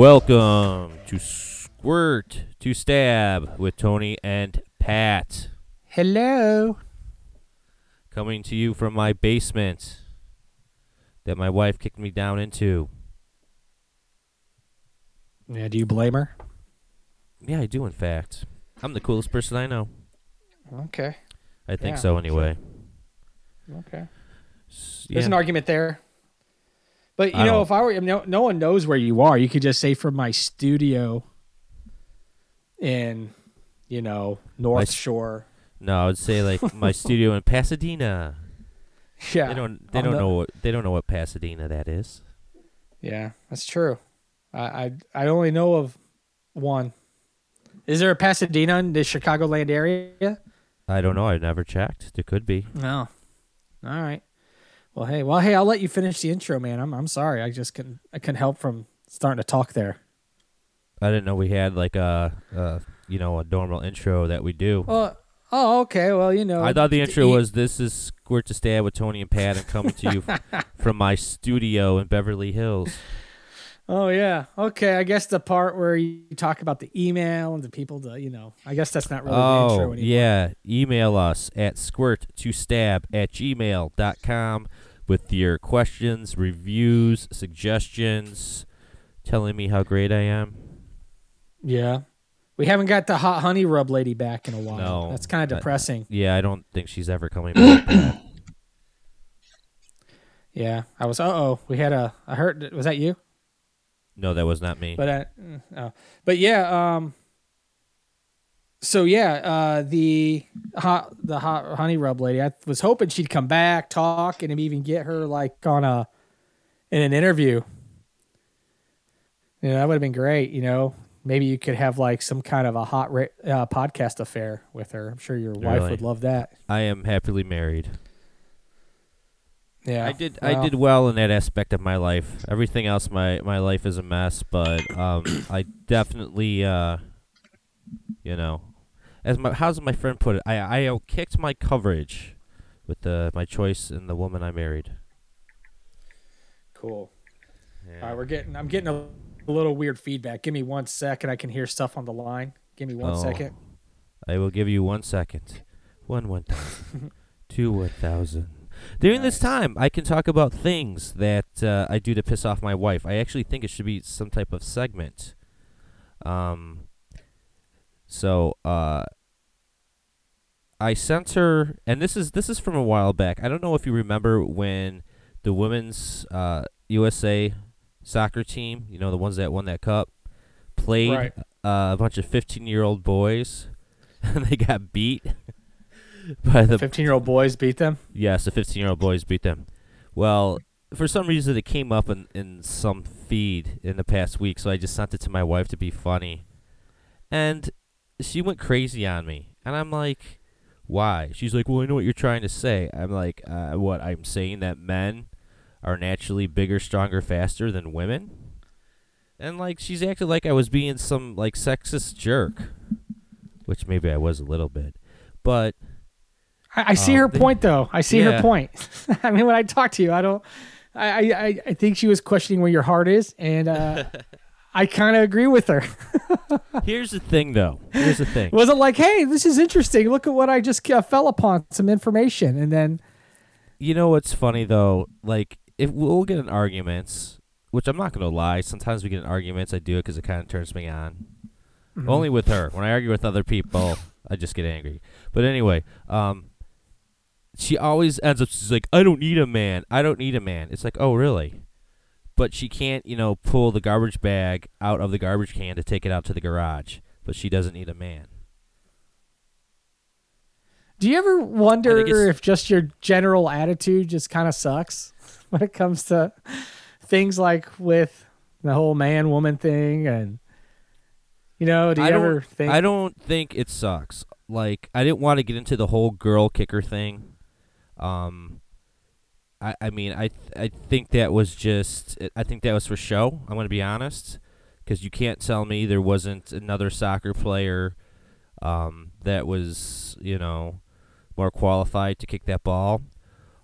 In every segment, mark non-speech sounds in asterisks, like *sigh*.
Welcome to Squirt to Stab with Tony and Pat. Hello. Coming to you from my basement that my wife kicked me down into. Yeah, do you blame her? Yeah, I do, in fact. I'm the coolest person I know. Okay. I think Yeah, so, anyway. Okay. S- There's yeah. an argument there. But you I know, don't- if I were no, no one knows where you are, you could just say from my studio in, you know, North s- Shore. No, I would say like my *laughs* studio in Pasadena. Yeah. They don't. They on don't the- know. What, they don't know what Pasadena that is. Yeah, that's true. I, I I only know of one. Is there a Pasadena in the Chicagoland area? I don't know. I've never checked. There could be. No. All right. Well, hey, well, hey, I'll let you finish the intro, man. I'm I'm sorry. I just couldn't I couldn't help from starting to talk there. I didn't know we had like a, a you know, a normal intro that we do. Well, oh, okay. Well, you know, I thought the intro was "This is Squirt to Stab with Tony and Pat, and coming to you *laughs* from my studio in Beverly Hills." Oh yeah. Okay. I guess the part where you talk about the email and the people to, you know, I guess that's not really the intro Oh anymore. yeah, email us at squirt to stab at gmail.com with your questions, reviews, suggestions, telling me how great I am. Yeah. We haven't got the hot honey rub lady back in a while. No, That's kind of depressing. Yeah, I don't think she's ever coming back. *coughs* Yeah. I was. Uh oh. We had a. I heard. Was that you? no, that was not me. But uh, mm, oh. but yeah. Um. So yeah, uh, the hot the hot honey rub lady. I was hoping she'd come back, talk, and even get her like on a in an interview. Yeah, that would have been great. You know, maybe you could have like some kind of a hot ra- uh, podcast affair with her. I'm sure your wife Really? would love that. I am happily married. Yeah, I did well, I did well in that aspect of my life. Everything else my my life is a mess, but um *coughs* I definitely uh you know as my how's my friend put it? I I kicked my coverage with the my choice in the woman I married. Cool. Yeah. All right, we're getting. I'm getting a, a little weird feedback. Give me one second. I can hear stuff on the line. Give me one Oh. second. I will give you one second. One one thousand. *laughs* Two one thousand. During this time, I can talk about things that uh, I do to piss off my wife. I actually think it should be some type of segment. Um. So, uh, I sent her, and this is this is from a while back. I don't know if you remember when the women's uh, USA soccer team, you know, the ones that won that cup, played Right. uh, a bunch of fifteen-year-old boys, *laughs* and they got beat *laughs* by the 15 year old boys beat them. Yes, the 15 year old boys beat them. Well, for some reason, it came up in, in some feed in the past week, so I just sent it to my wife to be funny. And she went crazy on me. And I'm like, why? She's like, well, I know what you're trying to say. I'm like, uh, what? I'm saying that men are naturally bigger, stronger, faster than women? And, like, she's acted like I was being some, like, sexist jerk. Which maybe I was a little bit. But I, I see Oh, her they- point, though. I see Yeah. her point. *laughs* I mean, when I talk to you, I don't. I, I, I- I think she was questioning where your heart is, and uh, *laughs* I kind of agree with her. *laughs* Here's the thing, though. Here's the thing. It wasn't like, "Hey, this is interesting. Look at what I just uh, fell upon some information," and then You know what's funny though? Like, if we'll get in arguments, which I'm not gonna lie, sometimes we get in arguments. I do it because it kind of turns me on. Mm-hmm. Only with her. When I argue with other people, I just get angry. But anyway, um, she always ends up. She's like, "I don't need a man. I don't need a man." It's like, oh really? But she can't, you know, pull the garbage bag out of the garbage can to take it out to the garage. But she doesn't need a man. Do you ever wonder I think it's- if just your general attitude just kind of sucks *laughs* when it comes to things like with the whole man woman thing and you know, do you I ever think I don't think it sucks. Like I didn't want to get into the whole girl kicker thing. Um, I I mean I th- I think that was just I think that was for show. I'm gonna be honest, because you can't tell me there wasn't another soccer player, um, that was you know, more qualified to kick that ball.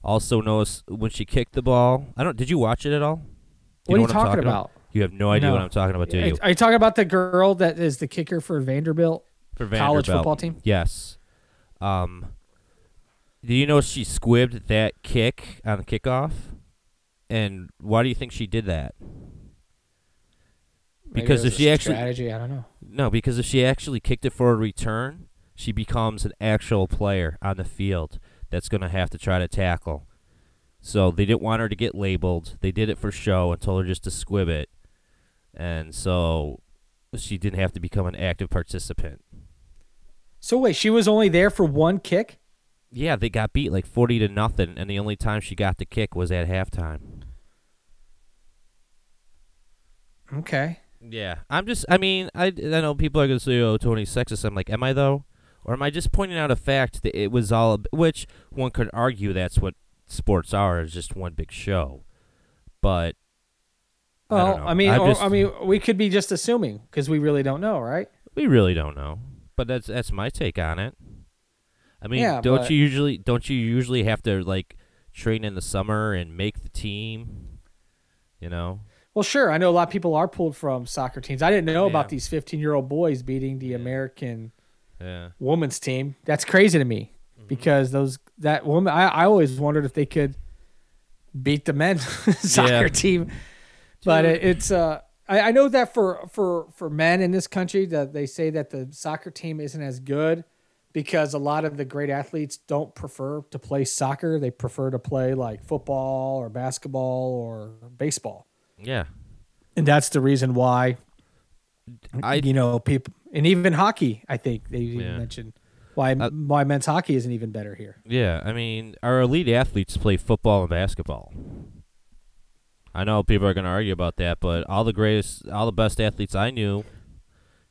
Also notice when she kicked the ball. I don't. Did you watch it at all? Do what are you know I'm talking about? You have no idea No. what I'm talking about, do you? are you talking about the girl that is the kicker for Vanderbilt? For college football team? Yes. Um. Do you know she squibbed that kick on the kickoff? And why do you think she did that? Maybe Because if she actually strategy, I don't know. no, because if she actually kicked it for a return, she becomes an actual player on the field that's going to have to try to tackle. So they didn't want her to get labeled. They did it for show and told her just to squib it. And so she didn't have to become an active participant. So wait, she was only there for one kick? Yeah, they got beat like 40 to nothing, and the only time she got the kick was at halftime. Okay. Yeah, I'm just. I mean, I, I know people are gonna say, "Oh, Tony's sexist." I'm like, am I though, or am I just pointing out a fact that it was all? Which one could argue that's what sports are, is just one big show. But I Well, know. I, mean, or, just- I mean, we could be just assuming because we really don't know, right? we really don't know. But that's that's my take on it. I mean, Yeah, don't but- you usually don't you usually have to like train in the summer and make the team? You know. Well, sure. I know a lot of people are pulled from soccer teams. I didn't know Yeah. about these 15 year old boys beating the American Yeah. women's team. That's crazy to me Mm-hmm. because those that woman. I, I always wondered if they could beat the men's *laughs* soccer Yeah. team, but it, it's uh. I, I know that for for for men in this country that they say that the soccer team isn't as good because a lot of the great athletes don't prefer to play soccer. They prefer to play like football or basketball or baseball. Yeah. And that's the reason why I you know people and even hockey i think they even Yeah. mentioned why Uh, why men's hockey isn't even better here Yeah, I mean, our elite athletes play football and basketball. I know people are going to argue about that, but all the greatest, all the best athletes I knew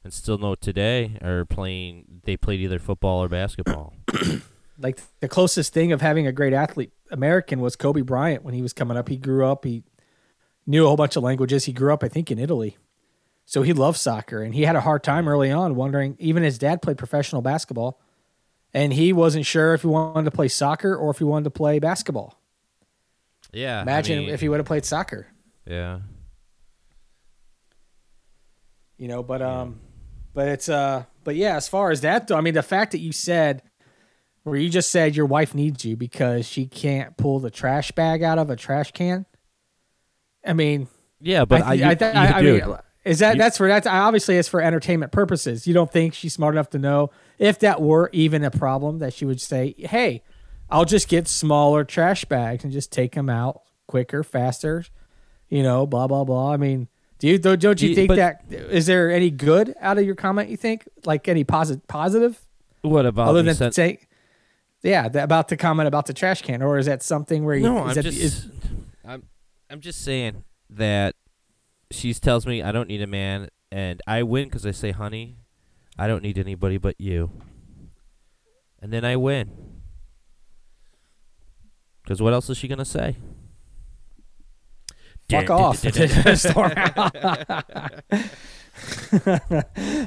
and still know today are playing, they played either football or basketball. *coughs* like the closest thing of having a great athlete american was kobe bryant when he was coming up he grew up he knew a whole bunch of languages he grew up i think in italy so he loved soccer and he had a hard time early on wondering even his dad played professional basketball and he wasn't sure if he wanted to play soccer or if he wanted to play basketball yeah. I imagine mean, if he would have played soccer Yeah. you know but um but it's uh but yeah as far as that though i mean the fact that you said where you just said your wife needs you because she can't pull the trash bag out of a trash can i mean Yeah, but I, you, I, you- I, I mean is that you- that's for that's obviously it's for entertainment purposes. You don't think she's smart enough to know if that were even a problem that she would say hey i'll just get smaller trash bags and just take them out quicker faster you know blah blah blah. I mean do you don't, don't you think but- that is there any good out of your comment you think like any positive what about other than sen- say yeah the, about the comment about the trash can or is that something where you No, is I'm that, just, is- I'm, I'm just saying that she tells me I don't need a man, and I win because I say, "Honey, I don't need anybody but you," and then I win. Because what else is she gonna say? Fuck off *laughs*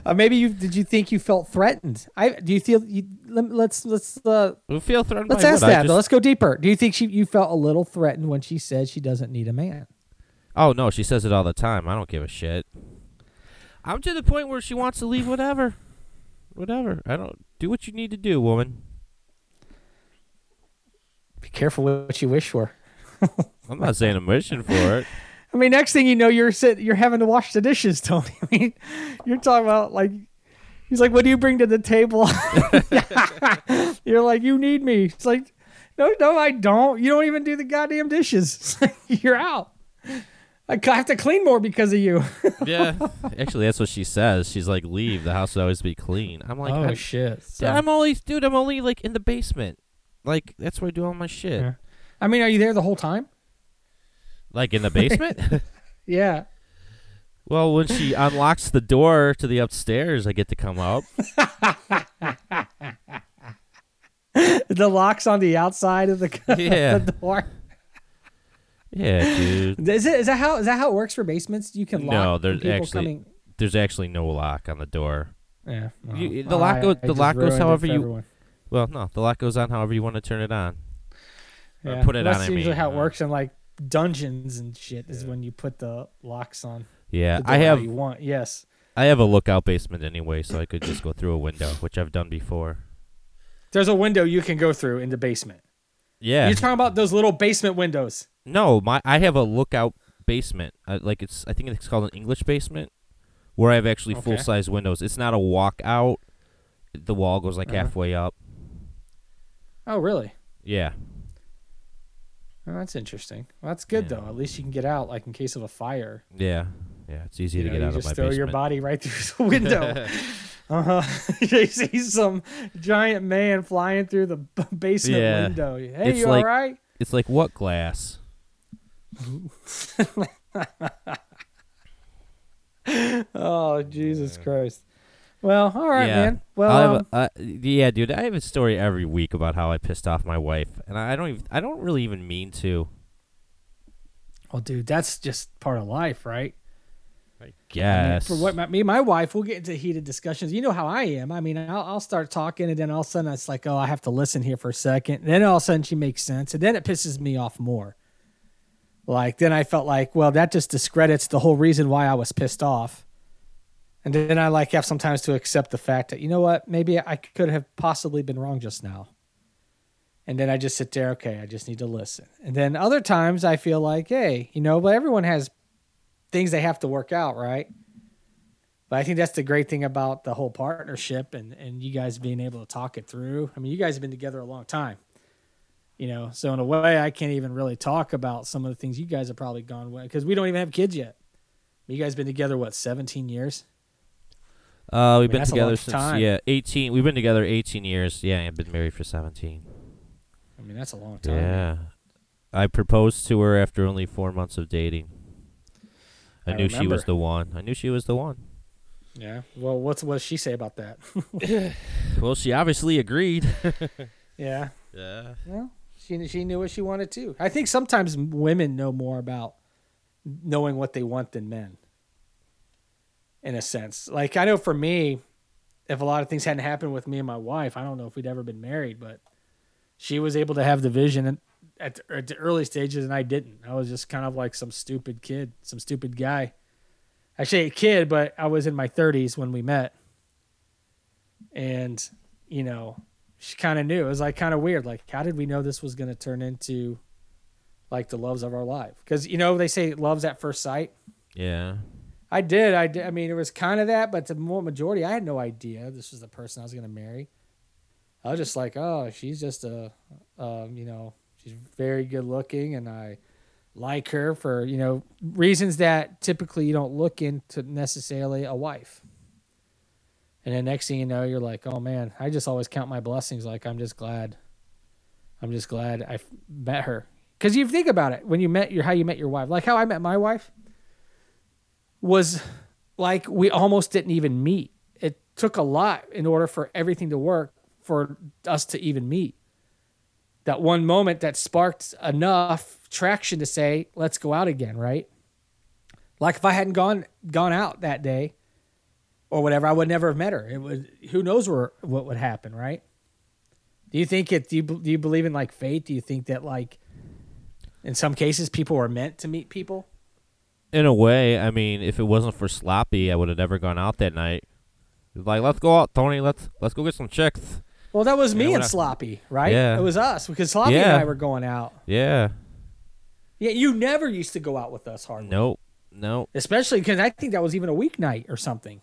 uh, maybe you did you think you felt threatened i do you feel you, let, let's let's uh We feel threatened. let's ask? That just- let's go deeper do you think she you felt a little threatened when she said she doesn't need a man Oh no, she says it all the time. I don't give a shit. I'm to the point where she wants to leave. Whatever, whatever. I don't do what you need to do, woman. be careful with what you wish for *laughs* I'm not saying I'm wishing for it. *laughs* i mean next thing you know you're sit you're having to wash the dishes *laughs* tony i mean you're talking about like he's like what do you bring to the table *laughs* you're like you need me it's like no no i don't you don't even do the goddamn dishes you're out I have to clean more because of you. Yeah, actually, that's what she says. She's like, "Leave. The house would always be clean." I'm like, oh, I'm, Oh, shit! dude, I'm only, dude. I'm only like in the basement. Like that's where I do all my shit. Yeah. I mean, are you there the whole time? Like in the basement. *laughs* Yeah. well, when she unlocks the door to the upstairs, I get to come up. *laughs* The locks on the outside of the, *laughs* Yeah. the door. Yeah, dude. Is it? Is that how? Is that how it works for basements? You can lock. No, there's actually- Coming, There's actually no lock on the door. yeah. You- well, the lock goes- I the lock goes however you- everyone. Well, no, the lock goes on however you want to turn it on. Or Yeah. put it That's on. I usually mean, how it works in like dungeons and shit. Is Yeah. when you put the locks on. Yeah, I have you want. Yes. I have a lookout basement anyway, so I could just go through a window, which I've done before. There's a window you can go through in the basement. Yeah. You're talking about those little basement windows. No, my I have a lookout basement. Uh, like it's I think it's called an English basement, where I have actually Okay. full size windows. It's not a walkout. The wall goes like Uh-huh. halfway up. Oh, really? Yeah. Oh, that's interesting. Well, that's good Yeah. though. At least you can get out, like in case of a fire. Yeah. Yeah. It's easy You, to know, get out of just my throw your body right through the window. *laughs* uh huh. *laughs* you see some giant man flying through the basement Yeah. window. Hey, It's you like- all right? It's like what glass? *laughs* Oh, Jesus Christ. Well, all right, Yeah. man. Well, um, a- uh, yeah, dude. I have a story every week about how I pissed off my wife, and I don't even I don't really even mean to. well, dude, that's just part of life, right? I I mean, guess. for what my, me and my wife, we'll get into heated discussions. You know how I am. I mean, I'll, I'll start talking, and then all of a sudden it's like, oh, I have to listen here for a second. And then all of a sudden she makes sense, and then it pisses me off more. Like then I felt like, well, that just discredits the whole reason why I was pissed off. And then I like have sometimes to accept the fact that you know what, maybe I could have possibly been wrong just now. And then I just sit there, okay, I just need to listen. And then other times I feel like, hey, you know, but everyone has things they have to work out, right? But I think that's the great thing about the whole partnership and, and you guys being able to talk it through. I mean, you guys have been together a long time, you know, so in a way, I can't even really talk about some of the things you guys have probably gone with because we don't even have kids yet. You guys been together, what, 17 years? Uh, we've mean, been that's a long together since time. yeah, eighteen. We've been together eighteen years. Yeah, I've been married for seventeen. I mean, that's a long time. Yeah. I proposed to her after only four months of dating. I, I knew she was the one. I knew she was the one. Yeah. Well, what's what does she say about that? *laughs* *laughs* Well, she obviously agreed. *laughs* yeah. Yeah. Well, she she knew what she wanted too. I think sometimes women know more about knowing what they want than men. In a sense, like I know for me, if a lot of things hadn't happened with me and my wife, I don't know if we'd ever been married. But she was able to have the vision at the, at the early stages, and I didn't. I was just kind of like some stupid kid, some stupid guy. Actually, a kid, but I was in my 30s when we met, and you know, she kind of knew. It was like kind of weird. Like, how did we know this was going to turn into like the loves of our life? Because you know they say love's at first sight. Yeah. I did. I did. I mean, it was kind of that, but the majority, I had no idea this was the person I was going to marry. I was just like, oh, she's just a, um, you know, she's very good looking, and I like her for you know reasons that typically you don't look into necessarily a wife. And then next thing you know, you're like, oh man, I just always count my blessings. Like I'm just glad, I'm just glad I met her. Because you think about it, when you met your how you met your wife, like how I met my wife, was like we almost didn't even meet. It took a lot in order for everything to work for us to even meet. That one moment that sparked enough traction to say, "Let's go out again," right? Like if I hadn't gone gone out that day or whatever, I would never have met her. It would who knows where what would happen, right? Do you think it do you, do you believe in like fate? Do you think that like in some cases people are meant to meet people? In a way, I mean, if it wasn't for Sloppy, I would have never gone out that night. Like, let's go out, Tony. Let's let's go get some chicks. Well, that was Yeah, me when and I- Sloppy, right? Yeah. It was us because Sloppy Yeah. and I were going out. Yeah. Yeah, you never used to go out with us hardly. Nope. Nope. Especially because I think that was even a weeknight or something.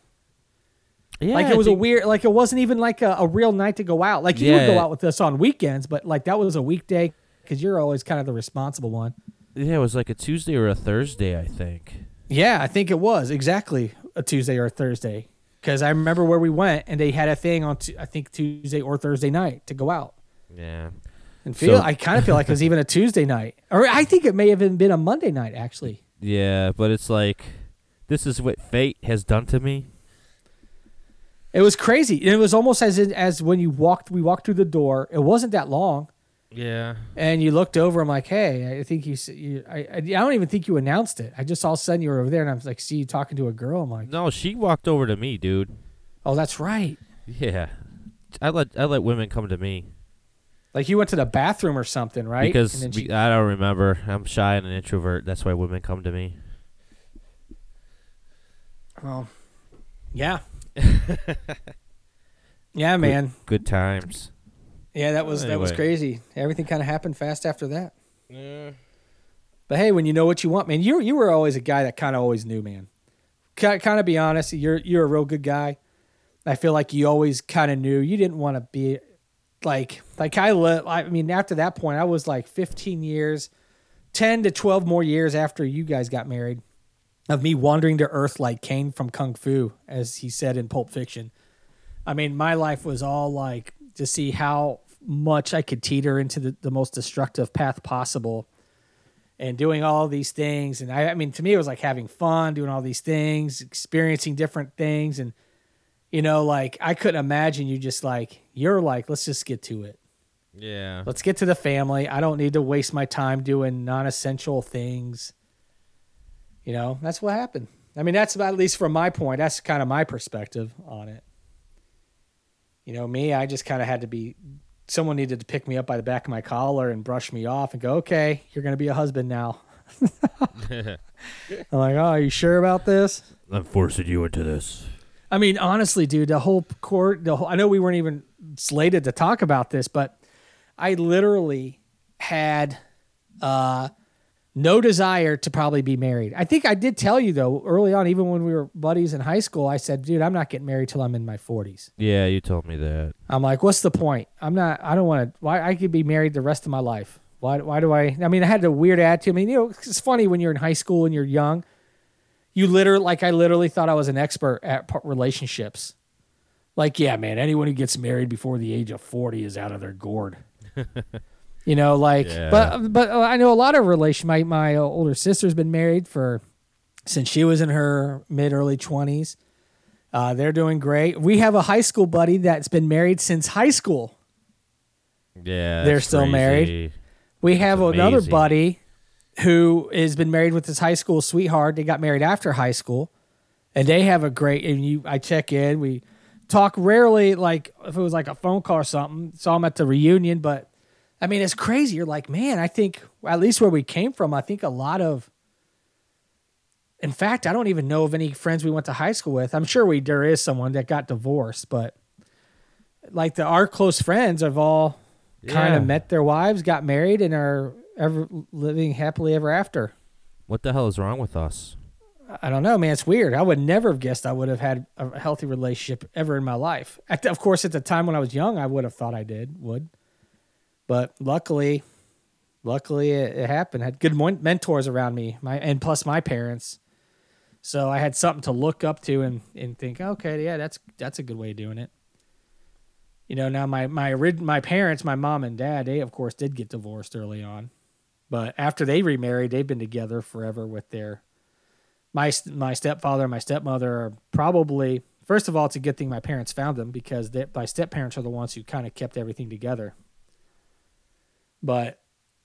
Yeah. like it was a weird, like it wasn't even like a, a real night to go out. Like you would go out with us on weekends, but like that was a weekday because you're always kind of the responsible one. Yeah, it was like a Tuesday or a Thursday, I think. Yeah, I think it was exactly a Tuesday or a Thursday because I remember where we went and they had a thing on Tu- I think Tuesday or Thursday night to go out. Yeah. And feel So- I kind of feel like it was even a Tuesday night, or I think it may have even been a Monday night actually. Yeah, but it's like this is what fate has done to me. It was crazy. It was almost as in, as when you walked. We walked through the door. It wasn't that long, Yeah. and you looked over. I'm like, hey, I think you. you I, I don't even think you announced it. I just all of a sudden you were over there, and I was like, see you talking to a girl. I'm like, No, she walked over to me, dude. oh, that's right. Yeah. I let I let women come to me Like you went to the bathroom or something, right? because and then she, I don't remember. I'm shy and an introvert. That's why women come to me. Well, yeah. *laughs* yeah, man. Good times. Yeah, that was that was Anyway. crazy. Everything kind of happened fast after that. Yeah. But hey, when you know what you want, man, you you were always a guy that kind of always knew, man. Kind kind of be honest, you're you're a real good guy. I feel like you always kind of knew you didn't want to be like like I li- I mean after that point I was like 15 years, 10 to 12 more years after you guys got married of me wandering to earth like Caine from Kung Fu as he said in Pulp Fiction. I mean, my life was all like to see how much I could teeter into the, the most destructive path possible and doing all these things. And I, I mean, to me, it was like having fun, doing all these things, experiencing different things. And, you know, like I couldn't imagine you just like, you're like, let's just get to it. Yeah. Let's get to the family. I don't need to waste my time doing non essential things. You know, that's what happened. I mean, that's about, at least from my point, that's kind of my perspective on it. You know, me, I just kind of had to be, someone needed to pick me up by the back of my collar and brush me off and go, okay, you're going to be a husband now. *laughs* *laughs* I'm like, oh, are you sure about this? I'm forcing you into this. I mean, honestly, dude, the whole court, the whole, I know we weren't even slated to talk about this, but I literally had uh, no desire to probably be married. I think I did tell you though early on, even when we were buddies in high school, I said, dude, I'm not getting married till I'm in my 40s. Yeah, you told me that. I'm like, what's the point? I'm not. I don't want to. Why I could be married the rest of my life. Why? Why do I? I mean, I had a weird attitude. I mean, you know, it's funny when you're in high school and you're young. You literally, like, I literally thought I was an expert at relationships. Like, yeah, man, anyone who gets married before the age of 40 is out of their gourd. *laughs* you know, like, Yeah. but but uh, I know a lot of relation. My my uh, older sister's been married for since she was in her mid early 20s. Uh, they're doing great. We have a high school buddy that's been married since high school. Yeah. They're that's still married. crazy. We have That's another buddy who has been married with his high school sweetheart. They got married after high school, and they have a great. And you, I check in. We talk rarely, like if it was like a phone call or something. Saw them at the reunion, but I mean, it's crazy. You're like, man, I think at least where we came from, I think a lot of. In fact, I don't even know of any friends we went to high school with. I'm sure we there is someone that got divorced, but like the our close friends have all kind of met their wives, got married, and are ever living happily ever after. What the hell is wrong with us? I don't know, man. It's weird. I would never have guessed I would have had a healthy relationship ever in my life. At the- of course, at the time when I was young, I would have thought I did would, but luckily, luckily it, it happened. I had good mon- mentors around me, my and plus my parents. So I had something to look up to and, and think, okay, yeah, that's that's a good way of doing it. You know, now my my my parents, my mom and dad, they of course did get divorced early on, but after they remarried, they've been together forever with their my my stepfather and my stepmother are probably first of all it's a good thing my parents found them because they, my step parents are the ones who kind of kept everything together. But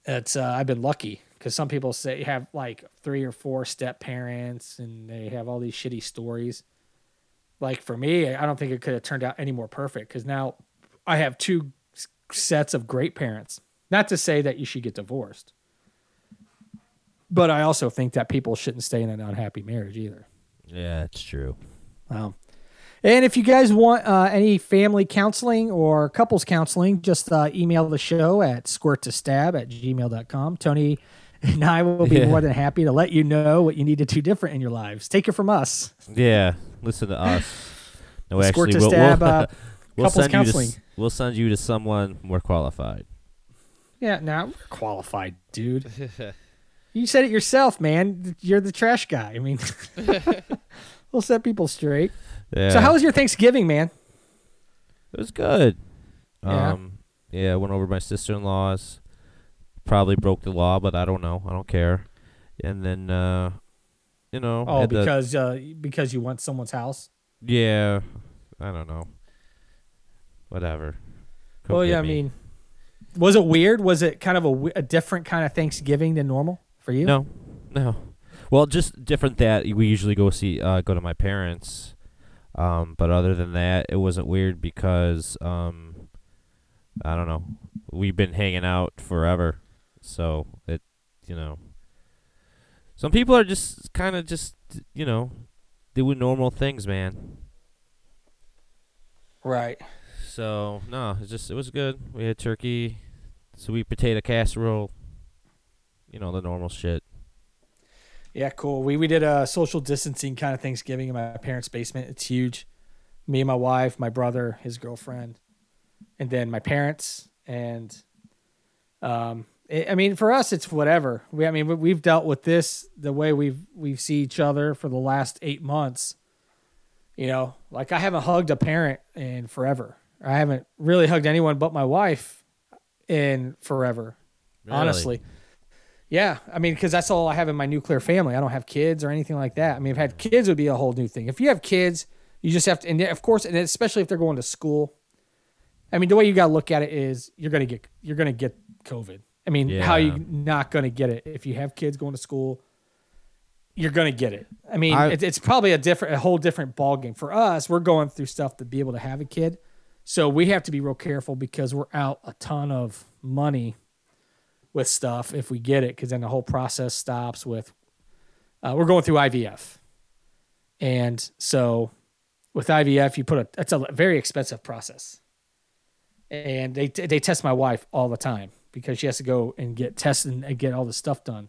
it's uh, I've been lucky because some people say you have like three or four step parents and they have all these shitty stories. Like for me, I don't think it could have turned out any more perfect because now I have two sets of great parents. Not to say that you should get divorced, but I also think that people shouldn't stay in an unhappy marriage either. Yeah, it's true. Um, and if you guys want uh, any family counseling or couples counseling, just uh, email the show at squirt to stab at gmail.com. Tony and I will be Yeah. more than happy to let you know what you need to do different in your lives. Take it from us. Yeah, listen to us. No, Squirt actually, to we'll, stab, we'll, uh, *laughs* we'll couples send you to we'll send you to someone more qualified. Yeah, now we're qualified, dude. *laughs* you said it yourself, man. You're the trash guy. I mean, *laughs* we'll set people straight. Yeah. So, how was your Thanksgiving, man? It was good. Yeah. Um, yeah, I went over to my sister in law's. Probably broke the law, but I don't know. I don't care. And then, uh, you know, Oh, had the- because uh, because you went someone's house. yeah, I don't know. Whatever. Come Well, yeah, I me. mean, was it weird? Was it kind of a, a different kind of Thanksgiving than normal for you? no, no. Well, just different that we usually go see, uh, go to my parents. Um, but other than that, it wasn't weird because, um, I don't know. We've been hanging out forever, so it, you know. Some people are just kind of just, you know, doing normal things, man. Right. So no, it's just it was good. We had turkey, sweet potato casserole. You know the normal shit. Yeah, cool. We we did a social distancing kind of Thanksgiving in my parents' basement. It's huge. Me and my wife, my brother, his girlfriend, and then my parents. And um, it, I mean, for us, it's whatever. We, I mean, we- we've dealt with this the way we've we've see each other for the last eight months. You know, like I haven't hugged a parent in forever. I haven't really hugged anyone but my wife in forever. Honestly. Yeah, I mean, because that's all I have in my nuclear family. I don't have kids or anything like that. I mean, if I had kids, it would be a whole new thing. If you have kids, you just have to, and of course, and especially if they're going to school. I mean, the way you got to look at it is you're gonna get you're gonna get COVID. I mean, how are you not gonna get it if you have kids going to school? You're gonna get it. I mean, I- it, it's probably a different, a whole different ball game for us. We're going through stuff to be able to have a kid, so we have to be real careful because we're out a ton of money with stuff if we get it, because then the whole process stops. With uh, we're going through IVF, and so with IVF, you put a it's a very expensive process, and they they test my wife all the time because she has to go and get tested and get all the stuff done.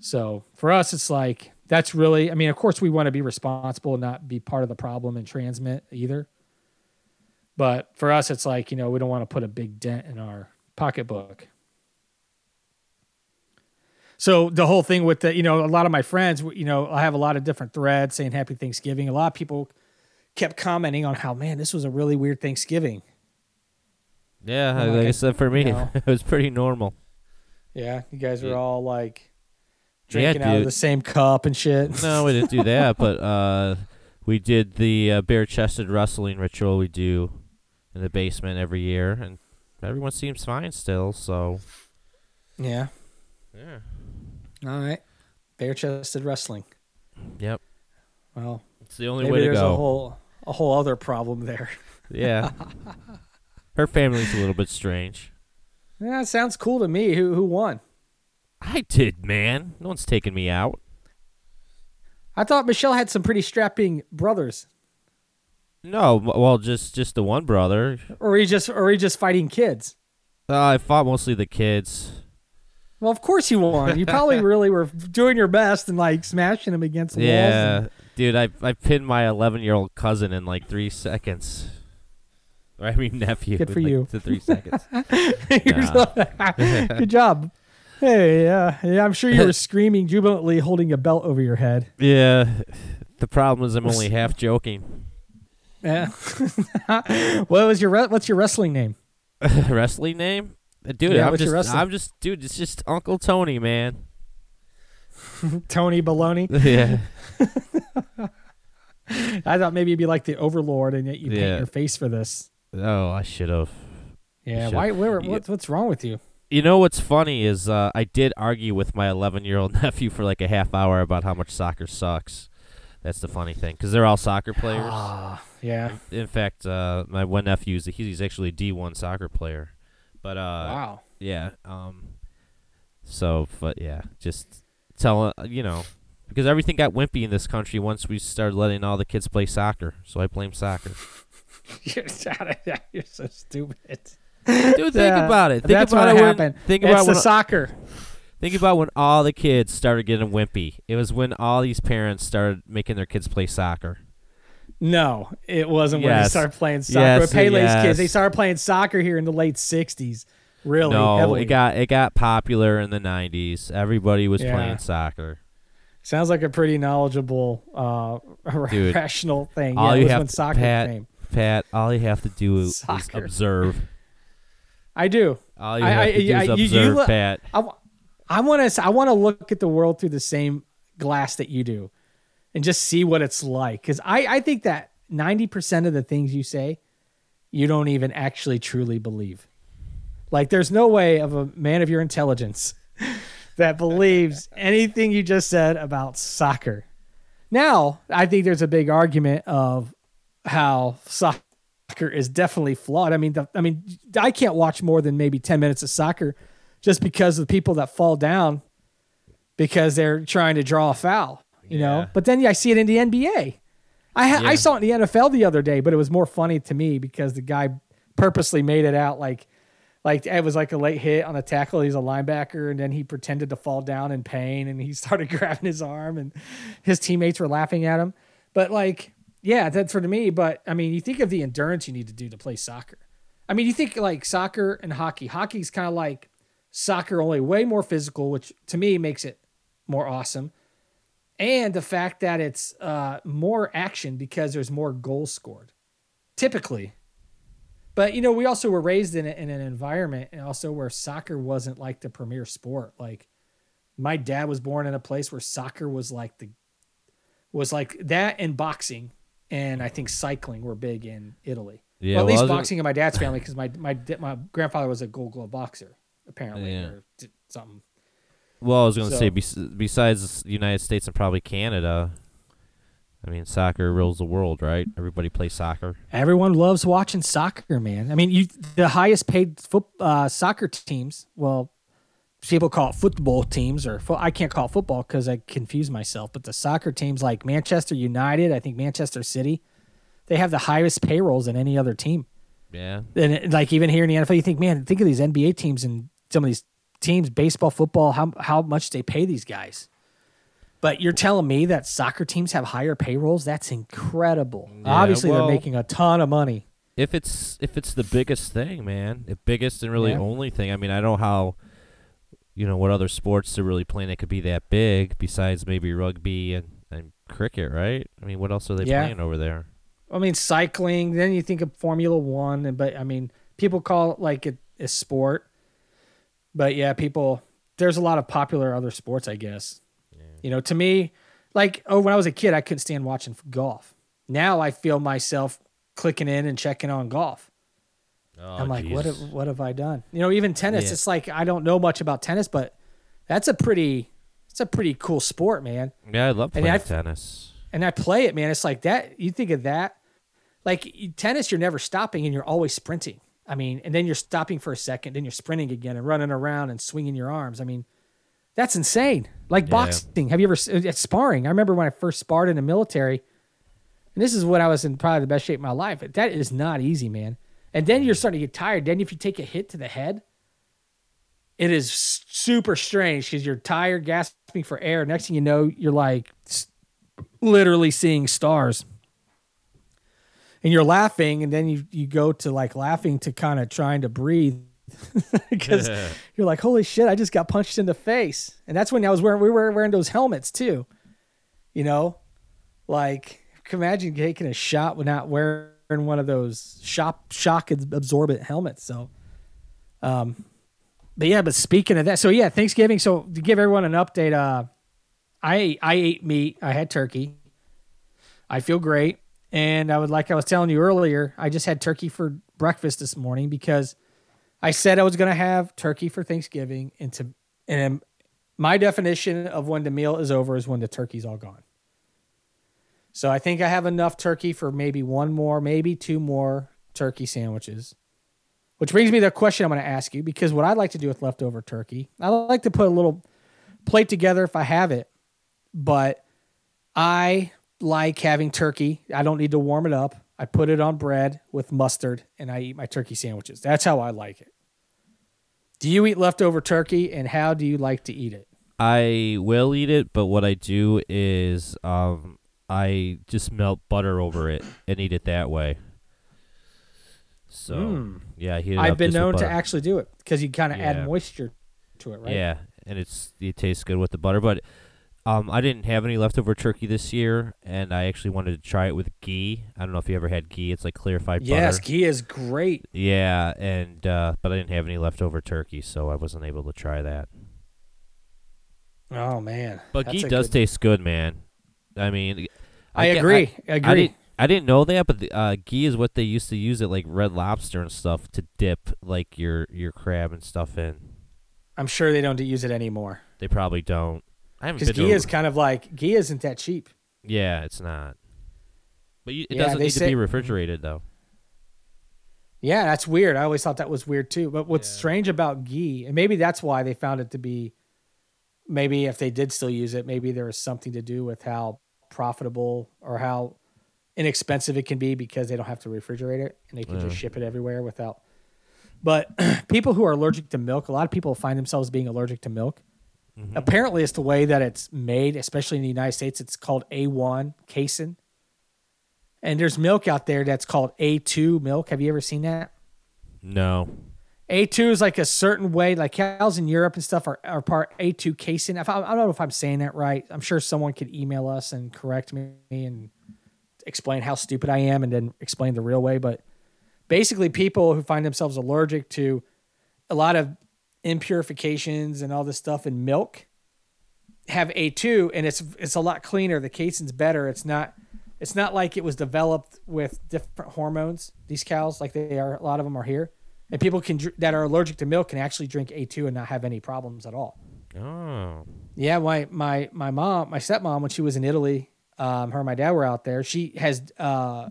So for us, it's like that's really. I mean, of course, we want to be responsible and not be part of the problem and transmit either. But for us, it's like you know we don't want to put a big dent in our pocketbook. So the whole thing with the, you know, a lot of my friends, you know, I have a lot of different threads saying Happy Thanksgiving. A lot of people kept commenting on how, man, this was a really weird Thanksgiving. Yeah, like like I said, for me, you know. *laughs* it was pretty normal. Yeah, you guys were Yeah. all like Yeah, drinking out of the same cup and shit. *laughs* No, we didn't do that, but uh, we did the uh, bare-chested wrestling ritual we do in the basement every year, and everyone seems fine still. So Yeah. yeah, All right. Bare chested wrestling. yep, Well, it's the only maybe way to there's go. a whole a whole other problem there. *laughs* yeah, her family's a little bit strange. Yeah, it sounds cool to me. Who who won? I did, man. No one's taking me out. I thought Michelle had some pretty strapping brothers. No, well, just just the one brother. Or he just or he just fighting kids. Uh, I fought mostly the kids. Well, of course you won. You probably *laughs* really were doing your best and like smashing him against the walls. Yeah, dude, I I pinned my 11 year old cousin in like three seconds. Or I mean nephew. Good in, for like, you. To three seconds. *laughs* So- ah, *laughs* Good job. Hey, yeah, yeah. I'm sure you were screaming jubilantly, holding a belt over your head. Yeah. The problem is I'm only half joking. Yeah. what was your re- what's your wrestling name? Wrestling name? Dude, Yeah, I'm just wrestling- I'm just dude, it's just Uncle Tony, man. *laughs* Tony Baloney. *laughs* yeah. *laughs* I thought maybe you'd be like the Overlord, and yet you paint your face for this. Oh, I should have. Yeah. Shit. Why? Where? Yeah. What's what's wrong with you? You know what's funny is uh, I did argue with my 11 year old nephew for like a half hour about how much soccer sucks. That's the funny thing because they're all soccer players. Ah, yeah. In fact, uh, my one nephew is he's actually a D1 soccer player. But uh, wow. yeah, um, so but yeah, just tell uh, you know because everything got wimpy in this country once we started letting all the kids play soccer. So I blame soccer. *laughs* You're, *laughs* you're so stupid. Dude, think Yeah, about it. Think That's about what it when- happened. think it's about the when soccer. Think about when all the kids started getting wimpy. It was when all these parents started making their kids play soccer. No, it wasn't when they Yes. started playing soccer. Yes, Pele's yes. kids, they started playing soccer here in the late '60s. Really no, heavily. it got it got popular in the '90s. Everybody was Yeah. playing soccer. Sounds like a pretty knowledgeable, uh, *laughs* Dude, rational thing. all yeah, it you was have when to- soccer Pat, came. Pat, all you have to do is Soccer. observe. I do. All you I- have I- to do I- is you- you observe, look- Pat. I want to. I want to look at the world through the same glass that you do, and just see what it's like. Because I, I think that ninety percent of the things you say, you don't even actually truly believe. Like, there's no way of a man of your intelligence *laughs* that believes *laughs* anything you just said about soccer. Now, I think there's a big argument of how soccer is definitely flawed. I mean, the, I mean, I can't watch more than maybe 10 minutes of soccer just because of the people that fall down because they're trying to draw a foul. You know. But then yeah, I see it in the NBA. I ha- I saw it in the NFL the other day, but it was more funny to me because the guy purposely made it out like like it was like a late hit on a tackle. He's a linebacker, and then he pretended to fall down in pain, and he *laughs* started grabbing his arm, and his teammates were laughing at him. But like, yeah, that's for me. But I mean, you think of the endurance you need to do to play soccer. I mean, you think like soccer and hockey. Hockey's kind of like soccer, only way more physical, which to me makes it more awesome. And the fact that it's uh, more action because there's more goals scored, typically. But you know, we also were raised in, a, in an environment, and also where soccer wasn't like the premier sport. Like my dad was born in a place where soccer was like the was like that and boxing, and I think cycling were big in Italy. Yeah, well, at least boxing in my dad's family because my my my grandfather was a Gold Glove boxer apparently Yeah. or something. Well, I was gonna So- say bes- besides the United States and probably Canada. I mean, soccer rules the world, right? Everybody plays soccer. Everyone loves watching soccer, man. I mean, you the highest paid foot, uh, soccer teams. Well, people call it football teams, or fo- I can't call it football because I confuse myself. But the soccer teams like Manchester United, I think Manchester City, they have the highest payrolls than any other team. Yeah. And it- like even here in the NFL, you think, man, think of these NBA teams and some of these teams, baseball, football, how how much they pay these guys. But you're telling me that soccer teams have higher payrolls? That's incredible. Yeah, Obviously, well- they're making a ton of money. If it's if it's the biggest thing, man, the biggest and really Yeah. only thing. I mean, I don't know how, you know, what other sports they're really playing that could be that big besides maybe rugby and, and cricket, right? I mean, what else are they Yeah. playing over there? I mean, cycling. Then you think of Formula One, and but I mean, people call it like it a sport. But yeah, people. There's a lot of popular other sports, I guess. You know, to me, like oh, when I was a kid, I couldn't stand watching golf. Now I feel myself clicking in and checking on golf. Oh, I'm like, what have, what have I done? You know, even tennis. Yeah. It's like I don't know much about tennis, but that's a pretty, it's a pretty cool sport, man. Yeah, I love And playing I've- tennis. and I play it, man. It's like that. You think of that, like tennis, you're never stopping and you're always sprinting. I mean, and then you're stopping for a second, then you're sprinting again and running around and swinging your arms. I mean, that's insane. Like Yeah. boxing. Have you ever uh, at sparring? I remember when I first sparred in the military, and this is when I was in probably the best shape of my life. That is not easy, man. And then you're mm-hmm. starting to get tired. Then if you take a hit to the head, it is super strange because you're tired, gasping for air. Next thing you know, you're like literally seeing stars. And you're laughing, and then you, you go to like laughing to kind of trying to breathe *laughs* because you're like, holy shit, I just got punched in the face. And that's when I was wearing, we were wearing those helmets too. You know, like imagine taking a shot without wearing one of those shock, shock absorbent helmets. So, um, but yeah, but speaking of that, so yeah, Thanksgiving. So to give everyone an update, uh, I I ate meat. I had turkey. I feel great, and I would like I was telling you earlier. I just had turkey for breakfast this morning because I said I was going to have turkey for Thanksgiving, and to and my definition of when the meal is over is when the turkey's all gone. So I think I have enough turkey for maybe one more, maybe two more turkey sandwiches. Which brings me to the question I'm going to ask you because what I like to do with leftover turkey, I like to put a little plate together if I have it, but I like having turkey. I don't need to warm it up. I put it on bread with mustard and I eat my turkey sandwiches. That's how I like it. Do you eat leftover turkey and how do you like to eat it? I will eat it, but what I do is um I just melt butter over it and eat it that way. So Mm. yeah, I heat it I've up been known to actually do it because you kind of Yeah. add moisture to it, right? Yeah, and it's it tastes good with the butter. But um, I didn't have any leftover turkey this year, and I actually wanted to try it with ghee. I don't know if you ever had ghee. It's like clarified Yes, butter. ghee is great. Yeah, and uh, but I didn't have any leftover turkey, so I wasn't able to try that. Oh man, But That's ghee does good- taste good, man. I mean, I, ge- agree. I, I agree. didn't. I didn't know that, but the, uh, ghee is what they used to use at like Red Lobster and stuff to dip like your your crab and stuff in. I'm sure they don't use it anymore They probably don't. I haven't because been ghee is kind of like ghee isn't that cheap. Yeah, it's not. But you, it Yeah, doesn't need say- to be refrigerated though. Yeah, that's weird. I always thought that was weird too. But what's Yeah. strange about ghee, and maybe that's why they found it to be maybe if they did still use it, maybe there was something to do with how profitable or how inexpensive it can be because they don't have to refrigerate it and they can Yeah. just ship it everywhere without. But *clears throat* people who are allergic to milk, a lot of people find themselves being allergic to milk. Mhm. Apparently, it's the way that it's made, especially in the United States. It's called A1 casein. And there's milk out there that's called A2 milk. Have you ever seen that? No. A2 is like a certain way, like cows in Europe and stuff are, are part A2 casein. I, I don't know if I'm saying that right. I'm sure someone could email us and correct me and explain how stupid I am and then explain the real way. But basically, people who find themselves allergic to a lot of impurifications and all this stuff in milk have A2 and it's it's a lot cleaner. The casein's better. It's not it's not like it was developed with different hormones. These cows, like they are, a lot of them are here, and people can that are allergic to milk can actually drink A2 and not have any problems at all. Oh. Yeah, my my my mom, my stepmom, when she was in Italy, um, her and my dad were out there. She has uh,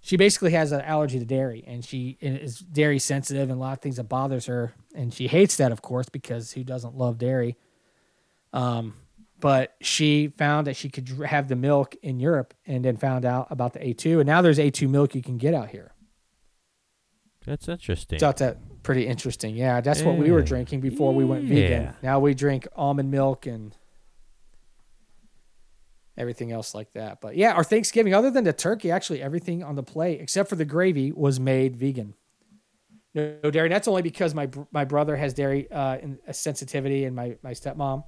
she basically has an allergy to dairy, and she is dairy sensitive, and a lot of things that bothers her, and she hates that, of course, because who doesn't love dairy? Um, but she found that she could have the milk in Europe, and then found out about the A2, and now there's A2 milk you can get out here. That's interesting. Thought that pretty interesting. Yeah, that's what we were drinking before we went vegan. Yeah. Now we drink almond milk and everything else like that. But yeah, our Thanksgiving, other than the turkey, actually everything on the plate except for the gravy was made vegan. No, no dairy. That's only because my my brother has dairy uh, a sensitivity, and my my stepmom.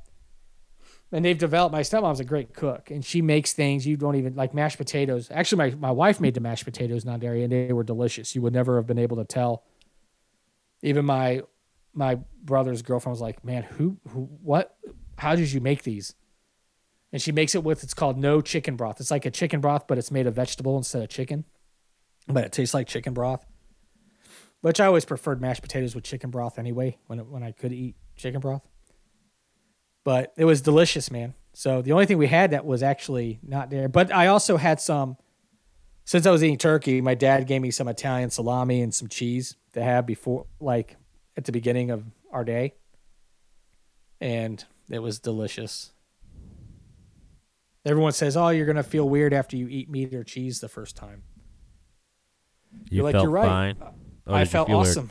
And they've developed. My stepmom's a great cook, and she makes things you don't even like mashed potatoes. Actually, my, my wife made the mashed potatoes non dairy, and they were delicious. You would never have been able to tell. Even my my brother's girlfriend was like, "Man, who who what? How did you make these?" And she makes it with it's called no chicken broth. It's like a chicken broth, but it's made of vegetable instead of chicken. But it tastes like chicken broth. Which I always preferred mashed potatoes with chicken broth anyway when it, when I could eat chicken broth. But it was delicious, man. So the only thing we had that was actually not there. But I also had some since I was eating turkey, my dad gave me some Italian salami and some cheese to have before like at the beginning of our day. And it was delicious. Everyone says, "Oh, you're gonna feel weird after you eat meat or cheese the first time." you You're like, "You're right." fine. Uh, Or I felt awesome,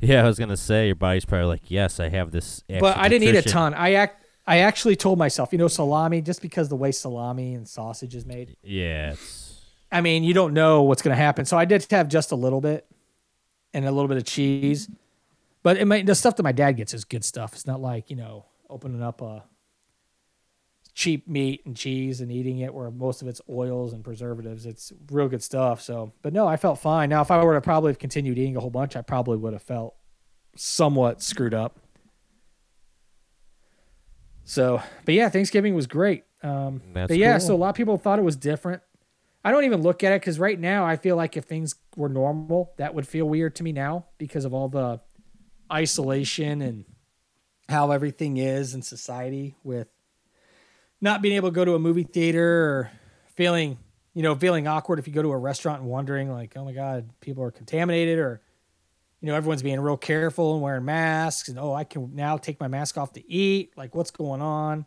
Yeah, I was gonna say your body's probably like, yes, I have this. but I didn't eat a ton. I act, I actually told myself, you know, salami, just because the way salami and sausage is made. Yeah, it's I mean, you don't know what's going to happen. So I did have just a little bit and a little bit of cheese. But it might, the stuff that my dad gets is good stuff. It's not like, you know, opening up a cheap meat and cheese and eating it where most of it's oils and preservatives. It's real good stuff. So, but no, I felt fine. Now, if I were to probably have continued eating a whole bunch, I probably would have felt somewhat screwed up. So, but yeah, Thanksgiving was great. Um, That's but yeah, cool. so a lot of people thought it was different. I don't even look at it because right now I feel like if things were normal, that would feel weird to me now because of all the isolation and how everything is in society with not being able to go to a movie theater or feeling, you know, feeling awkward if you go to a restaurant and wondering like, oh my God, people are contaminated or, you know, everyone's being real careful and wearing masks and, oh, I can now take my mask off to eat. Like, what's going on?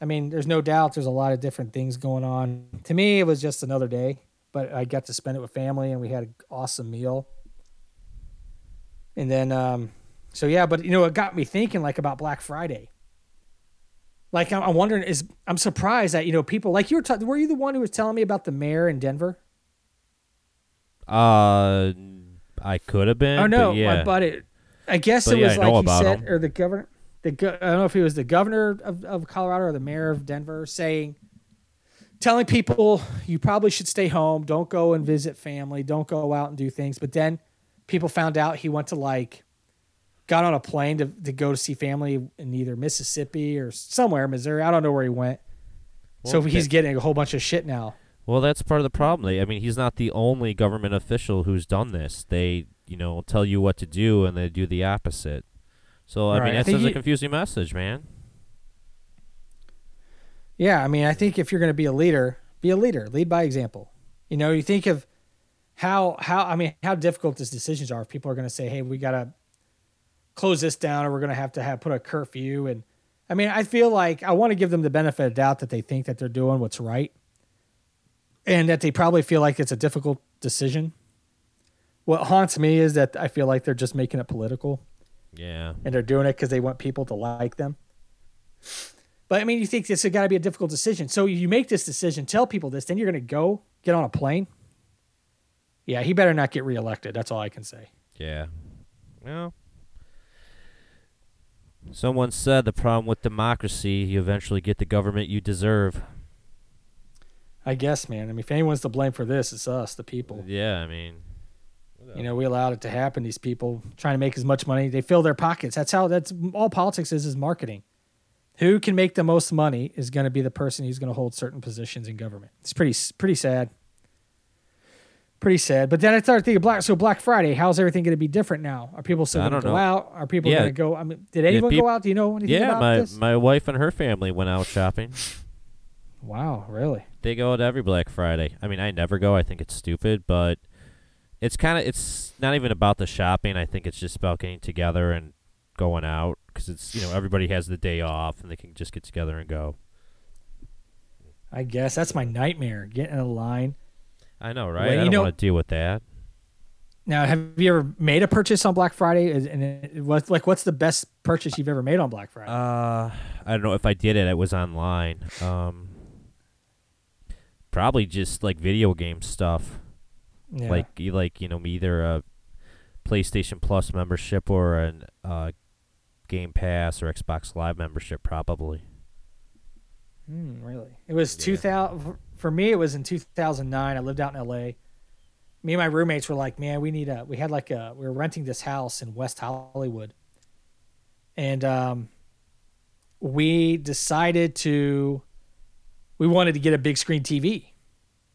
I mean, there's no doubt there's a lot of different things going on. To me, it was just another day, but I got to spend it with family and we had an awesome meal. And then, um, so yeah, but you know, it got me thinking like about Black Friday. Like I'm, I'm wondering, is I'm surprised that you know people like you were. Were you the one who was telling me about the mayor in Denver? uh, I could have been. oh no, but yeah. but it. I guess But it yeah, was know like he said, him. or the governor. The go- I don't know if he was the governor of, of Colorado or the mayor of Denver saying, telling people you probably should stay home, don't go and visit family, don't go out and do things. But then people found out he went to like, got on a plane to, to go to see family in either Mississippi or somewhere, Missouri. I don't know where he went. so he's getting a whole bunch of shit now. Well, that's part of the problem. I mean, he's not the only government official who's done this. They, you know, tell you what to do and they do the opposite. So I Right, mean, that's sends a confusing message, man. Yeah, I mean, I think if you're going to be a leader, be a leader. Lead by example. You know, you think of how how I mean, how difficult these decisions are. If people are going to say, "Hey, we got to close this down," or we're going to have to have put a curfew, and I mean, I feel like I want to give them the benefit of doubt that they think that they're doing what's right and that they probably feel like it's a difficult decision. What haunts me is that I feel like they're just making it political Yeah. and they're doing it because they want people to like them. But I mean, you think this has got to be a difficult decision. So you make this decision, tell people this, then you're going to go get on a plane. Yeah, he better not get reelected. That's all I can say. Yeah. Well, someone said the problem with democracy, you eventually get the government you deserve. I guess, man. I mean, if anyone's to blame for this, it's us, the people. Yeah, I mean, You know, we allowed it to happen. These people trying to make as much money, they fill their pockets. That's how. That's all politics is is marketing. Who can make the most money is going to be the person who's going to hold certain positions in government. It's pretty pretty sad. Pretty sad. But then I started thinking, Black. So Black Friday, how's everything going to be different now? Are people still going to go know. out? Are people Yeah. going to go? I mean, did anyone peop- go out? Do you know anything yeah, about my this? my wife and her family went out shopping. wow, really? They go out every Black Friday. I mean, I never go. I think it's stupid, but it's kind of it's not even about the shopping. I think it's just about getting together and going out because it's you know everybody has the day off and they can just get together and go. I guess that's my nightmare. getting in a line. I know, right? Well, I don't know- want to deal with that. Now, have you ever made a purchase on Black Friday? And it was like, what's the best purchase you've ever made on Black Friday? Uh, I don't know if I did it. It was online. Um, probably just like video game stuff. Yeah. Like you like you know either a PlayStation Plus membership or an uh, Game Pass or Xbox Live membership, probably. Hmm, really? It was Yeah. 2000 for me it was in 2009. I lived out in LA. Me and my roommates were like, "Man, we need a we had like a we were renting this house in West Hollywood." And um we decided to we wanted to get a big screen TV.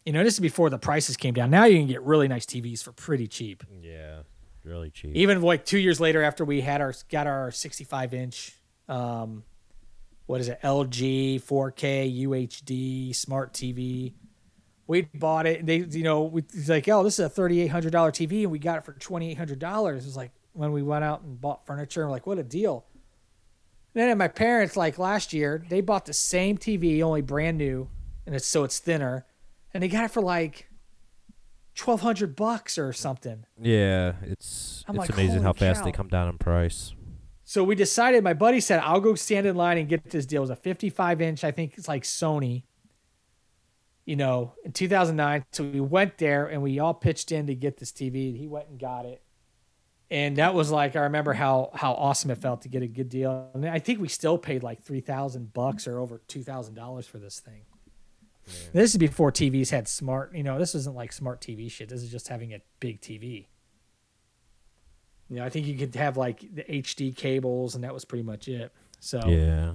You know, this is before the prices came down. Now you can get really nice TVs for pretty cheap. Yeah, really cheap. Even like 2 years later after we had our got our 65 inch um what is it LG 4K UHD smart TV. We bought it. They, you know, we, it's like, oh, this is a thirty eight hundred dollar TV, and we got it for twenty eight hundred dollars. It was like when we went out and bought furniture. We're like, what a deal! And then my parents, like last year, they bought the same TV, only brand new, and it's so it's thinner, and they got it for like twelve hundred bucks or something. yeah, it's I'm it's like, amazing how fast cow. they come down in price. So we decided. My buddy said, "I'll go stand in line and get this deal." It was a 55 inch. I think it's like Sony. You know, in 2009. So we went there and we all pitched in to get this TV. He went and got it, and that was like I remember how how awesome it felt to get a good deal. And I think we still paid like three thousand bucks or over two thousand dollars for this thing. This is before TVs had smart. You know, this isn't like smart TV shit. This is just having a big TV. You know, I think you could have like the HD cables, and that was pretty much it. So, Yeah,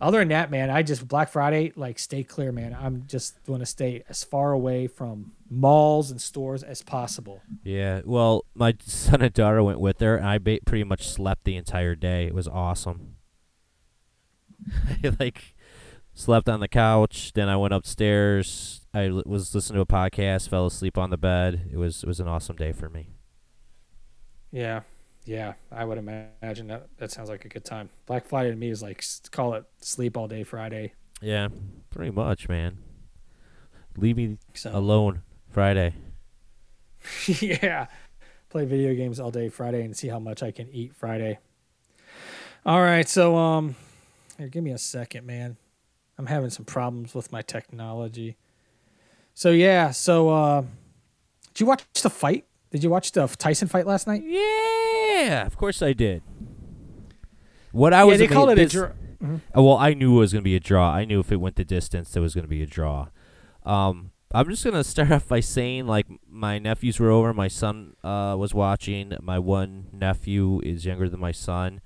other than that, man, I just Black Friday, like, stay clear, man. I'm just going to stay as far away from malls and stores as possible. yeah. Well, my son and daughter went with her, and I ba- pretty much slept the entire day. It was awesome. I *laughs* like slept on the couch. Then I went upstairs. I l- was listening to a podcast. Fell asleep on the bed. It was it was an awesome day for me. Yeah, yeah, I would imagine that. That sounds like a good time. Black Friday to me is like call it sleep all day Friday. Yeah, pretty much, man. Leave me So alone Friday. *laughs* yeah, play video games all day Friday and see how much I can eat Friday. All right, so um, here, give me a second, man. I'm having some problems with my technology. So yeah, so uh, did you watch the fight? Did you watch the Tyson fight last night? Yeah, of course I did. What I yeah, was they called it a draw. Uh, Well, I knew it was going to be a draw. I knew if it went the distance, there was going to be a draw. Um, I'm just going *laughs* to start off by saying, like, my nephews were over. My son uh, was watching. My one nephew is younger than my son.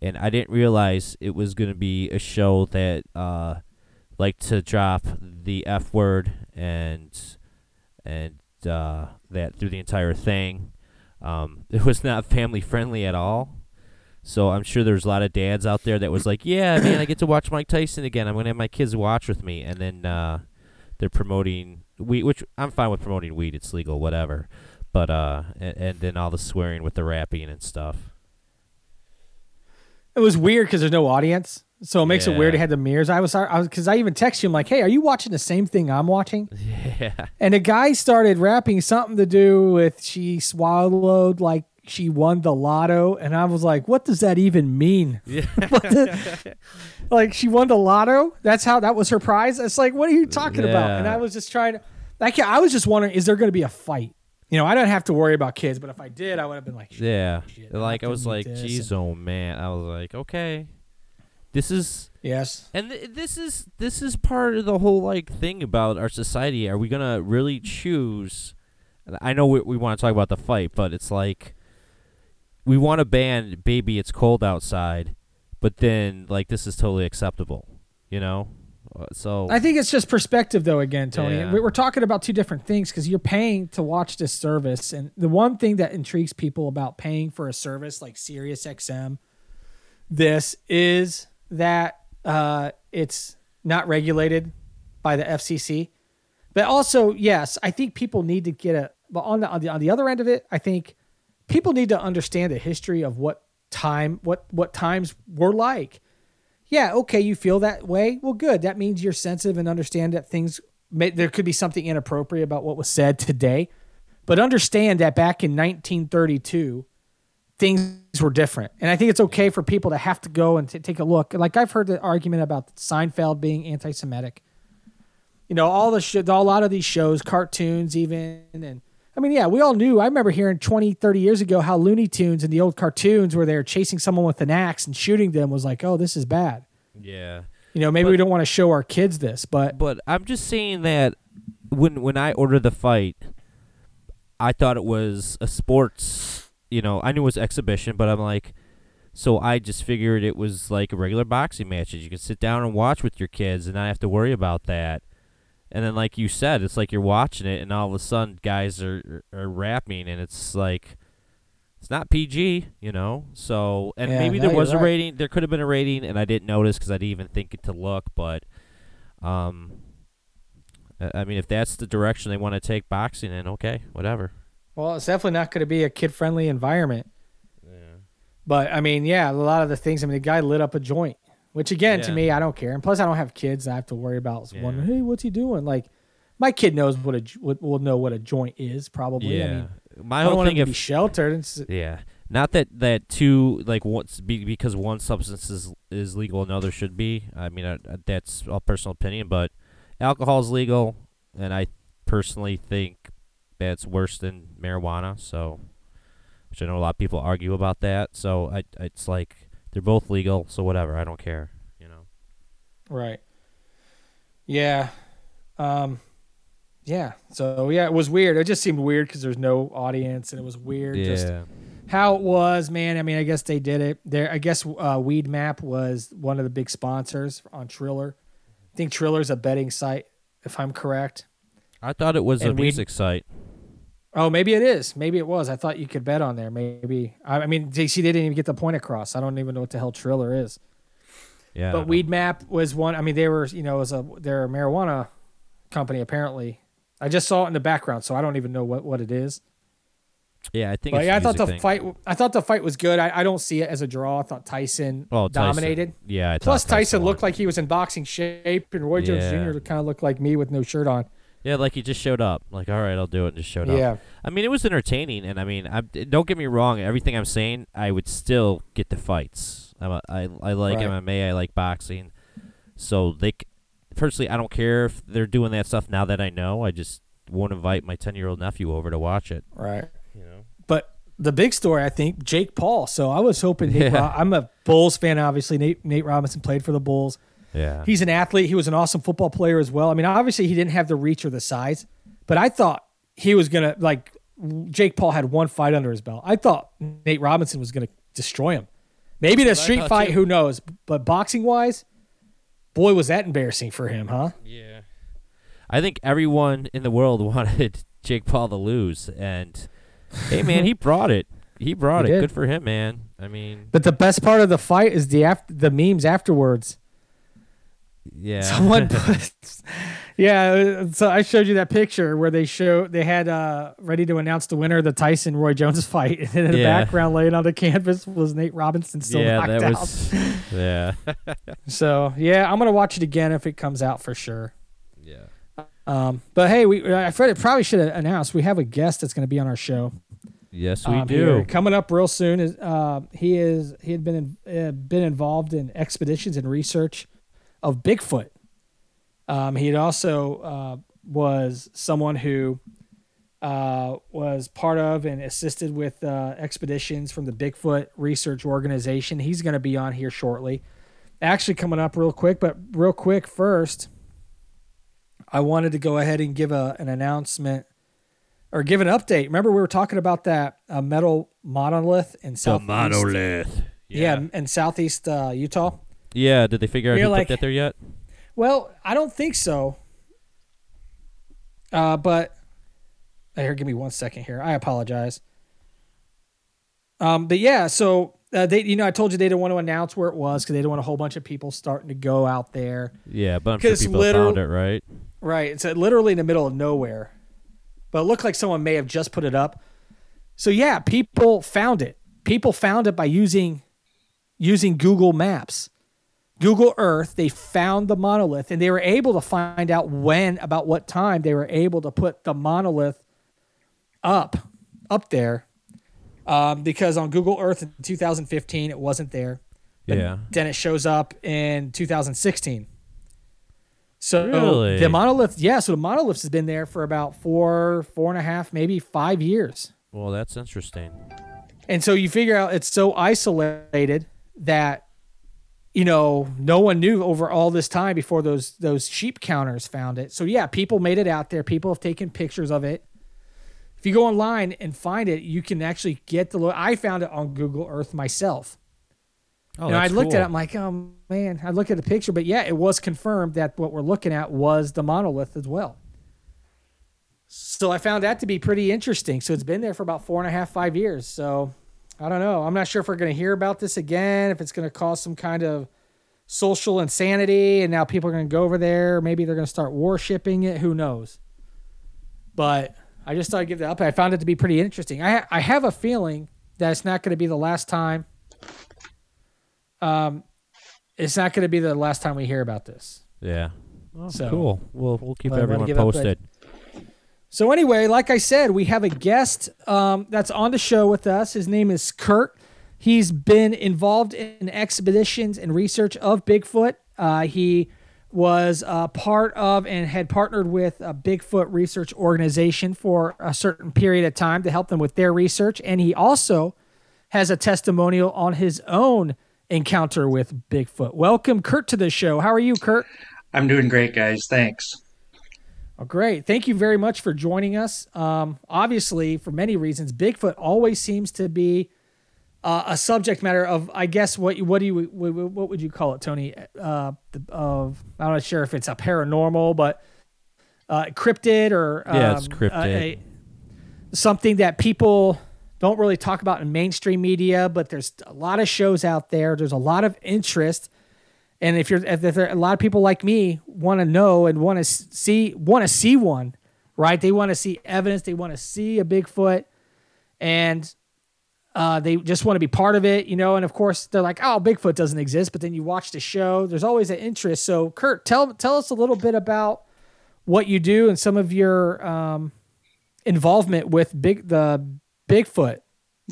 And I didn't realize it was going to be a show that uh, liked to drop the F word and and uh, that through the entire thing. Um, *laughs* it was not family friendly at all. So I'm sure there's a lot of dads out there that was like, "Yeah, man, I get to watch Mike Tyson again. I'm gonna have my kids watch with me." And then uh, they're promoting weed, which I'm fine with promoting weed. It's legal, whatever. But uh, and, and then all the swearing with the rapping and stuff. It was weird because there's no audience, so it makes it weird. Yeah. He had the mirrors. I was, I was, because I even texted him like, "Hey, are you watching the same thing I'm watching?" *laughs* Yeah. And the guy started rapping something to do with she swallowed like she won the lotto, and I was like, "What does that even mean?" *laughs* Yeah. *laughs* The- like she won the lotto. That's how that was her prize. It's like, what are you talking about? And I was just trying to, like, I was just wondering, is there going to be a fight? You know, I don't have to worry about kids, but if I did, I would have been like, Yeah. Shit, like I I was like, geez, oh man. I was like, okay. This is yes, and th- this is this is part of the whole like thing about our society. Are we gonna really choose? I know we, we want to talk about the fight, but it's like we want to ban "Baby, It's Cold Outside," but then like this is totally acceptable, you know? So I think it's just perspective, though. Again, Tony, Yeah. we- we're talking about two different things because you're paying to watch this service, and the one thing that intrigues people about paying for a service like SiriusXM, this is that uh, it's not regulated by the FCC, but also yes, I think people need to get a. But on the on the on the other end of it, I think people need to understand the history of what time what what times were like yeah, okay, you feel that way. Well, good. That means you're sensitive and understand that things may, there could be something inappropriate about what was said today. But understand that back in 1932, things were different. And I think it's okay for people to have to go and t- take a look. Like I've heard the argument about Seinfeld being anti-Semitic. You know, all the sh- a lot of these shows, cartoons, even, and I mean, yeah, we all knew. I remember hearing 20, 30 years ago how Looney Tunes and the old cartoons where they're chasing someone with an axe and shooting them was like, oh, this is bad. yeah. You know, maybe But- we don't want to show our kids this, but But I'm just saying that when when I ordered the fight, I thought it was a sports. You know, I knew it was exhibition, but I'm like, so I just figured it was like a regular boxing match that you could sit down and watch with your kids and not have to worry about that. And then, like you said, it's like you're watching it, and all of a sudden, guys are are, are rapping, and it's like. It's not PG, you know. So, and Yeah, maybe no, there you're was a right. rating. There could have been a rating, and I didn't notice because I didn't even think it to look. But, um, I I mean, if that's the direction they want to take boxing in, okay, whatever. well, it's definitely not going to be a kid-friendly environment. Yeah. But I mean, yeah, a lot of the things. I mean, the guy lit up a joint, which again, to me, I don't care. And plus, I don't have kids. I have to worry about Yeah. wondering, hey, what's he doing? Like, my kid knows what a would will know what a joint is. Probably. Yeah. I mean, My I don't whole want thing to be sheltered. It's, yeah, not that that two like once be, because one substance is is legal, another should be. I mean, that's a personal opinion, but alcohol is legal, and I personally think that's worse than marijuana. So, which I know a lot of people argue about that. So I, it's like they're both legal, so whatever. I don't care. You know. Right. Yeah. Um yeah. So yeah, it was weird. It just seemed weird because there's no audience and it was weird just Yeah. how it was, man. I mean, I guess they did it. There I guess uh Weed Map was one of the big sponsors on Triller. I think Triller's a betting site, if I'm correct. I thought it was a And we- music site. Oh, maybe it is. Maybe it was. I thought you could bet on there. Maybe. I, I mean, JC didn't even get the point across. I don't even know what the hell Triller is. Yeah. But. Weed Map was one. I mean, they were, you know, as a they're a marijuana company apparently. I just saw it in the background, so I don't even know what, what it is. Yeah, I think. But it's yeah, I thought the thing. fight. I thought the fight was good. I, I don't see it as a draw. I thought Tyson Tyson. dominated. Yeah. I Plus, thought Tyson looked like he was in boxing shape, and Roy Jones Yeah. Jr. kind of looked like me with no shirt on. Yeah, like he just showed up. Like, all right, I'll do it, and just showed up. Yeah, I mean, it was entertaining, and I mean, I don't get me wrong. Everything I'm saying, I would still get the fights. I'm a, I I like Right. MMA. I like boxing. So they, c- personally, I don't care if they're doing that stuff now that I know. I just won't invite my ten year old nephew over to watch it. right. You know. But the big story, I think, Jake Paul. So I was hoping. Nate Yeah. Ro- I'm a Bulls fan, obviously. Nate Nate Robinson played for the Bulls. Yeah. He's an athlete. He was an awesome football player as well. I mean, obviously he didn't have the reach or the size, but I thought he was gonna like Jake Paul had one fight under his belt. I thought Nate Robinson was gonna destroy him. Maybe the what street fight, too. who knows? But boxing wise, boy, was that embarrassing for him, huh? Yeah. I think everyone in the world *laughs* wanted Jake Paul to lose, and hey, man, he brought it. He brought He it. did. Good for him, man. I mean, But the best part of the fight is the after the memes afterwards. Yeah. Someone *laughs* put, Yeah, so I showed you that picture where they show they had uh ready to announce the winner of the Tyson Roy Jones *laughs* fight, and in the Yeah. background laying on the canvas was Nate Robinson still yeah, knocked that out. was. *laughs* Yeah. So yeah, I'm gonna watch it again if it comes out for sure. yeah. Um, but hey, we I probably should have announced we have a guest that's going to be on our show. Yes, we um, do. here. Coming up real soon is uh, he is he had been in, uh, been involved in expeditions and research of Bigfoot. Um, he also uh, was someone who uh, was part of and assisted with uh, expeditions from the Bigfoot Research Organization. He's going to be on here shortly. Actually, coming up real quick, but real quick first, I wanted to go ahead and give a, an announcement or give an update. Remember, we were talking about that uh, metal monolith in southeast. monolith. Yeah, in southeast uh, Utah. Yeah. Did they figure out who like- put that there yet? Well, I don't think so. Uh, but here, give me one second here. I apologize. Um, but yeah, so uh, they, you know, I told you they didn't want to announce where it was because they didn't want a whole bunch of people starting to go out there. Yeah, but I'm sure people literal- found it, right? Right. It's uh, literally in the middle of nowhere. But it looked like someone may have just put it up. So yeah, people found it. People found it by using using Google Maps. Google Earth, they found the monolith and they were able to find out when about what time they were able to put the monolith up up there. Um, because on Google Earth in 2015 it wasn't there. But Yeah. Then it shows up in 2016. So Really? the monolith, yeah. So the monolith has been there for about four, four and a half, maybe five years. Well, that's interesting. And so you figure out it's so isolated that you know no one knew over all this time before those those sheep counters found it. So yeah, people made it out there. People have taken pictures of it. If you go online and find it, you can actually get the. Lo- I found it on Google Earth myself. Oh, and I looked at it. I'm like, oh man. I look at the picture, but yeah, it was confirmed that what we're looking at was the monolith as well. So I found that to be pretty interesting. So it's been there for about four and a half, five years. So I don't know. I'm not sure if we're going to hear about this again, if it's going to cause some kind of social insanity, and now people are going to go over there. Maybe they're going to start worshipping it. Who knows? But I just thought I'd give that up. I found it to be pretty interesting. I I have a feeling that it's not going to be the last time. Um, it's not going to be the last time we hear about this. Yeah. Oh, So- cool. We'll we'll keep Wanna- wanna everyone give up that- posted. So anyway, like I said, we have a guest um, that's on the show with us. His name is Kurt. He's been involved in expeditions and research of Bigfoot. Uh, he was uh, part of and had partnered with a Bigfoot research organization for a certain period of time to help them with their research. And he also has a testimonial on his own encounter with Bigfoot. Welcome, Kurt, to the show. How are you, Kurt? I'm doing great, guys. Thanks. Oh, great. Thank you very much for joining us. Um, obviously, for many reasons, Bigfoot always seems to be uh, a subject matter of, I guess, what what do you what, what would you call it, Tony? Uh, the, of I'm not sure if it's a paranormal, but uh, cryptid or Yeah, it's um, cryptid. a- something that people don't really talk about in mainstream media. But there's a lot of shows out there. There's a lot of interest. And if you're, if there a lot of people like me want to know and want to see, want to see one, right? They want to see evidence. They want to see a Bigfoot, and uh, they just want to be part of it, you know. And of course, they're like, "Oh, Bigfoot doesn't exist." But then you watch the show. There's always an interest. So, Kurt, tell tell us a little bit about what you do and some of your um, involvement with big the Bigfoot.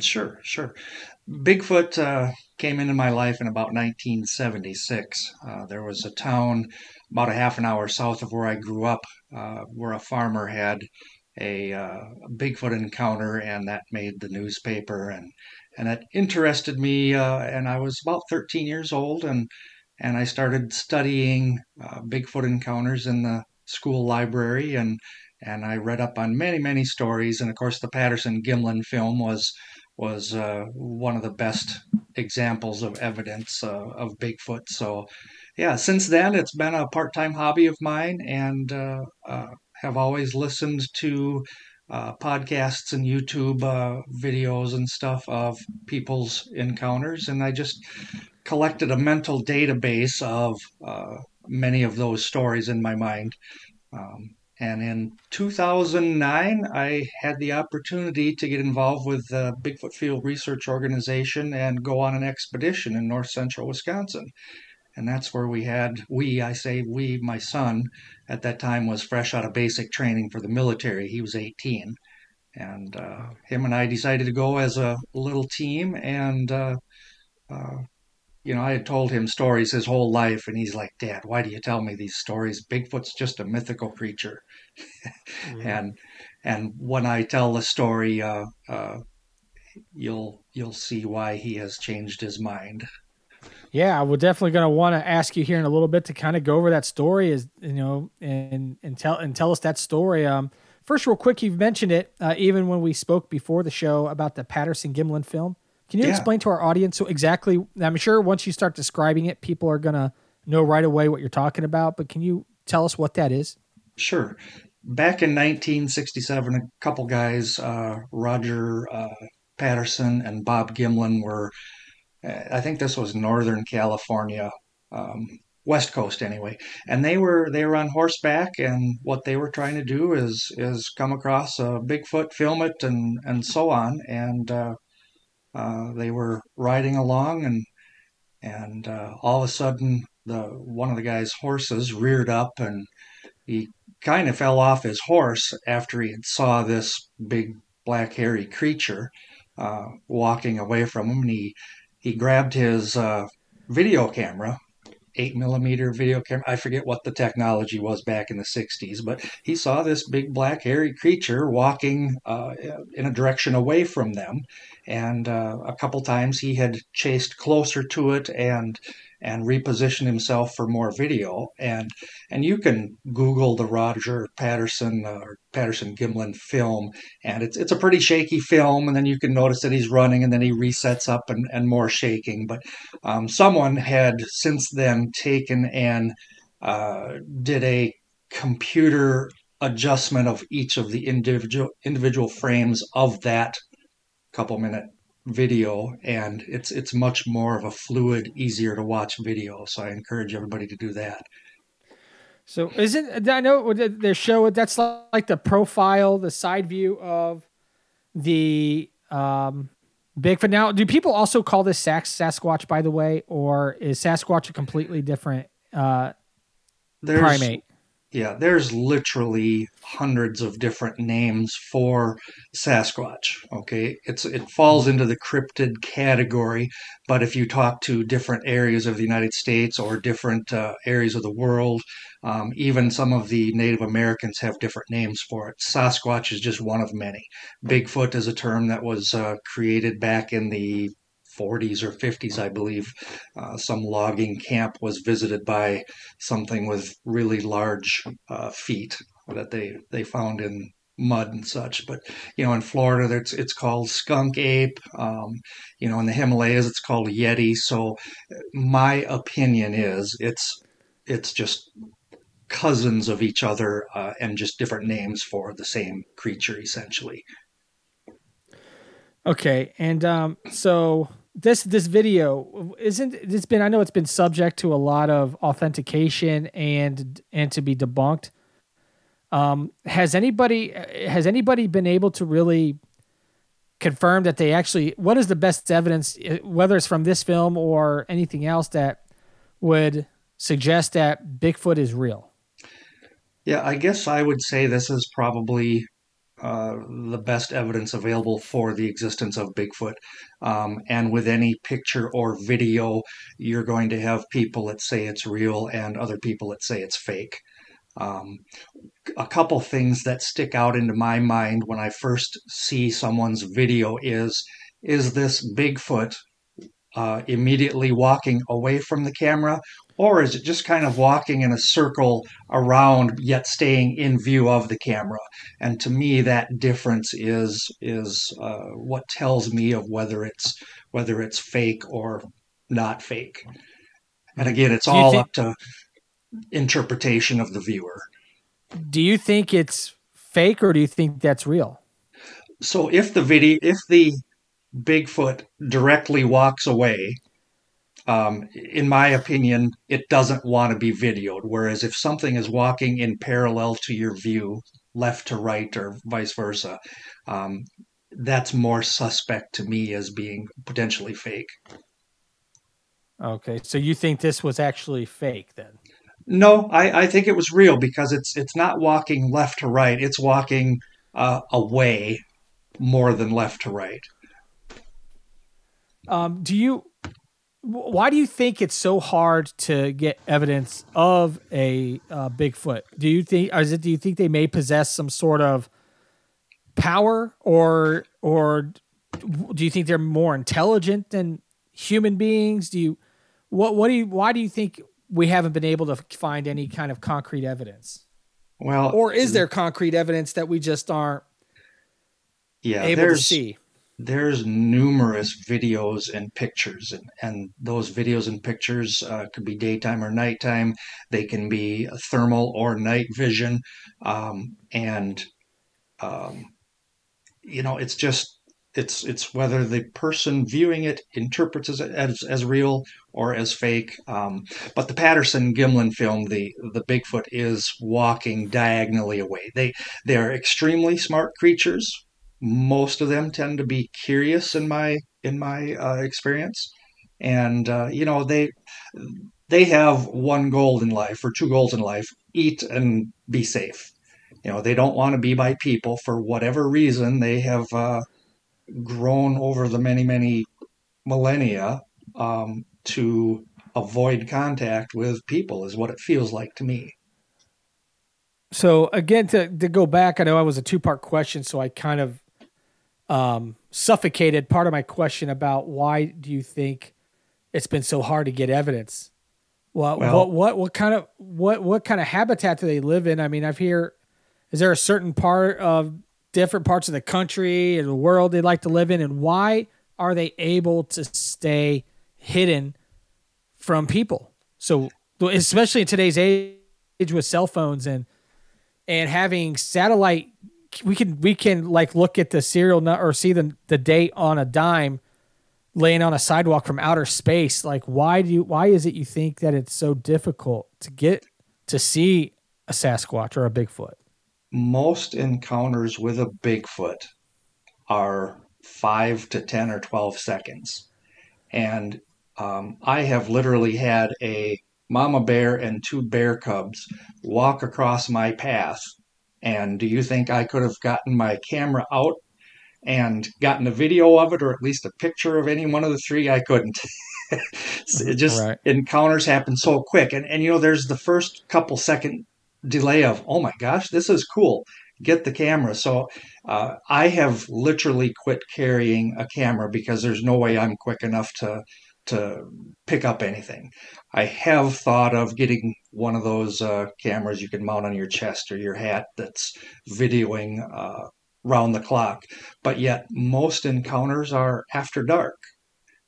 Sure, sure. Bigfoot uh, came into my life in about 1976. Uh, there was a town about a half an hour south of where I grew up uh, where a farmer had a uh, Bigfoot encounter, and that made the newspaper, and and it interested me. Uh, and I was about 13 years old, and and I started studying uh, Bigfoot encounters in the school library, and and I read up on many many stories, and of course the Patterson Gimlin film was was uh, one of the best examples of evidence uh, of Bigfoot. So, yeah, since then it's been a part time hobby of mine, and uh, uh, have always listened to uh, podcasts and YouTube uh, videos and stuff of people's encounters, and I just collected a mental database of many of those stories in my mind. Um, and in 2009, I had the opportunity to get involved with the Bigfoot Field Research Organization and go on an expedition in north central Wisconsin. And that's where we had, we, I say we, my son at that time was fresh out of basic training for the military. He was 18. And uh, him and I decided to go as a little team and uh, uh, you know, I had told him stories his whole life, and he's like, "Dad, why do you tell me these stories? Bigfoot's just a mythical creature." Mm-hmm. And and when I tell the story, uh, uh, you'll you'll see why he has changed his mind. Yeah, we're definitely going to want to ask you here in a little bit to kind of go over that story, is you know, and and tell and tell us that story. Um, first, real quick, you've mentioned it uh, even when we spoke before the show about the Patterson Gimlin film. Can you yeah. explain to our audience so exactly? I'm sure once you start describing it, people are gonna know right away what you're talking about. But can you tell us what that is? Sure. Back in 1967, a couple guys, uh, Roger uh, Patterson and Bob Gimlin, were. I think this was Northern California, um, West Coast anyway, and they were they were on horseback, and what they were trying to do is is come across a Bigfoot, film it, and and so on, and uh, uh, they were riding along, and and uh, all of a sudden, the one of the guy's horses reared up, and he kind of fell off his horse after he saw this big black hairy creature uh, walking away from him, and he he grabbed his uh, video camera eight millimeter video camera. I forget what the technology was back in the 60s, but he saw this big black hairy creature walking uh, in a direction away from them. And uh, a couple times he had chased closer to it and and reposition himself for more video. And and you can Google the Roger Patterson uh, or Patterson Gimlin film, and it's it's a pretty shaky film. And then you can notice that he's running, and then he resets up and, and more shaking. But um, someone had since then taken and uh, did a computer adjustment of each of the individual individual frames of that couple minute video and it's it's much more of a fluid easier to watch video so i encourage everybody to do that. So isn't i know their show that's like the profile the side view of the um bigfoot now do people also call this sax sasquatch by the way or is sasquatch a completely different uh There's, primate yeah, there's literally hundreds of different names for Sasquatch. Okay, it's it falls into the cryptid category, but if you talk to different areas of the United States or different uh, areas of the world, um, even some of the Native Americans have different names for it. Sasquatch is just one of many. Bigfoot is a term that was uh, created back in the 40s or 50s, I believe, uh, some logging camp was visited by something with really large uh, feet that they, they found in mud and such. But you know, in Florida, it's it's called skunk ape. Um, you know, in the Himalayas, it's called yeti. So, my opinion is it's it's just cousins of each other uh, and just different names for the same creature, essentially. Okay, and um, so this this video isn't it's been I know it's been subject to a lot of authentication and and to be debunked. Um, has anybody has anybody been able to really confirm that they actually what is the best evidence whether it's from this film or anything else that would suggest that Bigfoot is real? Yeah, I guess I would say this is probably uh, the best evidence available for the existence of Bigfoot. Um, and with any picture or video, you're going to have people that say it's real and other people that say it's fake. Um, a couple things that stick out into my mind when I first see someone's video is is this Bigfoot uh, immediately walking away from the camera, or is it just kind of walking in a circle around yet staying in view of the camera? And to me, that difference is is uh, what tells me of whether it's whether it's fake or not fake. And again, it's all think, up to interpretation of the viewer. Do you think it's fake, or do you think that's real? So if the video, if the Bigfoot directly walks away, um, in my opinion, it doesn't want to be videoed. Whereas if something is walking in parallel to your view, left to right or vice versa, um, that's more suspect to me as being potentially fake. Okay, so you think this was actually fake then? No, I, I think it was real because it's it's not walking left to right; it's walking uh, away more than left to right. Um, do you? Why do you think it's so hard to get evidence of a uh, Bigfoot? Do you think, or is it? Do you think they may possess some sort of power, or or do you think they're more intelligent than human beings? Do you what what do you why do you think we haven't been able to find any kind of concrete evidence? Well, or is there concrete evidence that we just aren't yeah, able to see? There's numerous videos and pictures, and, and those videos and pictures uh, could be daytime or nighttime. They can be thermal or night vision, um, and um, you know, it's just it's it's whether the person viewing it interprets it as as real or as fake. Um, but the Patterson Gimlin film, the the Bigfoot is walking diagonally away. They they are extremely smart creatures. Most of them tend to be curious in my in my uh, experience, and uh, you know they they have one goal in life or two goals in life: eat and be safe. You know they don't want to be by people for whatever reason. They have. Uh, grown over the many, many millennia um, to avoid contact with people, is what it feels like to me. So again, to to go back, I know I was a two part question, so I kind of um, suffocated part of my question about why do you think it's been so hard to get evidence? Well, well what what what kind of what what kind of habitat do they live in? I mean, I've hear is there a certain part of different parts of the country and the world they like to live in, and why are they able to stay hidden from people? So, especially in today's age with cell phones and and having satellite, we can we can like look at the serial number or see the the date on a dime laying on a sidewalk from outer space. Like, why do you? Why is it you think that it's so difficult to get to see a Sasquatch or a Bigfoot? most encounters with a Bigfoot are five to 10 or 12 seconds. And um, I have literally had a mama bear and two bear cubs walk across my path. And do you think I could have gotten my camera out and gotten a video of it or at least a picture of any one of the three? I couldn't. *laughs* it just right. encounters happen so quick. And, and, you know, there's the first couple second delay of oh my gosh this is cool get the camera so uh, i have literally quit carrying a camera because there's no way i'm quick enough to to pick up anything. I have thought of getting one of those uh, cameras you can mount on your chest or your hat that's videoing uh, round the clock. But yet most encounters are after dark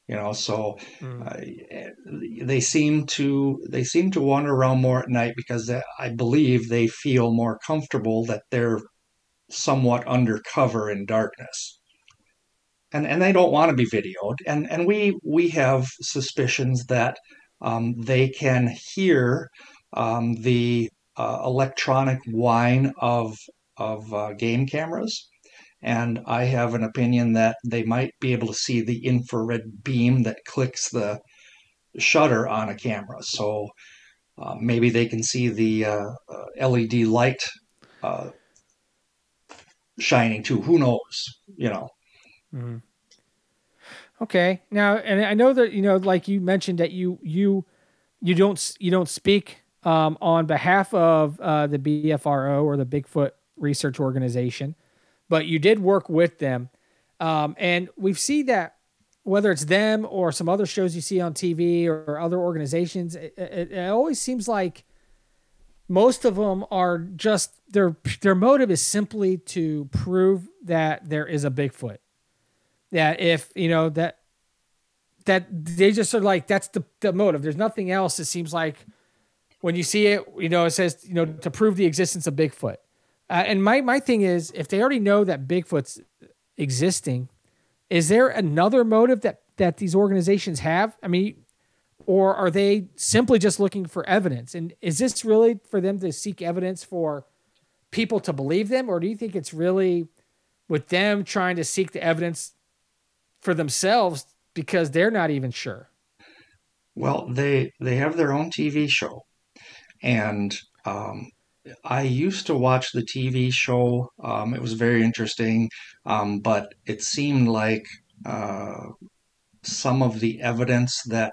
you know so mm. uh, they seem to they seem to wander around more at night because i believe they feel more comfortable that they're somewhat undercover in darkness and and they don't want to be videoed and and we we have suspicions that um, they can hear um, the uh, electronic whine of of uh, game cameras and I have an opinion that they might be able to see the infrared beam that clicks the shutter on a camera. So uh, maybe they can see the uh, LED light uh, shining too. Who knows? You know. Mm-hmm. Okay. Now, and I know that you know, like you mentioned that you you you don't you don't speak um, on behalf of uh, the BFRO or the Bigfoot Research Organization but you did work with them. Um, and we've seen that whether it's them or some other shows you see on TV or, other organizations, it, it, it, always seems like most of them are just their their motive is simply to prove that there is a Bigfoot. That if you know that that they just are like that's the, the motive. There's nothing else. It seems like when you see it, you know, it says you know to prove the existence of Bigfoot. Uh, and my my thing is, if they already know that Bigfoot's existing, is there another motive that that these organizations have? I mean, or are they simply just looking for evidence? And is this really for them to seek evidence for people to believe them, or do you think it's really with them trying to seek the evidence for themselves because they're not even sure? Well, they they have their own TV show, and um, I used to watch the TV show. Um, it was very interesting, um, but it seemed like uh, some of the evidence that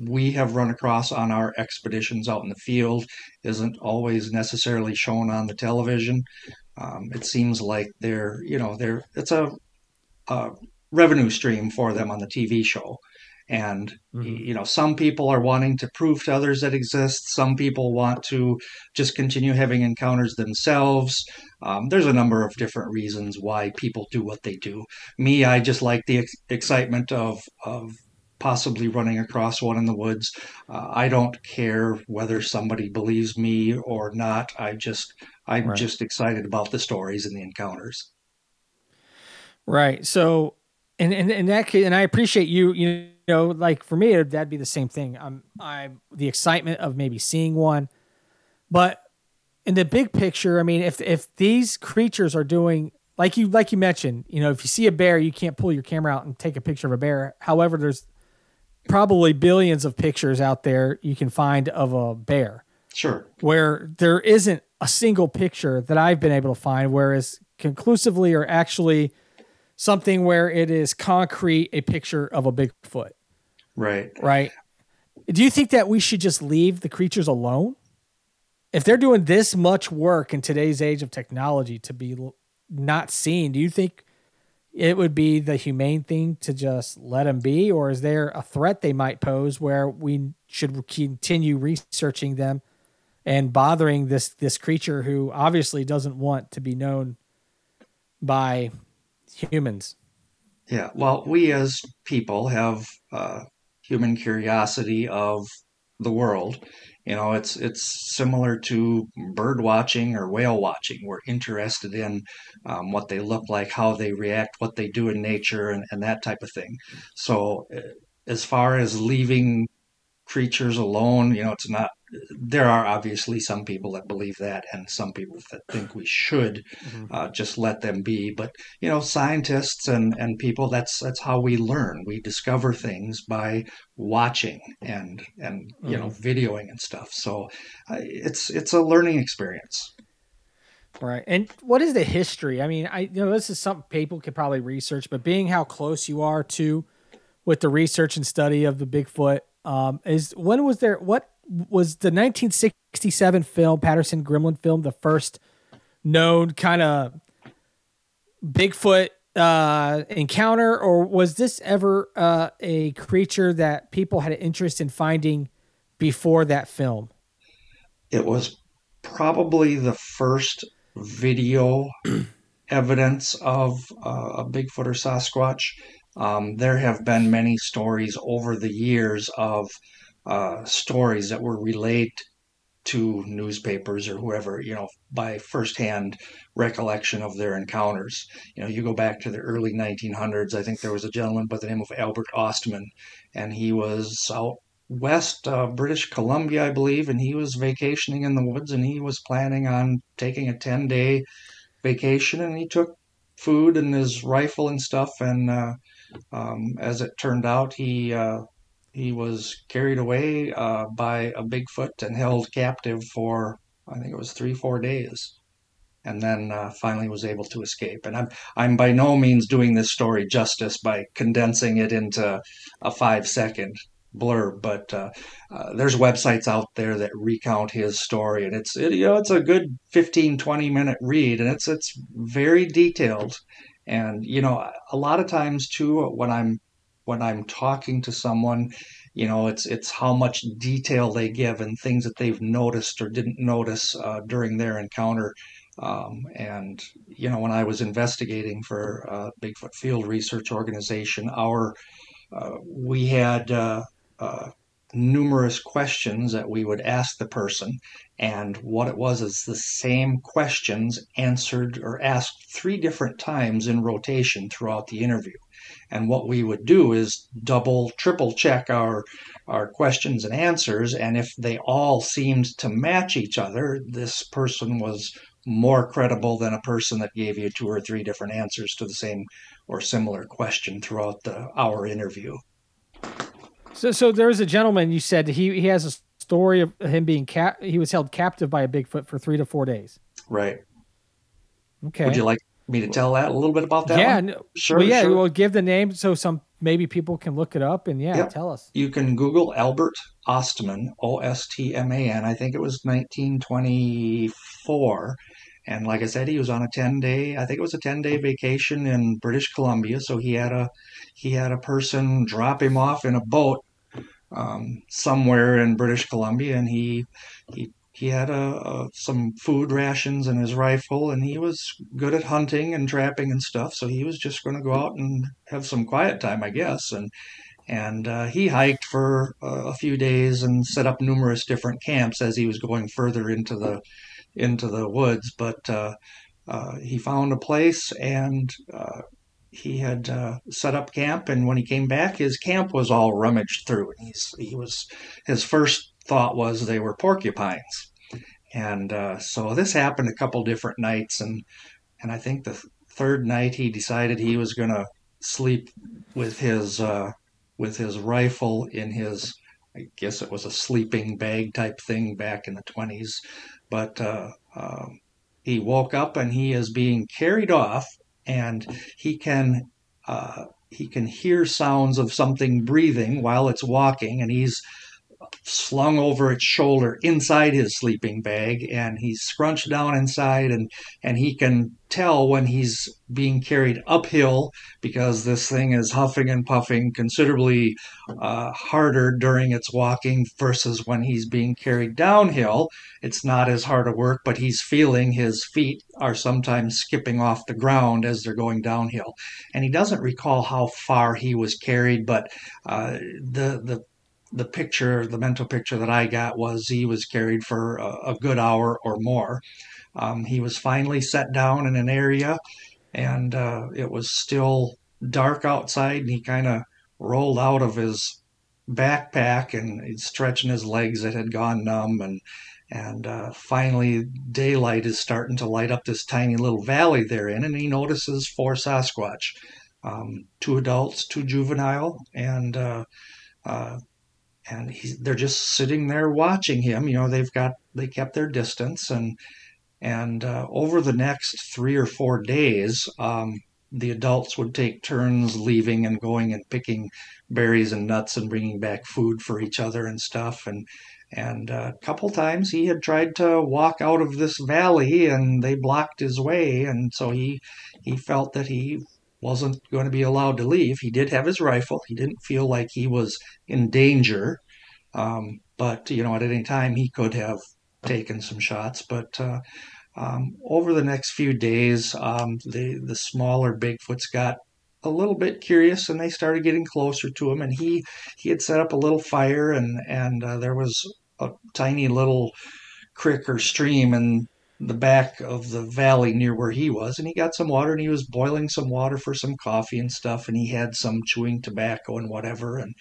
we have run across on our expeditions out in the field isn't always necessarily shown on the television. Um, it seems like they're, you know, they're it's a, a revenue stream for them on the TV show. And mm-hmm. you know, some people are wanting to prove to others that exists. Some people want to just continue having encounters themselves. Um, there's a number of different reasons why people do what they do. Me, I just like the ex- excitement of of possibly running across one in the woods. Uh, I don't care whether somebody believes me or not. I just I'm right. just excited about the stories and the encounters. Right. So, and and in that case, and I appreciate you. You know, like for me, that'd be the same thing. I'm I'm the excitement of maybe seeing one, but in the big picture, I mean, if if these creatures are doing like you like you mentioned, you know, if you see a bear, you can't pull your camera out and take a picture of a bear. However, there's probably billions of pictures out there you can find of a bear. Sure. Where there isn't a single picture that I've been able to find, whereas conclusively or actually something where it is concrete a picture of a Bigfoot. Right. Right. Do you think that we should just leave the creatures alone? If they're doing this much work in today's age of technology to be not seen, do you think it would be the humane thing to just let them be, or is there a threat they might pose where we should continue researching them and bothering this this creature who obviously doesn't want to be known by humans? Yeah, well, we as people have uh, human curiosity of the world, you know, it's it's similar to bird watching or whale watching. We're interested in um, what they look like, how they react, what they do in nature, and, and that type of thing. So, uh, as far as leaving creatures alone, you know, it's not there are obviously some people that believe that and some people that think we should mm-hmm. uh, just let them be. But you know scientists and and people that's that's how we learn. We discover things by watching and and you mm-hmm. know videoing and stuff. So uh, it's it's a learning experience. Right. And what is the history? I mean i you know this is something people could probably research but being how close you are to with the research and study of the bigfoot um, is when was there what was the 1967 film Patterson Gimlin film the first known kind of Bigfoot uh, encounter, or was this ever uh, a creature that people had an interest in finding before that film? It was probably the first video *clears throat* evidence of uh, a Bigfoot or Sasquatch. Um, there have been many stories over the years of uh, stories that were relayed to newspapers or whoever, you know, by firsthand recollection of their encounters. You know, you go back to the early 1900s. I think there was a gentleman by the name of Albert Ostman, and he was out west uh, British Columbia, I believe, and he was vacationing in the woods, and he was planning on taking a 10 day vacation, and he took food and his rifle and stuff, and uh, um, as it turned out, he uh, he was carried away uh, by a Bigfoot and held captive for I think it was three four days, and then uh, finally was able to escape. And I'm I'm by no means doing this story justice by condensing it into a five second blurb, but uh, uh, there's websites out there that recount his story, and it's it, you know it's a good 15 20 minute read, and it's it's very detailed. And you know, a lot of times too, when I'm when I'm talking to someone, you know, it's it's how much detail they give and things that they've noticed or didn't notice uh, during their encounter. Um, and you know, when I was investigating for uh, Bigfoot Field Research Organization, our uh, we had uh, uh, numerous questions that we would ask the person, and what it was is the same questions answered or asked three different times in rotation throughout the interview And what we would do is double, triple check our our questions and answers. And if they all seemed to match each other, this person was more credible than a person that gave you two or three different answers to the same or similar question throughout the hour interview. So, so there was a gentleman you said he he has a story of him being cap. He was held captive by a Bigfoot for three to four days. Right. Okay. Would you like me to tell that a little bit about that? Yeah. no- Sure. well, yeah. sure. Well, give the name so some maybe people can look it up and yeah, Yep. tell us. you can Google Albert Ostman, O S T M A N. I think it was 1924. And like I said, he was on a 10 day, I think it was a 10 day vacation in British Columbia. So he had a, he had a person drop him off in a boat um, somewhere in British Columbia. And he, he, he had a, a, some food rations and his rifle, and he was good at hunting and trapping and stuff. So he was just going to go out and have some quiet time, I guess. And and uh, he hiked for uh, a few days and set up numerous different camps as he was going further into the into the woods. But uh, uh, he found a place and uh, he had uh, set up camp. And when he came back, his camp was all rummaged through. And he's, he was his first thought was they were porcupines. And uh, so this happened a couple different nights, and and I think the th- third night he decided he was going to sleep with his uh, with his rifle in his I guess it was a sleeping bag type thing back in the 20s. But uh, um, he woke up and he is being carried off, and he can uh, he can hear sounds of something breathing while it's walking, and he's slung over its shoulder inside his sleeping bag and he's scrunched down inside and and he can tell when he's being carried uphill because this thing is huffing and puffing considerably uh, harder during its walking versus when he's being carried downhill. It's not as hard a work but he's feeling his feet are sometimes skipping off the ground as they're going downhill. And he doesn't recall how far he was carried but uh, the the the picture, the mental picture that I got was he was carried for a, a good hour or more. Um, he was finally set down in an area, and uh, it was still dark outside, and he kind of rolled out of his backpack and stretching his legs that had gone numb and and uh, finally daylight is starting to light up this tiny little valley they're in and he notices four sasquatch um, two adults two juvenile and uh, uh, and he's, they're just sitting there watching him. You know, they've got they kept their distance, and and uh, over the next three or four days, um, the adults would take turns leaving and going and picking berries and nuts and bringing back food for each other and stuff. And and uh, a couple times he had tried to walk out of this valley, and they blocked his way, and so he he felt that he wasn't going to be allowed to leave. He did have his rifle. He didn't feel like he was in danger, um, but you know, at any time he could have taken some shots. But uh, um, over the next few days, um, the the smaller Bigfoots got a little bit curious and they started getting closer to him. And he he had set up a little fire and and uh, there was a tiny little creek or stream and the back of the valley near where he was and he got some water and he was boiling some water for some coffee and stuff and he had some chewing tobacco and whatever and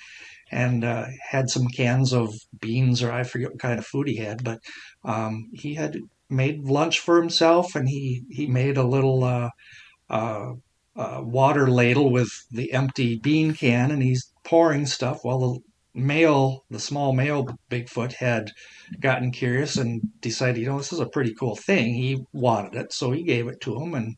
and uh, had some cans of beans or I forget what kind of food he had but um, he had made lunch for himself and he he made a little uh, uh, uh, water ladle with the empty bean can and he's pouring stuff while the male, the small male Bigfoot had gotten curious and decided, you know, this is a pretty cool thing. He wanted it, so he gave it to him, and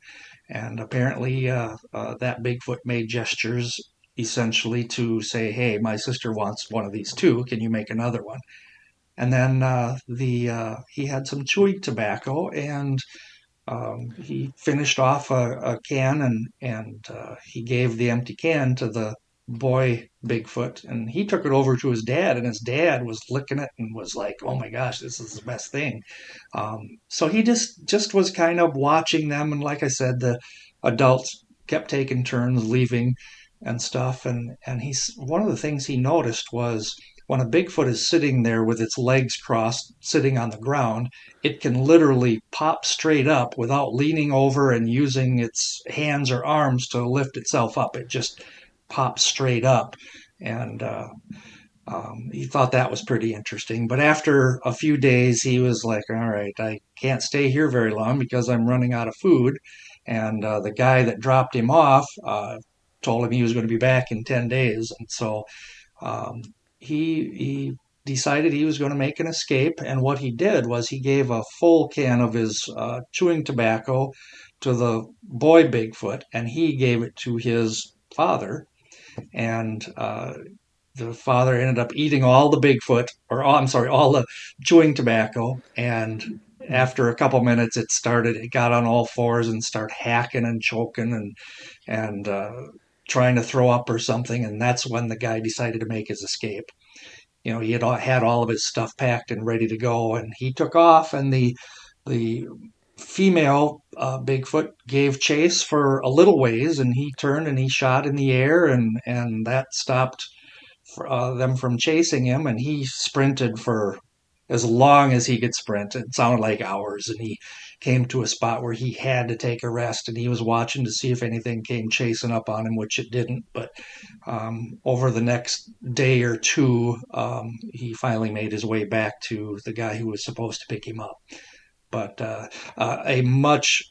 and apparently uh, uh, that Bigfoot made gestures essentially to say, hey, my sister wants one of these too. Can you make another one? And then uh, the uh, he had some chewing tobacco and. Um, he finished off a, a can and and uh, he gave the empty can to the boy Bigfoot, and he took it over to his dad, and his dad was licking it and was like, "Oh my gosh, this is the best thing." Um, so he just just was kind of watching them, and like I said, the adults kept taking turns leaving and stuff, and and he's one of the things he noticed was when a Bigfoot is sitting there with its legs crossed, sitting on the ground, it can literally pop straight up without leaning over and using its hands or arms to lift itself up. It just pops straight up. And uh, um, he thought that was pretty interesting. But after a few days, he was like, all right, I can't stay here very long because I'm running out of food. And uh, the guy that dropped him off uh, told him he was going to be back in 10 days. And so um, he, he decided he was going to make an escape. And what he did was he gave a full can of his uh, chewing tobacco to the boy Bigfoot, and he gave it to his father. And uh, the father ended up eating all the Bigfoot, or oh, I'm sorry, all the chewing tobacco. And after a couple minutes, it started, it got on all fours and started hacking and choking and, and, uh, trying to throw up or something. And that's when the guy decided to make his escape. You know, he had all, had all of his stuff packed and ready to go, and he took off. And the the female uh, Bigfoot gave chase for a little ways, and he turned and he shot in the air, and and that stopped for, uh, them from chasing him, and he sprinted for as long as he could sprint. It sounded like hours, and he came to a spot where he had to take a rest, and he was watching to see if anything came chasing up on him, which it didn't. But um, over the next day or two, um, he finally made his way back to the guy who was supposed to pick him up. But uh, uh, a much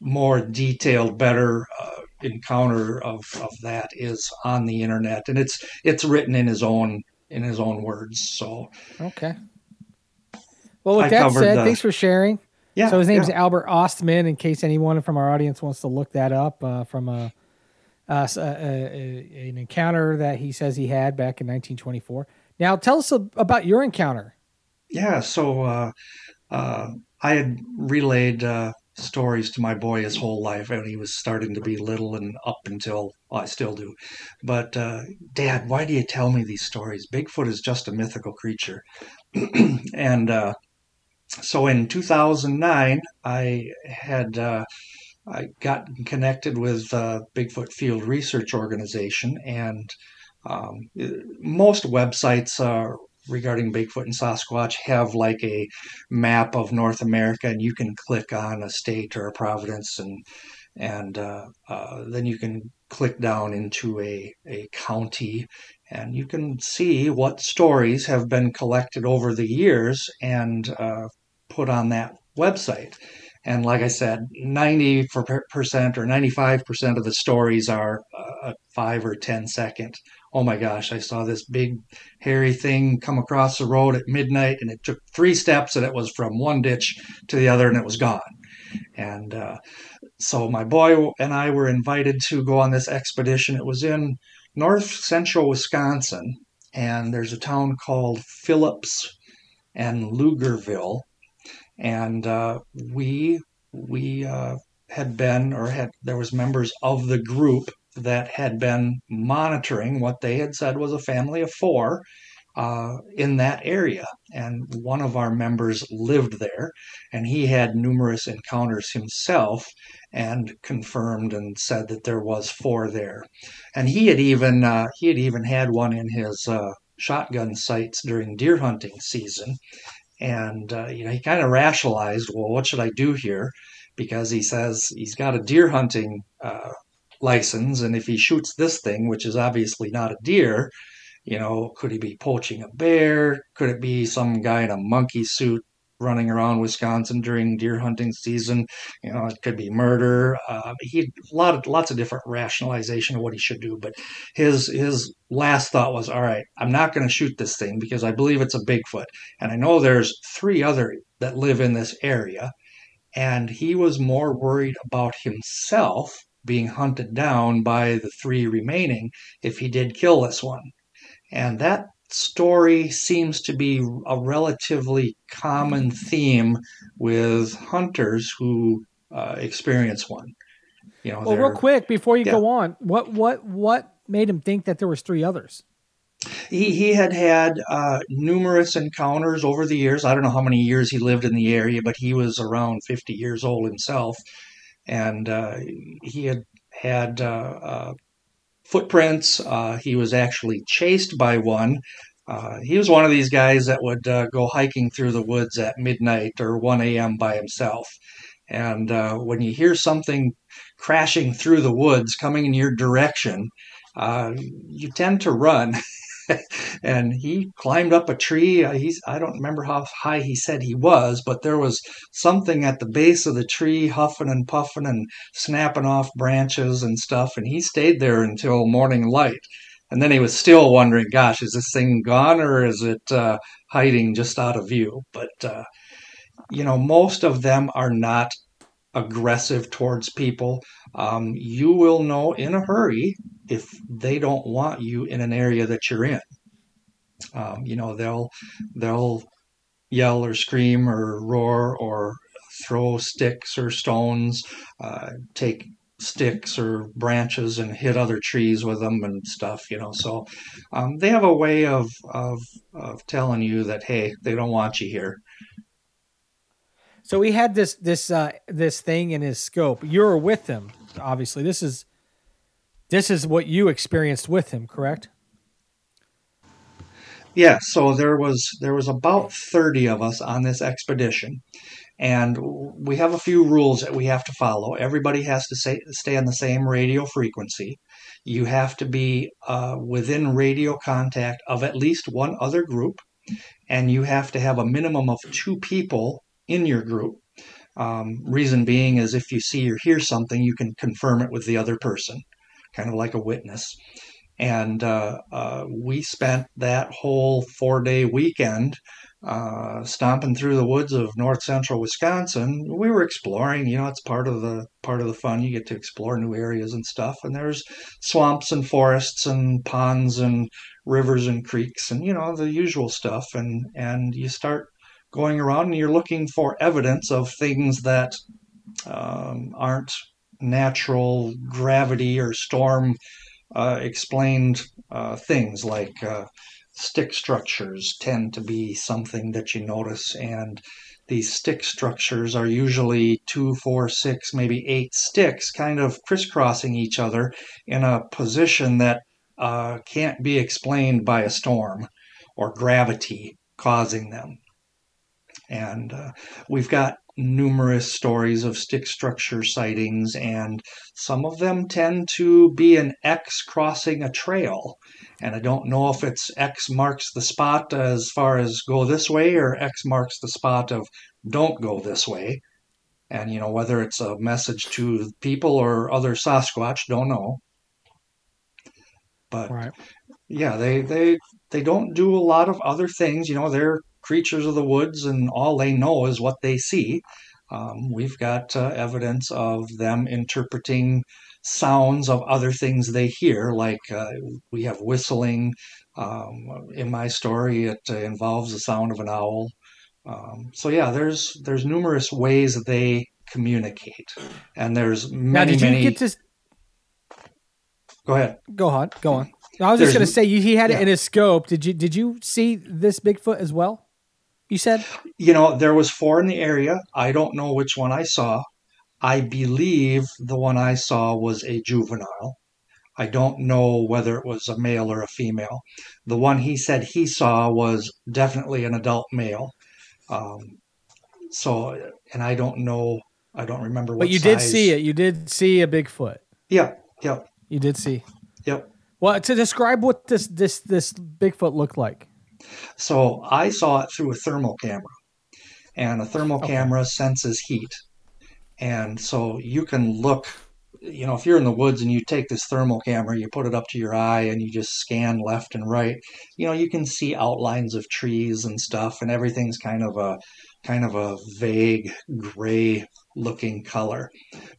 more detailed, better uh, encounter of, of that is on the internet, and it's it's written in his own in his own words. So okay. Well, with I that said, the, thanks for sharing. Yeah. So his name's yeah. Albert Ostman. In case anyone from our audience wants to look that up, uh, from a, an encounter that he says he had back in 1924. Now, tell us about your encounter. Yeah. So uh, uh, I had relayed uh, stories to my boy his whole life, and he was starting to be little and up until well, I still do. But uh, Dad, why do you tell me these stories? Bigfoot is just a mythical creature, *clears throat* and uh, so in 2009, I had uh, I got connected with uh, Bigfoot Field Research Organization, and um, most websites are regarding Bigfoot and Sasquatch have like a map of North America, and you can click on a state or a province, and and uh, uh, then you can click down into a, a county, and you can see what stories have been collected over the years and uh, put on that website. And like I said, 90% or 95% of the stories are uh, five or 10 second oh my gosh, I saw this big hairy thing come across the road at midnight and it took three steps and it was from one ditch to the other and it was gone. And uh, so my boy and I were invited to go on this expedition. It was in north central Wisconsin and there's a town called Phillips and Lugerville. And uh, we, we, uh, had been or had there was members of the group that had been monitoring what they had said was a family of four uh, in that area. And one of our members lived there, and he had numerous encounters himself and confirmed and said that there was four there. And he had even uh, he had even had one in his uh, shotgun sights during deer hunting season. And uh, you know, he kind of rationalized, well, what should I do here? Because he says he's got a deer hunting uh, license. And if he shoots this thing, which is obviously not a deer, you know, could he be poaching a bear? Could it be some guy in a monkey suit running around Wisconsin during deer hunting season? You know, it could be murder. Uh, he a lot of lots of different rationalization of what he should do. But his his last thought was, all right, I'm not going to shoot this thing because I believe it's a Bigfoot, and I know there's three other that live in this area. And he was more worried about himself being hunted down by the three remaining if he did kill this one. And that story seems to be a relatively common theme with hunters who uh, experience one. You know, well, real quick before you yeah. go on, what what what made him think that there was three others? He he had had uh, numerous encounters over the years. I don't know how many years he lived in the area, but he was around fifty years old himself, and uh, he had had uh, uh footprints. He was actually chased by one he was one of these guys that would go hiking through the woods at midnight or 1 a.m. by himself. And when you hear something crashing through the woods coming in your direction, you tend to run. *laughs* *laughs* and he climbed up a tree. Uh, he's I don't remember how high he said he was, but there was something at the base of the tree huffing and puffing and snapping off branches and stuff. And he stayed there until morning light. And then he was still wondering, gosh, is this thing gone or is it uh, hiding just out of view? But, uh, you know, most of them are not aggressive towards people. Um, you will know in a hurry if they don't want you in an area that you're in. Um, you know, they'll they'll yell or scream or roar or throw sticks or stones, uh, take sticks or branches and hit other trees with them and stuff, you know. So um, they have a way of, of, of telling you that, hey, they don't want you here. So he had this this uh, this thing in his scope. You were with him, obviously. This is this is what you experienced with him, correct? Yeah. So there was there was about thirty of us on this expedition, and we have a few rules that we have to follow. Everybody has to say, stay on the same radio frequency. You have to be uh, within radio contact of at least one other group, and you have to have a minimum of two people in your group. Um, reason being is if you see or hear something, you can confirm it with the other person, kind of like a witness. And uh, uh, we spent that whole four day weekend uh, stomping through the woods of north central Wisconsin, we were exploring. You know, it's part of the part of the fun. You get to explore new areas and stuff. And there's swamps and forests and ponds and rivers and creeks and you know the usual stuff. And and you start going around and you're looking for evidence of things that um, aren't natural gravity or storm uh, explained uh, things like uh, stick structures tend to be something that you notice and these stick structures are usually two, four, six, maybe eight sticks kind of crisscrossing each other in a position that uh, can't be explained by a storm or gravity causing them. And uh, we've got numerous stories of stick structure sightings, and some of them tend to be an X crossing a trail. And I don't know if it's X marks the spot as far as go this way or X marks the spot of don't go this way. And, you know, whether it's a message to people or other Sasquatch, don't know. But right. yeah, they, they, they don't do a lot of other things. You know, they're creatures of the woods and all they know is what they see. Um, we've got uh, evidence of them interpreting sounds of other things they hear, like uh, we have whistling. Um, in my story, it uh, involves the sound of an owl. Um, so yeah, there's there's numerous ways they communicate, and there's many. Now, did you many... get to? Go ahead. Go on. Go on. I was there's... just going to say he had yeah. it in his scope. Did you did you see this Bigfoot as well? You said. You know, there was four in the area. I don't know which one I saw. I believe the one I saw was a juvenile. I don't know whether it was a male or a female. The one he said he saw was definitely an adult male. Um, so, and I don't know, I don't remember what. But you size. did see it. You did see a Bigfoot. Yep. Yep. You did see. Yep. Well, to describe what this this this Bigfoot looked like. So I saw it through a thermal camera, and a thermal okay. camera senses heat. And so you can look, you know, if you're in the woods and you take this thermal camera, you put it up to your eye and you just scan left and right, you know, you can see outlines of trees and stuff, and everything's kind of a kind of a vague gray looking color.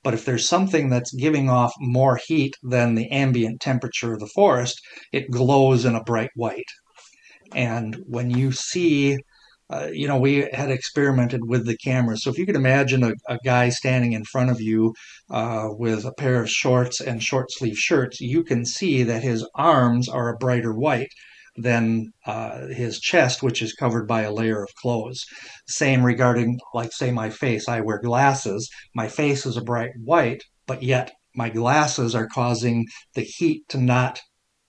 But if there's something that's giving off more heat than the ambient temperature of the forest, it glows in a bright white. And when you see uh, you know, we had experimented with the camera. So if you could imagine a, a guy standing in front of you uh, with a pair of shorts and short sleeve shirts, you can see that his arms are a brighter white than uh, his chest, which is covered by a layer of clothes. Same regarding, like, say, my face. I wear glasses. My face is a bright white, but yet my glasses are causing the heat to not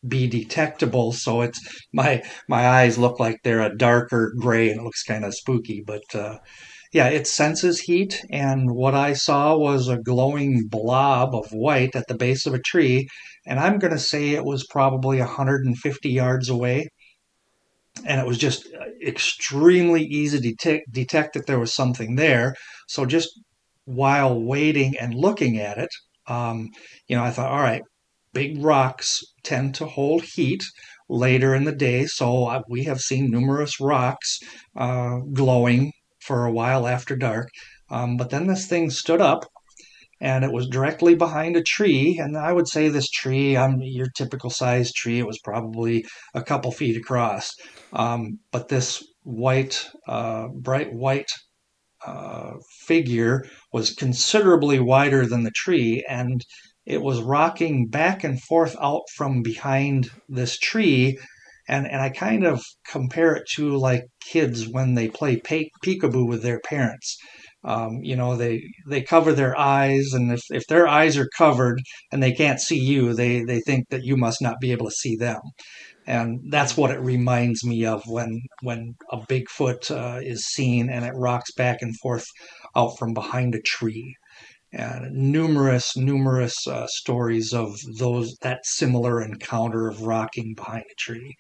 be detectable. So it's my my eyes look like they're a darker gray and it looks kind of spooky. But uh, yeah, it senses heat, and what I saw was a glowing blob of white at the base of a tree, and I'm going to say it was probably 150 yards away. And it was just extremely easy to detect, detect that there was something there. So just while waiting and looking at it, um, you know, I thought, all right, big rocks tend to hold heat later in the day. So uh, we have seen numerous rocks uh, glowing for a while after dark. Um, but then this thing stood up and it was directly behind a tree. And I would say this tree, um, your typical size tree, it was probably a couple feet across. Um, but this white, uh, bright white uh, figure was considerably wider than the tree, and it was rocking back and forth out from behind this tree. And, and I kind of compare it to like kids when they play pe- peekaboo with their parents. Um, you know, they they cover their eyes, and if, if their eyes are covered and they can't see you, they they think that you must not be able to see them and that's what it reminds me of when when a Bigfoot uh, is seen and it rocks back and forth out from behind a tree. And numerous, numerous uh, stories of those that similar encounter of rocking behind a tree.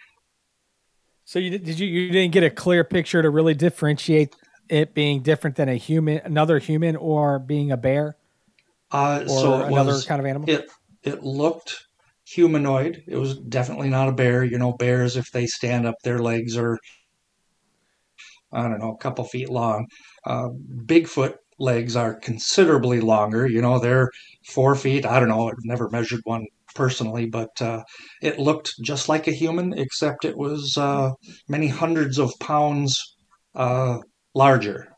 So you did you you didn't get a clear picture to really differentiate it being different than a human, another human, or being a bear, uh, or so another was, kind of animal. It it looked humanoid. It was definitely not a bear. You know, bears, if they stand up, their legs are, I don't know, a couple feet long. Uh, Bigfoot legs are considerably longer. You know, they're four feet. I don't know. I've never measured one personally, but uh, it looked just like a human, except it was uh, many hundreds of pounds uh, larger.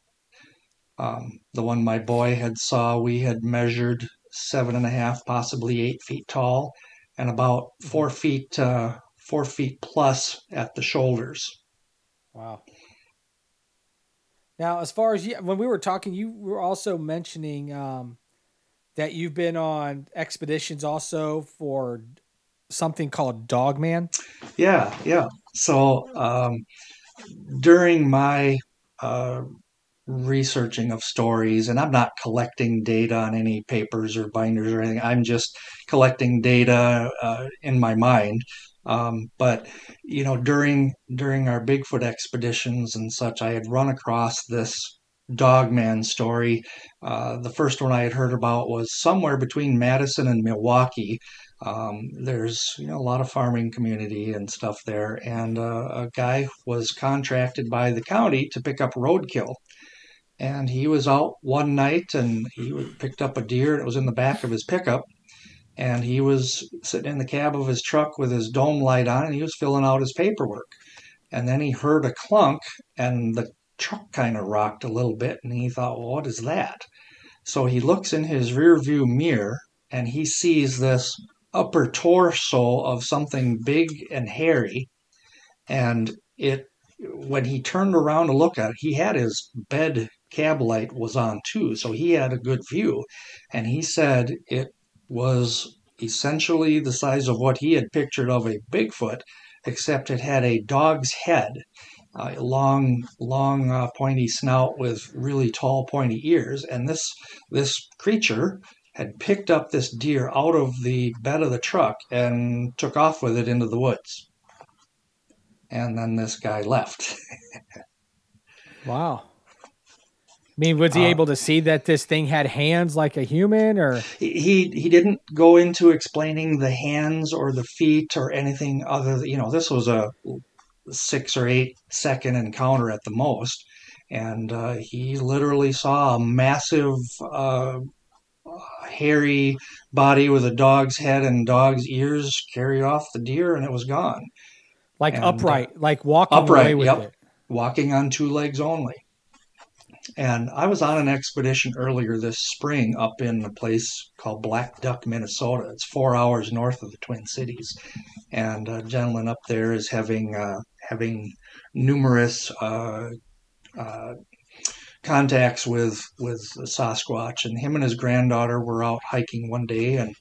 Um, the one my boy had saw, we had measured seven and a half, possibly eight feet tall, and about four feet uh, four feet plus at the shoulders. Wow. Now, as far as you, when we were talking, you were also mentioning um, that you've been on expeditions also for something called Dogman. Yeah, yeah. So um, during my uh, researching of stories and i'm not collecting data on any papers or binders or anything i'm just collecting data uh, in my mind um, but you know during during our bigfoot expeditions and such i had run across this dogman story. Uh, the first one i had heard about was somewhere between madison and milwaukee. Um, there's you know a lot of farming community and stuff there. And uh, a guy was contracted by the county to pick up roadkill. And he was out one night and he picked up a deer and it was in the back of his pickup and he was sitting in the cab of his truck with his dome light on and he was filling out his paperwork. And then he heard a clunk and the truck kind of rocked a little bit and he thought well what is that? So he looks in his rear view mirror and he sees this upper torso of something big and hairy. And it when he turned around to look at it he had his bed cab light was on too, so he had a good view. And he said it was essentially the size of what he had pictured of a Bigfoot, except it had a dog's head, a long, long, uh, pointy snout with really tall, pointy ears. And this this creature had picked up this deer out of the bed of the truck and took off with it into the woods. And then this guy left. *laughs* wow. I mean, was he uh, able to see that this thing had hands like a human, or he he didn't go into explaining the hands or the feet or anything other? Than, you know, this was a six or eight second encounter at the most, and uh, he literally saw a massive, uh, hairy body with a dog's head and dog's ears carry off the deer, and it was gone. Like and, upright, uh, like walking upright, away with yep, it. Walking on two legs only. And I was on an expedition earlier this spring up in a place called Blackduck, Minnesota. It's four hours north of the Twin Cities, and a gentleman up there is having uh, having numerous uh, uh, contacts with with Sasquatch. And him and his granddaughter were out hiking one day, and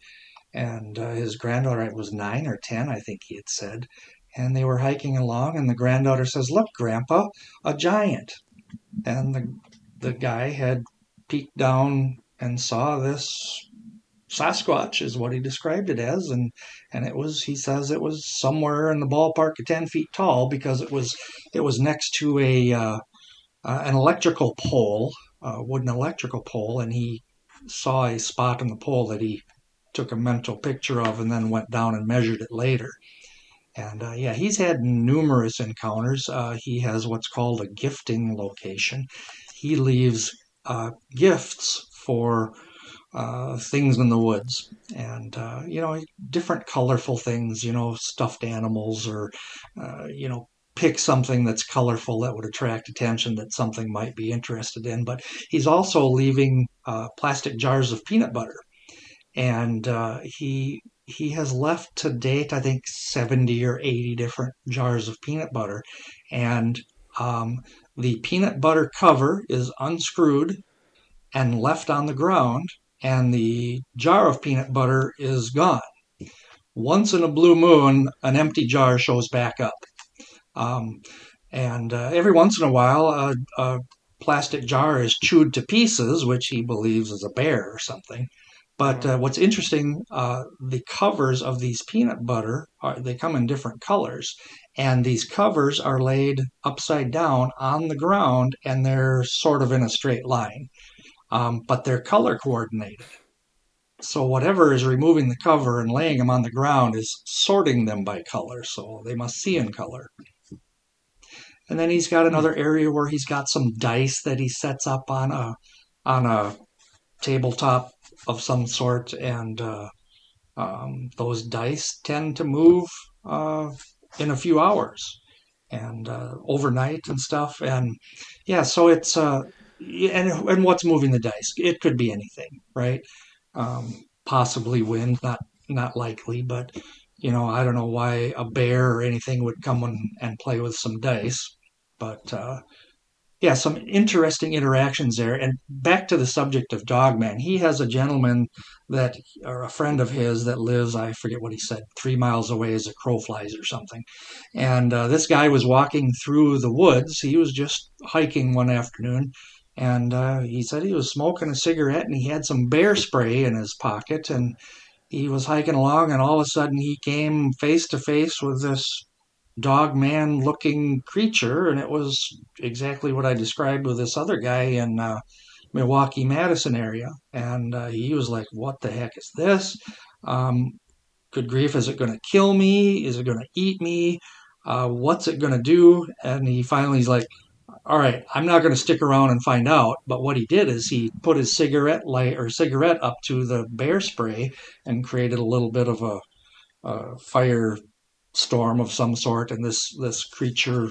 and uh, his granddaughter was nine or ten, I think he had said, and they were hiking along, and the granddaughter says, "Look, Grandpa, a giant," and the the guy had peeked down and saw this Sasquatch is what he described it as, and and it was he says it was somewhere in the ballpark of ten feet tall because it was it was next to a uh, uh, an electrical pole, a wooden electrical pole, and he saw a spot in the pole that he took a mental picture of and then went down and measured it later. And uh, yeah, he's had numerous encounters. Uh, he has what's called a gifting location. He leaves uh, gifts for uh, things in the woods. And uh, you know different colorful things you know stuffed animals or uh, you know pick something that's colorful that would attract attention that something might be interested in. But he's also leaving uh, plastic jars of peanut butter. And uh, he he has left to date i think 70 or 80 different jars of peanut butter. And um, the peanut butter cover is unscrewed and left on the ground and the jar of peanut butter is gone. Once in a blue moon, an empty jar shows back up. Um, and uh, every once in a while, a, a, plastic jar is chewed to pieces, which he believes is a bear or something. But uh, what's interesting, uh, the covers of these peanut butter are they come in different colors, and these covers are laid upside down on the ground, and they're sort of in a straight line um, but they're color coordinated. So whatever is removing the cover and laying them on the ground is sorting them by color, so they must see in color. And then he's got another area where he's got some dice that he sets up on a on a tabletop of some sort, and uh, um, those dice tend to move uh, in a few hours and uh, overnight and stuff. And yeah, so it's uh, and and what's moving the dice? It could be anything, right? Um, possibly wind, not not likely, but you know, I don't know why a bear or anything would come and, play with some dice, but uh, yeah, some interesting interactions there. And back to the subject of Dogman, he has a gentleman that, or a friend of his that lives, I forget what he said, three miles away as a crow flies or something. And uh, this guy was walking through the woods. He was just hiking one afternoon and uh, he said he was smoking a cigarette and he had some bear spray in his pocket and he was hiking along and all of a sudden he came face to face with this dog man looking creature and it was exactly what i described with this other guy in uh, milwaukee madison area. And uh, he was like what the heck is this? Um, good grief is it going to kill me? Is it going to eat me? Uh, what's it going to do? And he finally he's like all right, I'm not going to stick around and find out. But what he did is he put his cigarette light or cigarette up to the bear spray and created a little bit of a, a fire storm of some sort. And this this creature,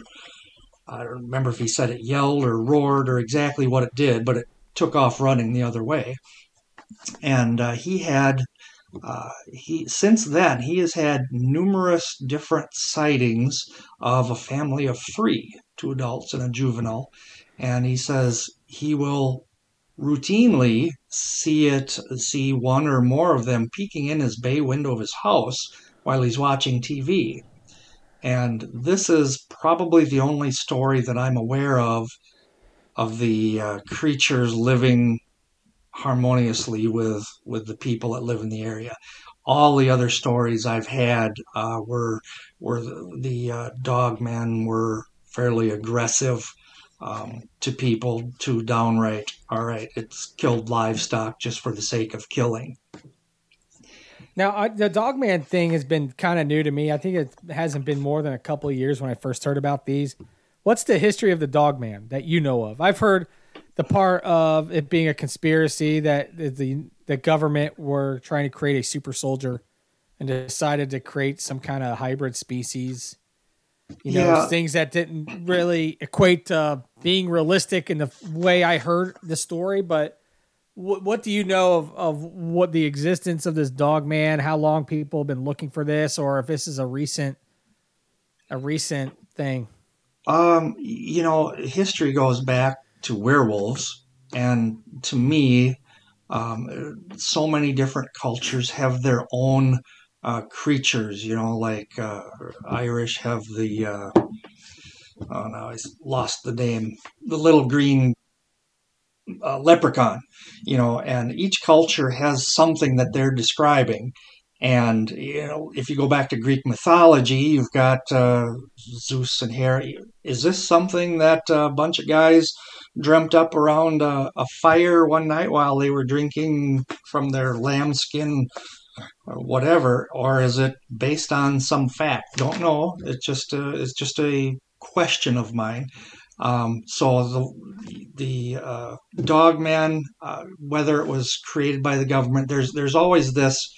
I don't remember if he said it yelled or roared or exactly what it did, but it took off running the other way. And uh, he had uh, he since then he has had numerous different sightings of a family of three, two adults and a juvenile, and he says he will routinely see it see one or more of them peeking in his bay window of his house while he's watching TV. And this is probably the only story that I'm aware of of the uh, creatures living harmoniously with with the people that live in the area. All the other stories I've had uh, were were the, the uh, dog men were fairly aggressive um, to people, to downright all right, it's killed livestock just for the sake of killing. Now I, the dogman thing has been kind of new to me. I think it hasn't been more than a couple of years when I first heard about these. What's the history of the dogman that you know of? I've heard the part of it being a conspiracy that the the government were trying to create a super soldier and decided to create some kind of hybrid species. You know, yeah. things that didn't really equate to being realistic in the way I heard the story. But what, what do you know of, of what the existence of this dog man? How long people have been looking for this, or if this is a recent a recent thing? Um, you know, history goes back to werewolves. And to me, Um, so many different cultures have their own uh, creatures. You know, like uh, Irish have the uh, oh no, I lost the name. The little green uh, leprechaun. You know, and each culture has something that they're describing. And you know, if you go back to Greek mythology, you've got uh, Zeus and Hera. Is this something that a bunch of guys dreamt up around a, a fire one night while they were drinking from their lambskin or whatever, or is it based on some fact? Don't know. It's just a, it's just a question of mine. Um, so the the uh, dog man, uh, whether it was created by the government, there's there's always this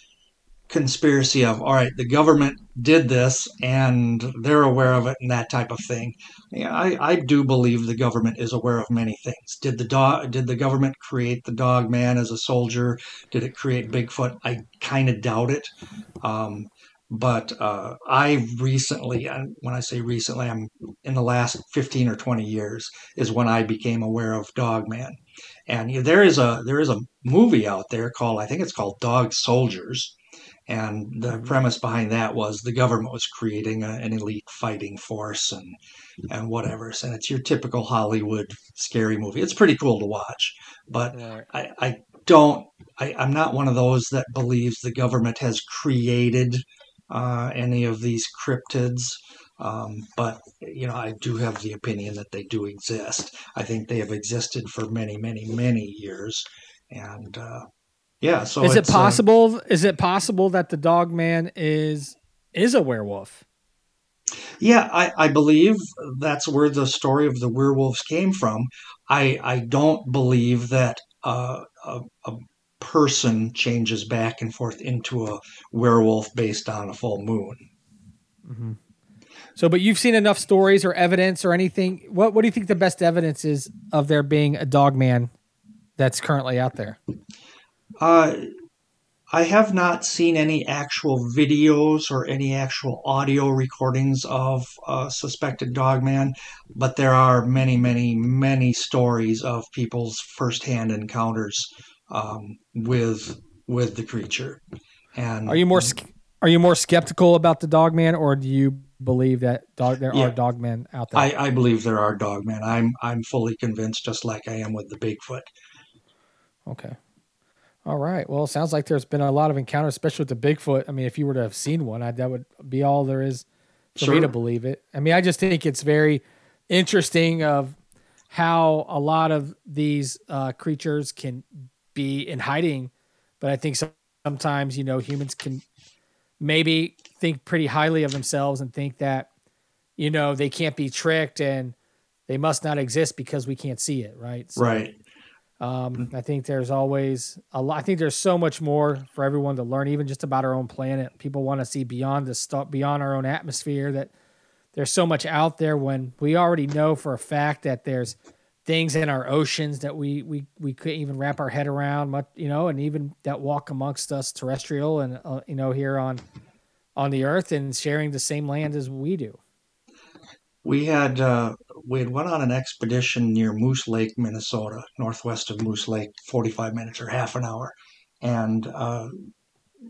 conspiracy of all right the government did this and they're aware of it and that type of thing. Yeah, I, I do believe the government is aware of many things. Did the dog did the government create the dog man as a soldier? Did it create bigfoot? I kind of doubt it. Um, but uh, i recently and when i say recently i'm in the last 15 or 20 years is when i became aware of dog man and there is a there is a movie out there called i think it's called dog soldiers and the mm-hmm. premise behind that was the government was creating a, an elite fighting force and and whatever. And it's your typical Hollywood scary movie. It's pretty cool to watch, but. I, I don't. I, I'm not one of those that believes the government has created uh, any of these cryptids. Um, but you know, I do have the opinion that they do exist. I think they have existed for many, many, many years, and uh, yeah. So is it uh, possible? Uh, is it possible that the dog man is is a werewolf? Yeah, I, I believe that's where the story of the werewolves came from. I I don't believe that uh, a, a person changes back and forth into a werewolf based on a full moon. Mm-hmm. So, but you've seen enough stories or evidence or anything. What What do you think the best evidence is of there being a dog man that's currently out there? Uh, I have not seen any actual videos or any actual audio recordings of a suspected dogman, but there are many, many, many stories of people's firsthand encounters um, with with the creature. And are you more are you more skeptical about the dogman, or do you believe that dog there yeah, are dogmen out there? I, I believe there are dogmen. I'm I'm fully convinced, just like I am with the Bigfoot. Okay. All right. Well, it sounds like there's been a lot of encounters, especially with the Bigfoot. I mean, if you were to have seen one, I, that would be all there is for sure. me to believe it. I mean, I just think it's very interesting of how a lot of these uh, creatures can be in hiding, but I think sometimes you know humans can maybe think pretty highly of themselves and think that you know they can't be tricked and they must not exist because we can't see it, right? So, right. Um, I think there's always a lot. I think there's so much more for everyone to learn, even just about our own planet. People want to see beyond the stuff, beyond our own atmosphere. That there's so much out there when we already know for a fact that there's things in our oceans that we we we couldn't even wrap our head around. Much, you know, and even that walk amongst us, terrestrial, and uh, you know, here on on the Earth and sharing the same land as we do. We had uh, we had went on an expedition near Moose Lake, Minnesota, northwest of Moose Lake, 45 minutes or half an hour. And uh,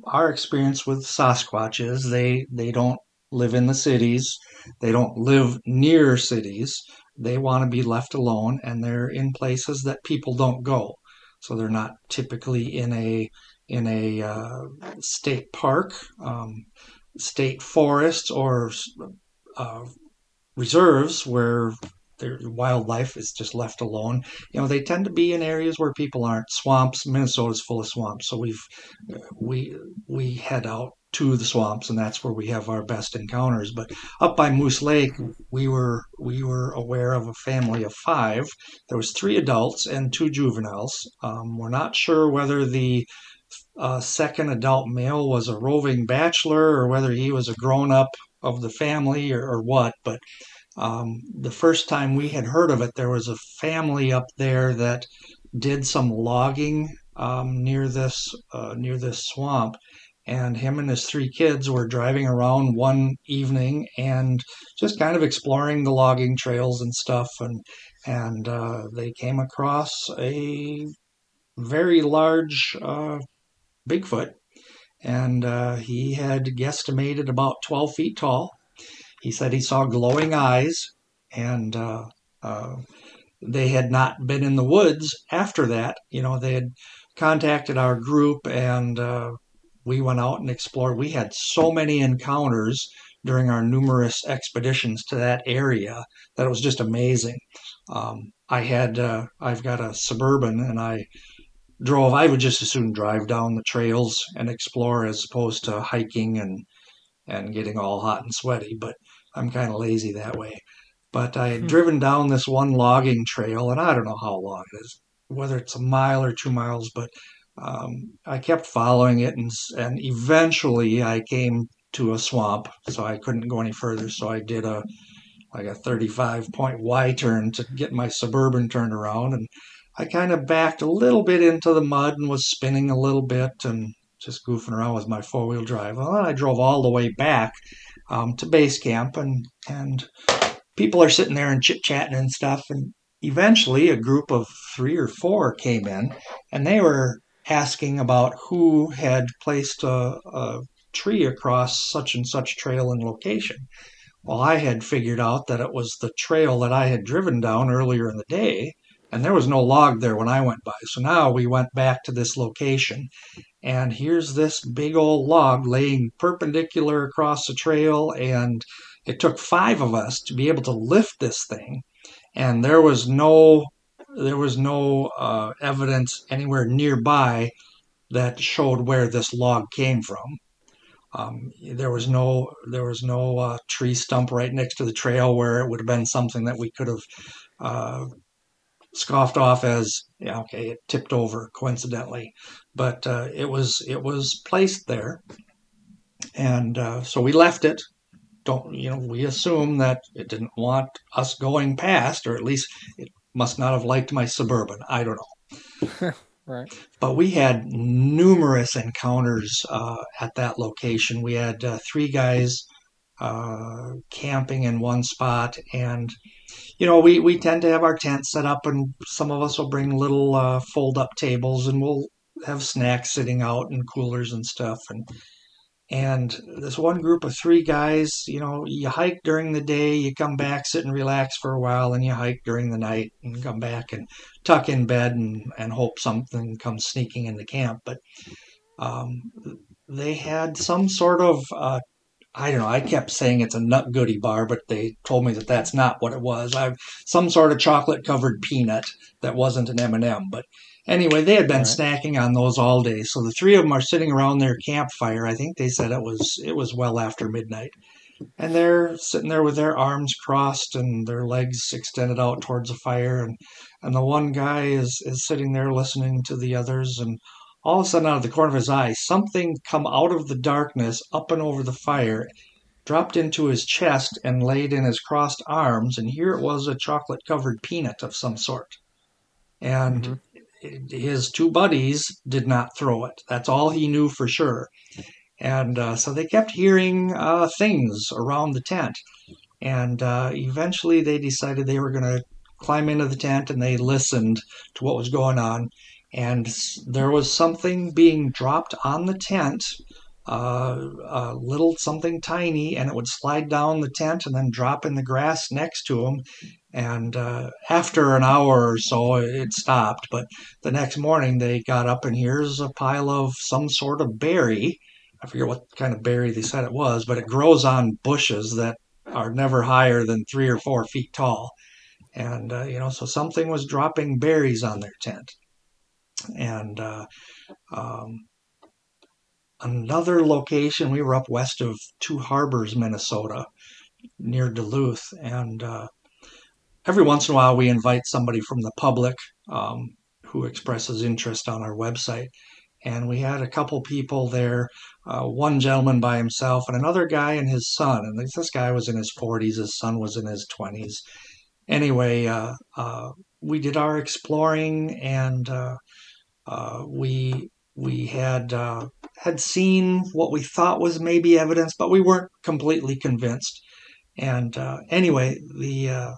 our experience with Sasquatch is they, they don't live in the cities, they don't live near cities. They want to be left alone, and they're in places that people don't go. So they're not typically in a in a uh, state park, um, state forest, or uh, reserves where their wildlife is just left alone. You know, they tend to be in areas where people aren't. Swamps. Minnesota's full of swamps, so we've we we head out to the swamps, and that's where we have our best encounters. But up by Moose Lake, we were we were aware of a family of five. There was three adults and two juveniles. Um, we're not sure whether the uh, second adult male was a roving bachelor or whether he was a grown up of the family or, or what, but um, the first time we had heard of it, there was a family up there that did some logging um, near this uh, near this swamp, and him and his three kids were driving around one evening and just kind of exploring the logging trails and stuff, and and uh, they came across a very large uh, Bigfoot, and uh, he had guesstimated about 12 feet tall. He said he saw glowing eyes, and uh, uh, they had not been in the woods after that. You know, they had contacted our group, and uh, we went out and explored. We had so many encounters during our numerous expeditions to that area that it was just amazing. Um, I had uh, I've got a suburban, and I drove. I would just as soon drive down the trails and explore as opposed to hiking and and getting all hot and sweaty. But I'm kind of lazy that way. But I had hmm. driven down this one logging trail, and I don't know how long it is, whether it's a mile or two miles, but um, I kept following it, and and eventually I came to a swamp, so I couldn't go any further. So I did a like a 35 point Y turn to get my suburban turned around, and I kind of backed a little bit into the mud and was spinning a little bit and just goofing around with my four wheel drive. Well, I drove all the way back um, to base camp, and and people are sitting there and chit chatting and stuff, and eventually a group of three or four came in, and they were asking about who had placed a, a tree across such and such trail and location. Well, I had figured out that it was the trail that I had driven down earlier in the day, and there was no log there when I went by. So now we went back to this location, and here's this big old log laying perpendicular across the trail, and it took five of us to be able to lift this thing, and there was no there was no uh, evidence anywhere nearby that showed where this log came from. Um, there was no there was no uh, tree stump right next to the trail where it would have been something that we could have uh, scoffed off as yeah okay it tipped over coincidentally, but uh, it was it was placed there, and uh, so we left it. Don't you know? We assume that it didn't want us going past, or at least it must not have liked my suburban. I don't know. *laughs* Right. But we had numerous encounters uh, at that location. We had uh, three guys uh, camping in one spot, and you know we we tend to have our tent set up, and some of us will bring little uh, fold up tables, and we'll have snacks sitting out and coolers and stuff, and and this one group of three guys, you know, you hike during the day, you come back, sit and relax for a while, and you hike during the night and come back and tuck in bed and, and hope something comes sneaking into camp. But um, they had some sort of, uh, I don't know, I kept saying it's a Nut Goodie bar, but they told me that that's not what it was. I have some sort of chocolate covered peanut that wasn't an M&M, but Anyway, they had been right. snacking on those all day. So the three of them are sitting around their campfire. I think they said it was it was well after midnight. And they're sitting there with their arms crossed and their legs extended out towards the fire and and the one guy is is sitting there listening to the others and all of a sudden out of the corner of his eye something come out of the darkness up and over the fire dropped into his chest and laid in his crossed arms and here it was a chocolate covered peanut of some sort and mm-hmm his two buddies did not throw it. That's all he knew for sure. And uh, so they kept hearing uh, things around the tent. And uh, eventually they decided they were going to climb into the tent and they listened to what was going on. And there was something being dropped on the tent, uh, a little something tiny, and it would slide down the tent and then drop in the grass next to them. And uh, after an hour or so, it stopped. But the next morning, they got up, and here's a pile of some sort of berry. I forget what kind of berry they said it was, but it grows on bushes that are never higher than three or four feet tall. And, uh, you know, so something was dropping berries on their tent. And uh, um, another location, we were up west of Two Harbors, Minnesota, near Duluth. And uh, every once in a while we invite somebody from the public um, who expresses interest on our website. And we had a couple people there, uh, one gentleman by himself and another guy and his son. And this guy was in his 40s, his son was in his 20s. Anyway, uh, uh, we did our exploring and uh, uh, we we had uh, had seen what we thought was maybe evidence, but we weren't completely convinced. And anyway, the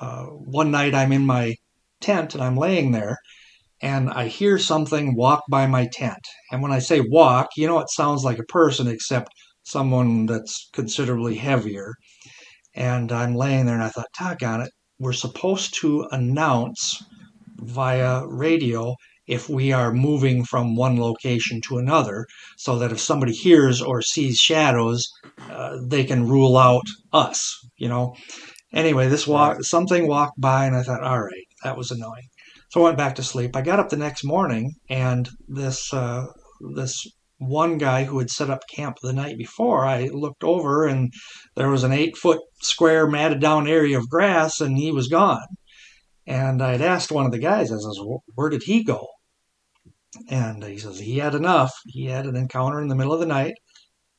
uh, one night I'm in my tent and I'm laying there, and I hear something walk by my tent. And when I say walk, you know, it sounds like a person, except someone that's considerably heavier. And I'm laying there and I thought, Talk on it, we're supposed to announce via radio if we are moving from one location to another so that if somebody hears or sees shadows uh, they can rule out us you know anyway this walk something walked by and i thought all right that was annoying. So i went back to sleep. I got up the next morning and this uh, this one guy who had set up camp the night before i looked over and there was an eight foot square matted down area of grass and he was gone. And i'd asked one of the guys i says where did he go? And he says he had enough. He had an encounter in the middle of the night,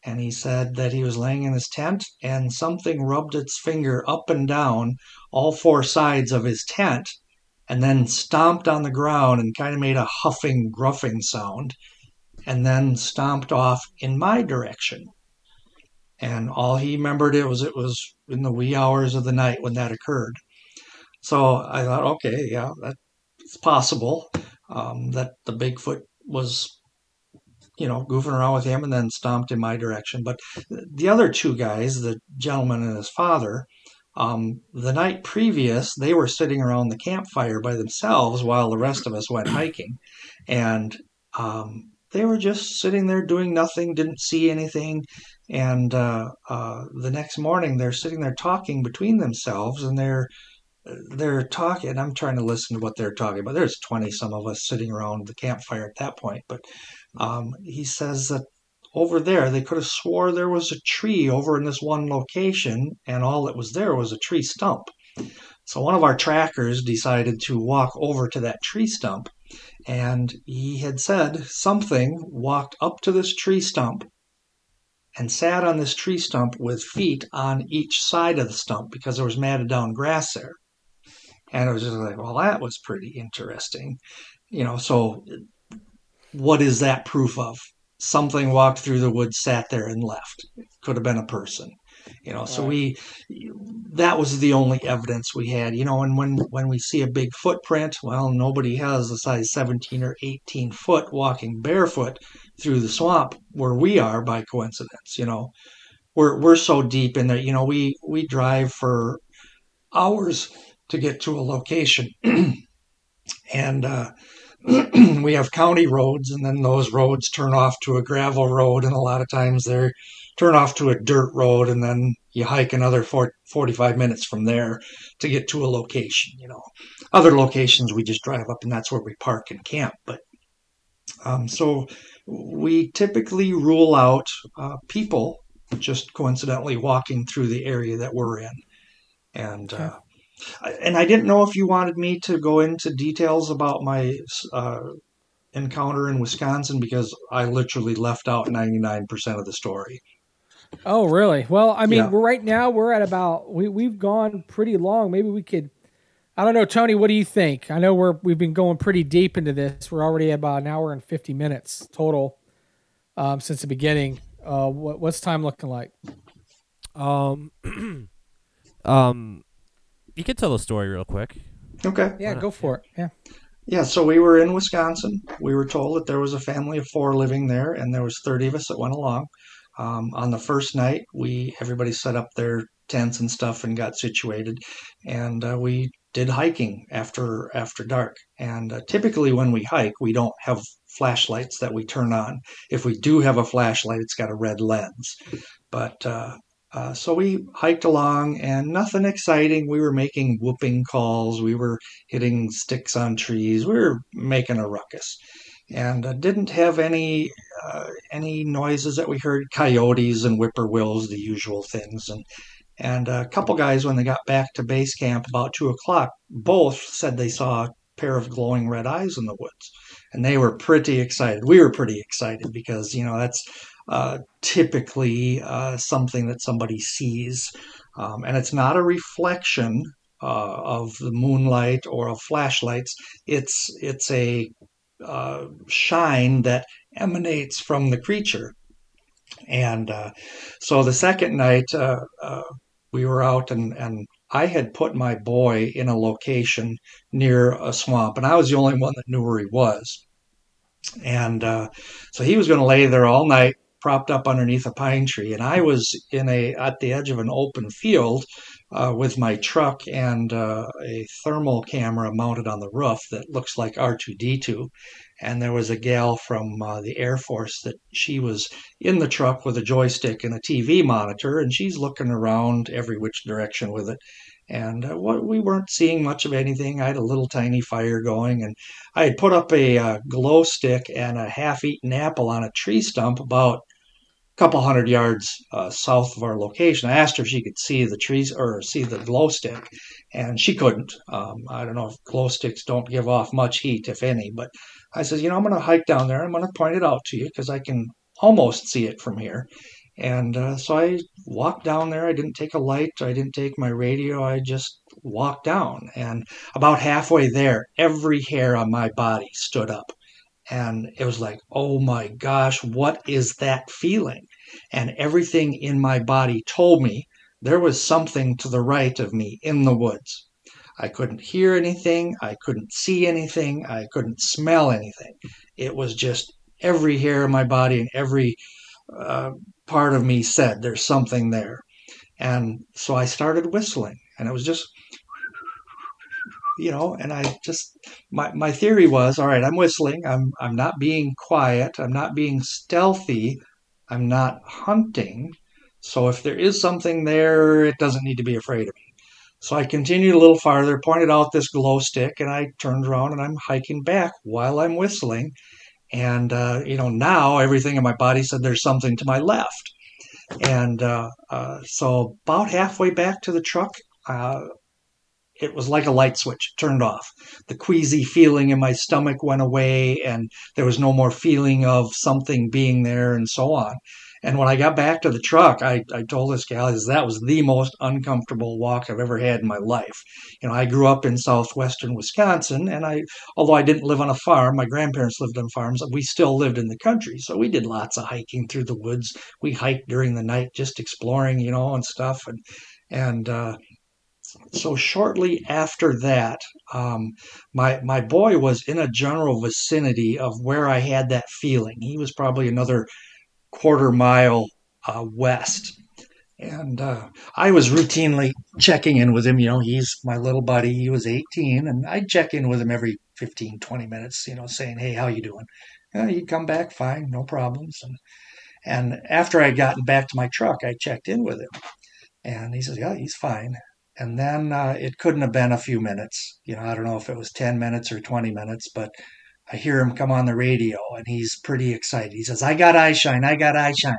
and he said that he was laying in his tent and something rubbed its finger up and down all four sides of his tent and then stomped on the ground and kind of made a huffing, gruffing sound and then stomped off in my direction. And all he remembered it was it was in the wee hours of the night when that occurred. So I thought, okay, yeah, that's possible um, that the Bigfoot was, you know, goofing around with him and then stomped in my direction. But the other two guys, the gentleman and his father, um, the night previous, they were sitting around the campfire by themselves while the rest of us went hiking. And um, they were just sitting there doing nothing, didn't see anything. And uh, uh, the next morning, they're sitting there talking between themselves and they're they're talking. I'm trying to listen to what they're talking about. There's 20 some of us sitting around the campfire at that point. But um, he says that over there, they could have swore there was a tree over in this one location, and all that was there was a tree stump. So one of our trackers decided to walk over to that tree stump, and he had said something walked up to this tree stump and sat on this tree stump with feet on each side of the stump because there was matted down grass there. And it was just like, well, that was pretty interesting. You know, so what is that proof of? Something walked through the woods, sat there, and left. Could have been a person. You know, right. so we that was the only evidence we had. You know, and when when we see a big footprint, well, nobody has a size 17 or 18 foot walking barefoot through the swamp where we are by coincidence. You know, we're we're so deep in there. You know, we we drive for hours to get to a location. *clears throat* and uh, *clears throat* we have county roads, and then those roads turn off to a gravel road, and a lot of times they turn off to a dirt road, and then you hike another 40, 45 minutes from there to get to a location. You know, other locations we just drive up, and that's where we park and camp. But um, so we typically rule out uh, people just coincidentally walking through the area that we're in. And uh, and I didn't know if you wanted me to go into details about my uh, encounter in Wisconsin because I literally left out 99% of the story. Oh, really? Well, I mean, yeah. we're right now we're at about we we've gone pretty long. Maybe we could I don't know, Tony, what do you think? I know we're we've been going pretty deep into this. We're already about an hour and 50 minutes total um, since the beginning. Uh, what, what's time looking like? Um *clears throat* um you can tell the story real quick. Okay. Yeah, go for it. Yeah. Yeah, so we were in Wisconsin. We were told that there was a family of four living there, and there was 30 of us that went along. Um, on the first night, we everybody set up their tents and stuff and got situated, and uh, we did hiking after after dark. And uh, typically, when we hike, we don't have flashlights that we turn on. If we do have a flashlight, it's got a red lens. But uh, uh, so we hiked along and nothing exciting. We were making whooping calls. We were hitting sticks on trees. We were making a ruckus and uh, didn't have any uh, any noises that we heard coyotes and whippoorwills, the usual things. And and a couple guys, when they got back to base camp about two o'clock, both said they saw a pair of glowing red eyes in the woods, and they were pretty excited. We were pretty excited because you know that's uh, typically uh, something that somebody sees. Um, and it's not a reflection uh, of the moonlight or of flashlights. It's it's a uh, shine that emanates from the creature. And uh, so the second night, we were out and, and I had put my boy in a location near a swamp, and I was the only one that knew where he was. And uh, so he was going to lay there all night, propped up underneath a pine tree, and I was in a at the edge of an open field uh, with my truck and uh, a thermal camera mounted on the roof that looks like R2D2. And there was a gal from uh, the Air Force that she was in the truck with a joystick and a TV monitor, and she's looking around every which direction with it. And uh, what, we weren't seeing much of anything. I had a little tiny fire going, and I had put up a uh, glow stick and a half eaten apple on a tree stump about couple hundred yards uh, south of our location. I asked her if she could see the trees or see the glow stick, and she couldn't. Um, I don't know if glow sticks don't give off much heat, if any, but I said, you know, I'm going to hike down there. I'm going to point it out to you because I can almost see it from here. And uh, so I walked down there. I didn't take a light. I didn't take my radio. I just walked down. And about halfway there, every hair on my body stood up. And it was like, oh my gosh, what is that feeling? And everything in my body told me there was something to the right of me in the woods. I couldn't hear anything. I couldn't see anything. I couldn't smell anything. It was just every hair in my body and every uh, part of me said there's something there. And so I started whistling, and it was just you know, and I just my my theory was, all right, I'm whistling. I'm I'm not being quiet. I'm not being stealthy. I'm not hunting. So if there is something there, it doesn't need to be afraid of me. So I continued a little farther, pointed out this glow stick, and I turned around and I'm hiking back while I'm whistling. And uh, you know, now everything in my body said there's something to my left. And uh, uh, so about halfway back to the truck, uh, it was like a light switch turned off. The queasy feeling in my stomach went away, and there was no more feeling of something being there, and so on. And when I got back to the truck, I, I told this gal that was the most uncomfortable walk I've ever had in my life. You know, I grew up in southwestern Wisconsin, and I, although I didn't live on a farm, my grandparents lived on farms. We still lived in the country, so we did lots of hiking through the woods. We hiked during the night, just exploring, you know, and stuff. And and uh, so shortly after that, um, my my boy was in a general vicinity of where I had that feeling. He was probably another quarter mile uh, west, and uh, I was routinely checking in with him. You know, he's my little buddy. He was 18, and I'd check in with him every 15, 20 minutes. You know, saying, "Hey, how you doing?" He'd come back fine, no problems. And and after I'd gotten back to my truck, I checked in with him, and he says, "Yeah, he's fine." And then uh, it couldn't have been a few minutes. You know, I don't know if it was 10 minutes or 20 minutes, but I hear him come on the radio and he's pretty excited. He says, I got eye shine, I got eye shine.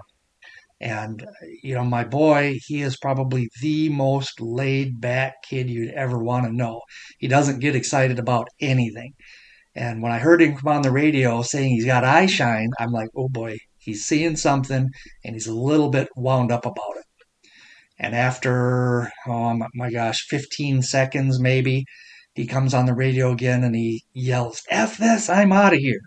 And, you know, my boy, he is probably the most laid back kid you'd ever want to know. He doesn't get excited about anything. And when I heard him come on the radio saying he's got eye shine, I'm like, oh boy, he's seeing something and he's a little bit wound up about it. And after, oh my gosh, 15 seconds maybe, he comes on the radio again and he yells, F this, I'm out of here.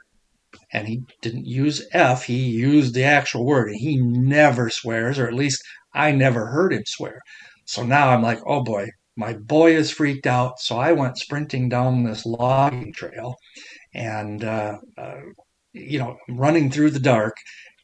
And he didn't use F, he used the actual word. And he never swears, or at least I never heard him swear. So now I'm like, oh boy, my boy is freaked out. So I went sprinting down this logging trail and, uh, uh, you know, running through the dark.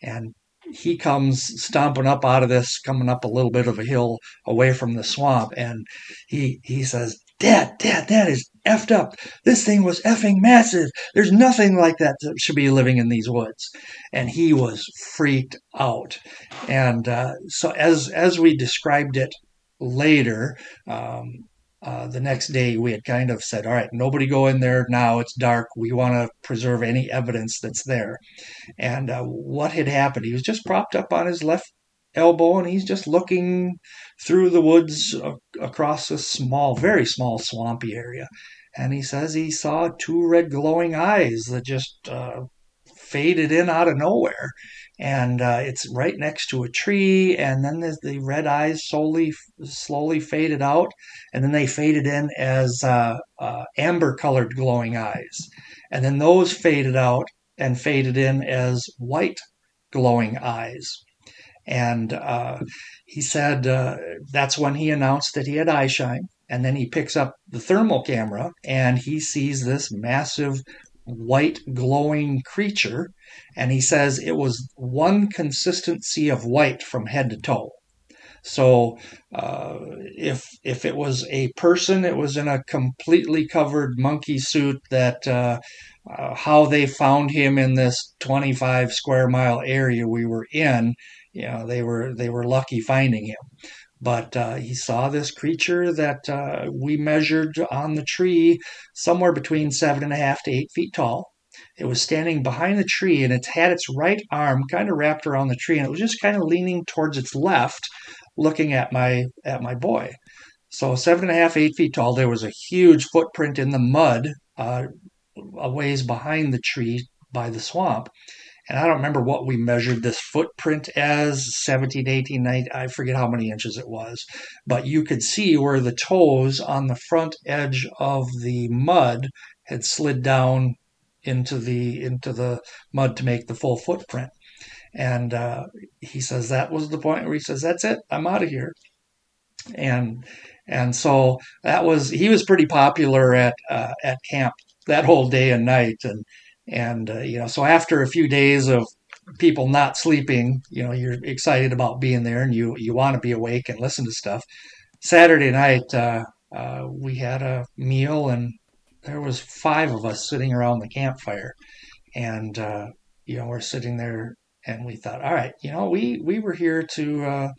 And he comes stomping up out of this, coming up a little bit of a hill away from the swamp, and he he says, "Dad, Dad, that is effed up. This thing was effing massive. There's nothing like that that should be living in these woods." And he was freaked out. And uh, so as as we described it later, um, uh, the next day we had kind of said, all right, nobody go in there now. It's dark. We want to preserve any evidence that's there. And uh, what had happened? He was just propped up on his left elbow and he's just looking through the woods uh, across a small, very small swampy area. And he says he saw two red glowing eyes that just uh, faded in out of nowhere and uh, it's right next to a tree. And then the red eyes slowly, slowly faded out, and then they faded in as uh, uh, amber-colored glowing eyes, and then those faded out and faded in as white glowing eyes. And uh, he said uh, that's when he announced that he had eye shine. And then he picks up the thermal camera and he sees this massive white glowing creature. And he says it was one consistency of white from head to toe. So uh, if if it was a person, it was in a completely covered monkey suit that uh, uh, how they found him in this 25 square mile area we were in. You know, they were they were lucky finding him. But uh, he saw this creature that uh, we measured on the tree somewhere between seven and a half to eight feet tall. It was standing behind the tree and it had its right arm kind of wrapped around the tree and it was just kind of leaning towards its left, looking at my at my boy. So seven and a half, eight feet tall. There was a huge footprint in the mud uh, a ways behind the tree by the swamp. And I don't remember what we measured this footprint as 17, 18, 19, I forget how many inches it was. But you could see where the toes on the front edge of the mud had slid down into the into the mud to make the full footprint. And uh, he says that was the point where he says, "That's it, I'm out of here." And and so that was he was pretty popular at uh, at camp that whole day and night and and uh, you know so after a few days of people not sleeping you know you're excited about being there and you you want to be awake and listen to stuff. Saturday night uh, uh, we had a meal and there was five of us sitting around the campfire. And uh, you know we're sitting there and we thought all right you know we we were here to uh,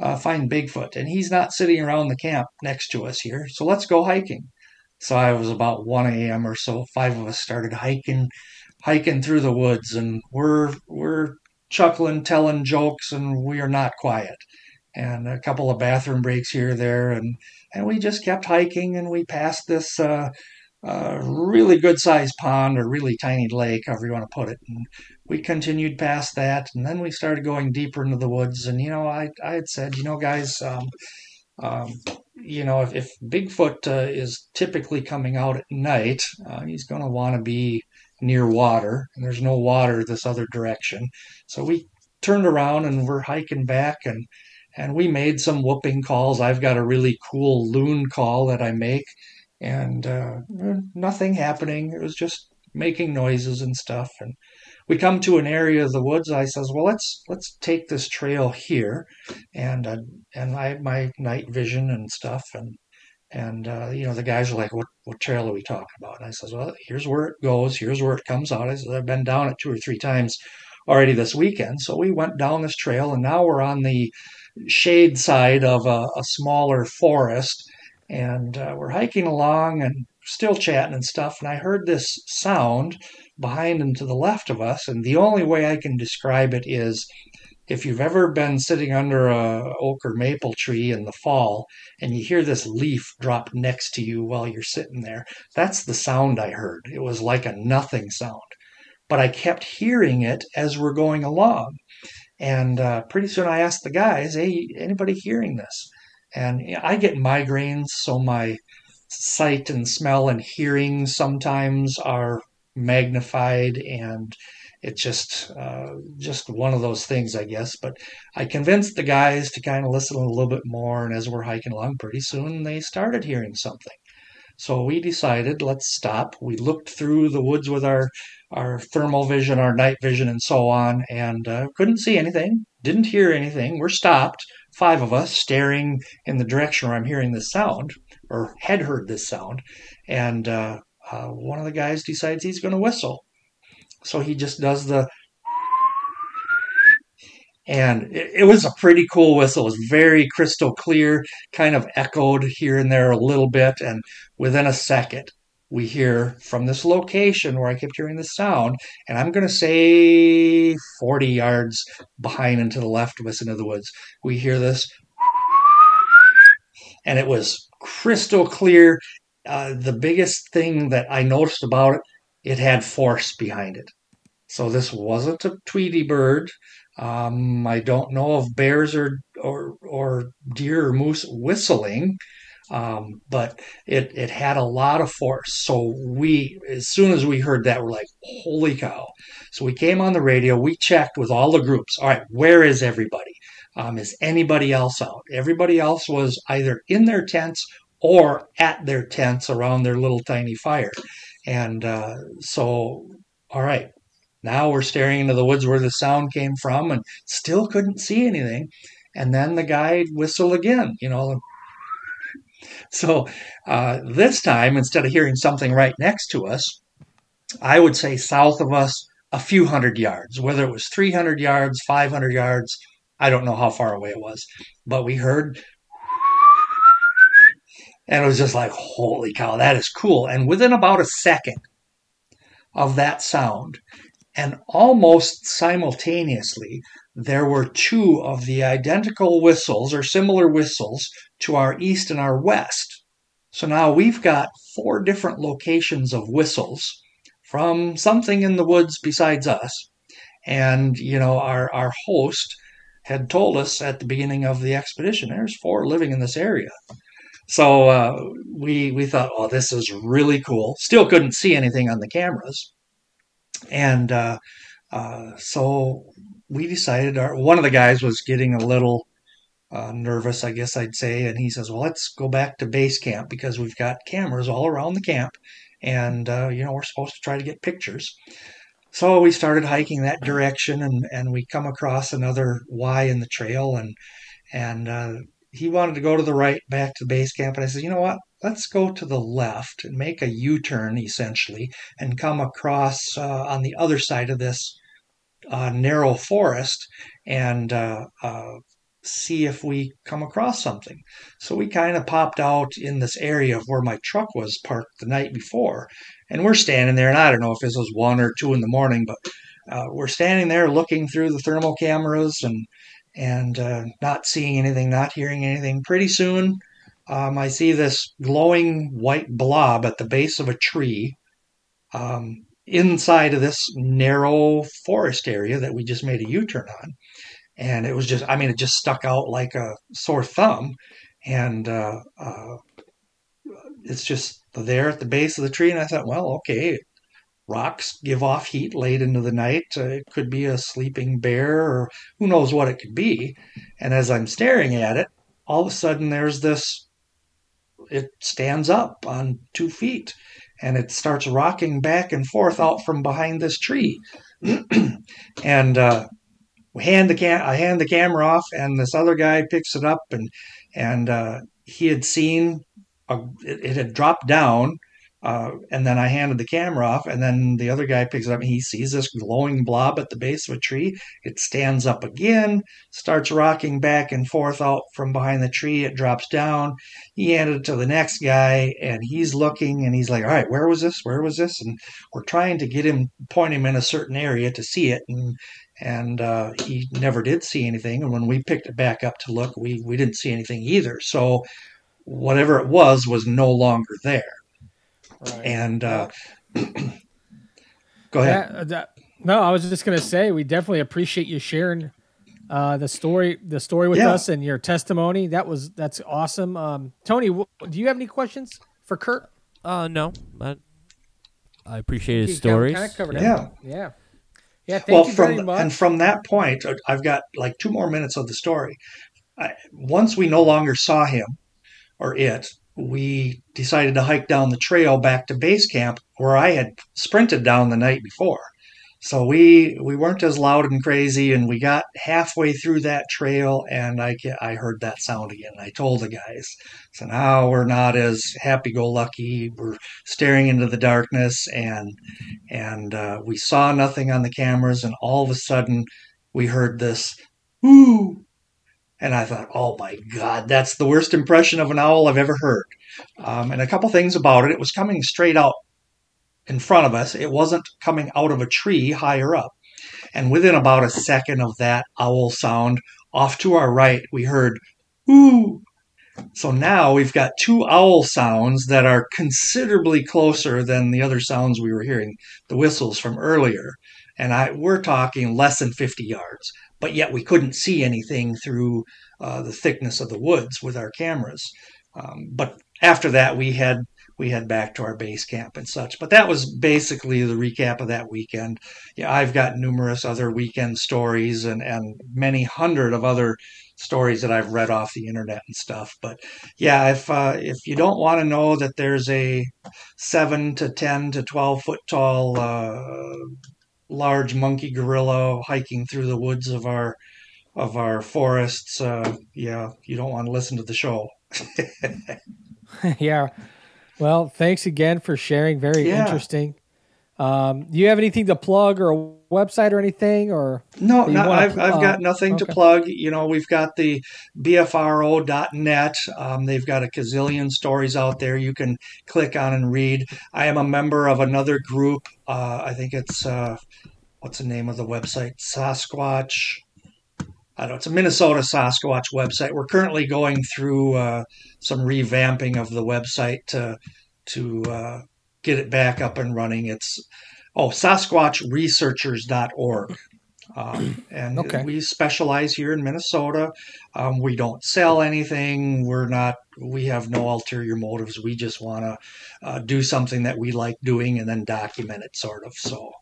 uh, find bigfoot and he's not sitting around the camp next to us here. So let's go hiking so I was about 1 a.m. or so. Five of us started hiking, hiking through the woods, and we're we're chuckling, telling jokes, and we are not quiet. And a couple of bathroom breaks here, there, and and we just kept hiking, and we passed this uh, uh, really good sized pond or really tiny lake, however you want to put it. And we continued past that, and then we started going deeper into the woods. And you know, I I had said, you know, guys. Um, um, you know, if, if Bigfoot uh, is typically coming out at night, uh, he's going to want to be near water, and there's no water this other direction. So we turned around and we're hiking back, and and we made some whooping calls. I've got a really cool loon call that I make, and uh, nothing happening. It was just making noises and stuff, and we come to an area of the woods. I says, "Well, let's let's take this trail here," and uh, and I had my night vision and stuff, and and uh, you know the guys are like, "What what trail are we talking about?" And I says, "Well, here's where it goes. Here's where it comes out." I said, "I've been down it two or three times already this weekend." So we went down this trail, and now we're on the shade side of a, a smaller forest, and uh, we're hiking along and still chatting and stuff. And I heard this sound behind and to the left of us. And the only way I can describe it is if you've ever been sitting under a oak or maple tree in the fall and you hear this leaf drop next to you while you're sitting there, that's the sound I heard. It was like a nothing sound. But I kept hearing it as we're going along. And uh, pretty soon I asked the guys, hey, anybody hearing this? And I get migraines, so my sight and smell and hearing sometimes are magnified and it's just uh, just one of those things i guess. But i convinced the guys to kind of listen a little bit more and as we're hiking along pretty soon they started hearing something. So we decided let's stop. We looked through the woods with our our thermal vision our night vision and so on and uh, couldn't see anything didn't hear anything. We're stopped five of us staring in the direction where i'm hearing this sound or had heard this sound and uh, uh, one of the guys decides he's going to whistle. So he just does the. And it, it, was a pretty cool whistle. It was very crystal clear, kind of echoed here and there a little bit. And within a second, we hear from this location where I kept hearing the sound, and I'm going to say 40 yards behind and to the left of us into the woods, we hear this. And it was crystal clear uh, the biggest thing that I noticed about it, it had force behind it. So this wasn't a Tweety bird. Um, I don't know of bears or or or deer or moose whistling, um, but it it had a lot of force. So we, as soon as we heard that, we're like, "Holy cow!" So we came on the radio. We checked with all the groups. All right, where is everybody? um, is anybody else out. Everybody else was either in their tents or at their tents around their little tiny fire. And uh, so, all right, now we're staring into the woods where the sound came from and still couldn't see anything. And then the guy whistled again, you know. *laughs* So uh, this time, instead of hearing something right next to us, I would say south of us a few hundred yards, whether it was 300 yards, 500 yards, I don't know how far away it was, but we heard and it was just like, holy cow, that is cool. And within about a second of that sound, and almost simultaneously, there were two of the identical whistles or similar whistles to our east and our west. So now we've got four different locations of whistles from something in the woods besides us. And, you know, our, our host had told us at the beginning of the expedition there's four living in this area. So uh, we we thought, oh, this is really cool. Still couldn't see anything on the cameras, and uh, uh, so we decided. Our, one of the guys was getting a little uh, nervous, I guess I'd say, and he says, "Well, let's go back to base camp because we've got cameras all around the camp, and uh, you know we're supposed to try to get pictures." So we started hiking that direction, and, and we come across another Y in the trail, and and uh, he wanted to go to the right back to the base camp. And I said, you know what? Let's go to the left and make a U turn essentially and come across uh, on the other side of this uh, narrow forest and uh, uh see if we come across something. So we kind of popped out in this area of where my truck was parked the night before. And we're standing there, and I don't know if this was one or two in the morning, but uh, we're standing there looking through the thermal cameras and and uh, not seeing anything, not hearing anything. Pretty soon, um, I see this glowing white blob at the base of a tree um, inside of this narrow forest area that we just made a U turn on. And it was just, I mean, it just stuck out like a sore thumb. And uh, uh, it's just there at the base of the tree. And I thought, well, okay, rocks give off heat late into the night. Uh, it could be a sleeping bear or who knows what it could be. And as I'm staring at it, all of a sudden there's this, it stands up on two feet and it starts rocking back and forth out from behind this tree. *clears throat* and uh, we hand the cam- I hand the camera off, and this other guy picks it up, and and uh, he had seen a, it, it had dropped down uh, and then I handed the camera off, and then the other guy picks it up and he sees this glowing blob at the base of a tree. It stands up again, starts rocking back and forth out from behind the tree. It drops down. He handed it to the next guy, and he's looking and he's like, All right, where was this? Where was this? And we're trying to get him, point him in a certain area to see it. And and uh, he never did see anything. And when we picked it back up to look, we, we didn't see anything either. So whatever it was was no longer there. Right. And uh, *clears throat* go ahead. That, that, no, I was just going to say we definitely appreciate you sharing uh, the story the story with yeah. us and your testimony. That was that's awesome. Um, Tony, w- do you have any questions for Kurt? Uh, no, I, I appreciate his stories. Kind of covered yeah. yeah. Yeah, thank well, you from, very much. And from that point, uh, I've got like two more minutes of the story. I, once we no longer saw him or it, we decided to hike down the trail back to base camp where I had sprinted down the night before. So we we weren't as loud and crazy, and we got halfway through that trail, and I I heard that sound again. I told the guys, so now we're not as happy-go-lucky. We're staring into the darkness, and and uh, we saw nothing on the cameras, and all of a sudden we heard this "ooh, and I thought, oh my God, that's the worst impression of an owl I've ever heard. Um, and a couple things about it. It was coming straight out in front of us. It wasn't coming out of a tree higher up. And within about a second of that owl sound, off to our right, we heard, ooh. So now we've got two owl sounds that are considerably closer than the other sounds we were hearing, the whistles from earlier. And I, we're talking less than 50 yards but yet we couldn't see anything through uh, the thickness of the woods with our cameras. Um, but after that, we had we head back to our base camp and such. But that was basically the recap of that weekend. Yeah, I've got numerous other weekend stories and, and many hundred of other stories that I've read off the internet and stuff. But yeah, if uh, if you don't want to know that there's a seven to ten to twelve foot tall uh, large monkey gorilla hiking through the woods of our of our forests, uh, yeah, you don't want to listen to the show. *laughs* yeah. Well, thanks again for sharing. Very Yeah. interesting. Um, do you have anything to plug or a website or anything or No, no I've, pl- I've uh, got nothing to plug. You know, we've got the BFRO.net. Um, they've got a gazillion stories out there you can click on and read. I am a member of another group. Uh, I think it's, uh, what's the name of the website? Sasquatch. I don't know. It's a Minnesota Sasquatch website. We're currently going through uh, some revamping of the website to to uh, get it back up and running. It's oh SasquatchResearchers.org. Um, and Okay. we specialize here in Minnesota. Um, we don't sell anything. We're not. We have no ulterior motives. We just want to uh, do something that we like doing and then document it, sort of. So,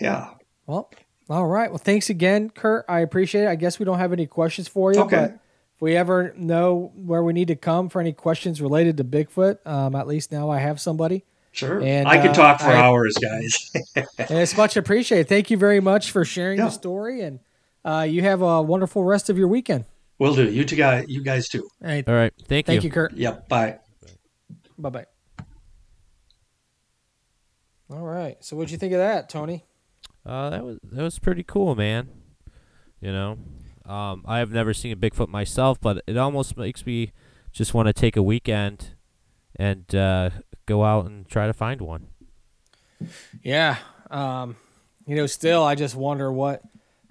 yeah. well all right. Well thanks again, Kurt. I appreciate it. I guess we don't have any questions for you, Okay. but if we ever know where we need to come for any questions related to Bigfoot, um, at least now I have somebody. Sure. And, I could uh, talk for I- hours, guys. *laughs* It's much appreciated. Thank you very much for sharing Yeah. the story and uh, you have a wonderful rest of your weekend. Will do. You two guys, you guys too. All right. All right. Thank, Thank you, Kurt. Yep. Bye. Bye bye. All right. So, what'd you think of that, Tony? Uh, that was that was pretty cool, man. You know, um, I have never seen a Bigfoot myself, but it almost makes me just want to take a weekend and uh, go out and try to find one. Yeah. Um, you know, still, I just wonder what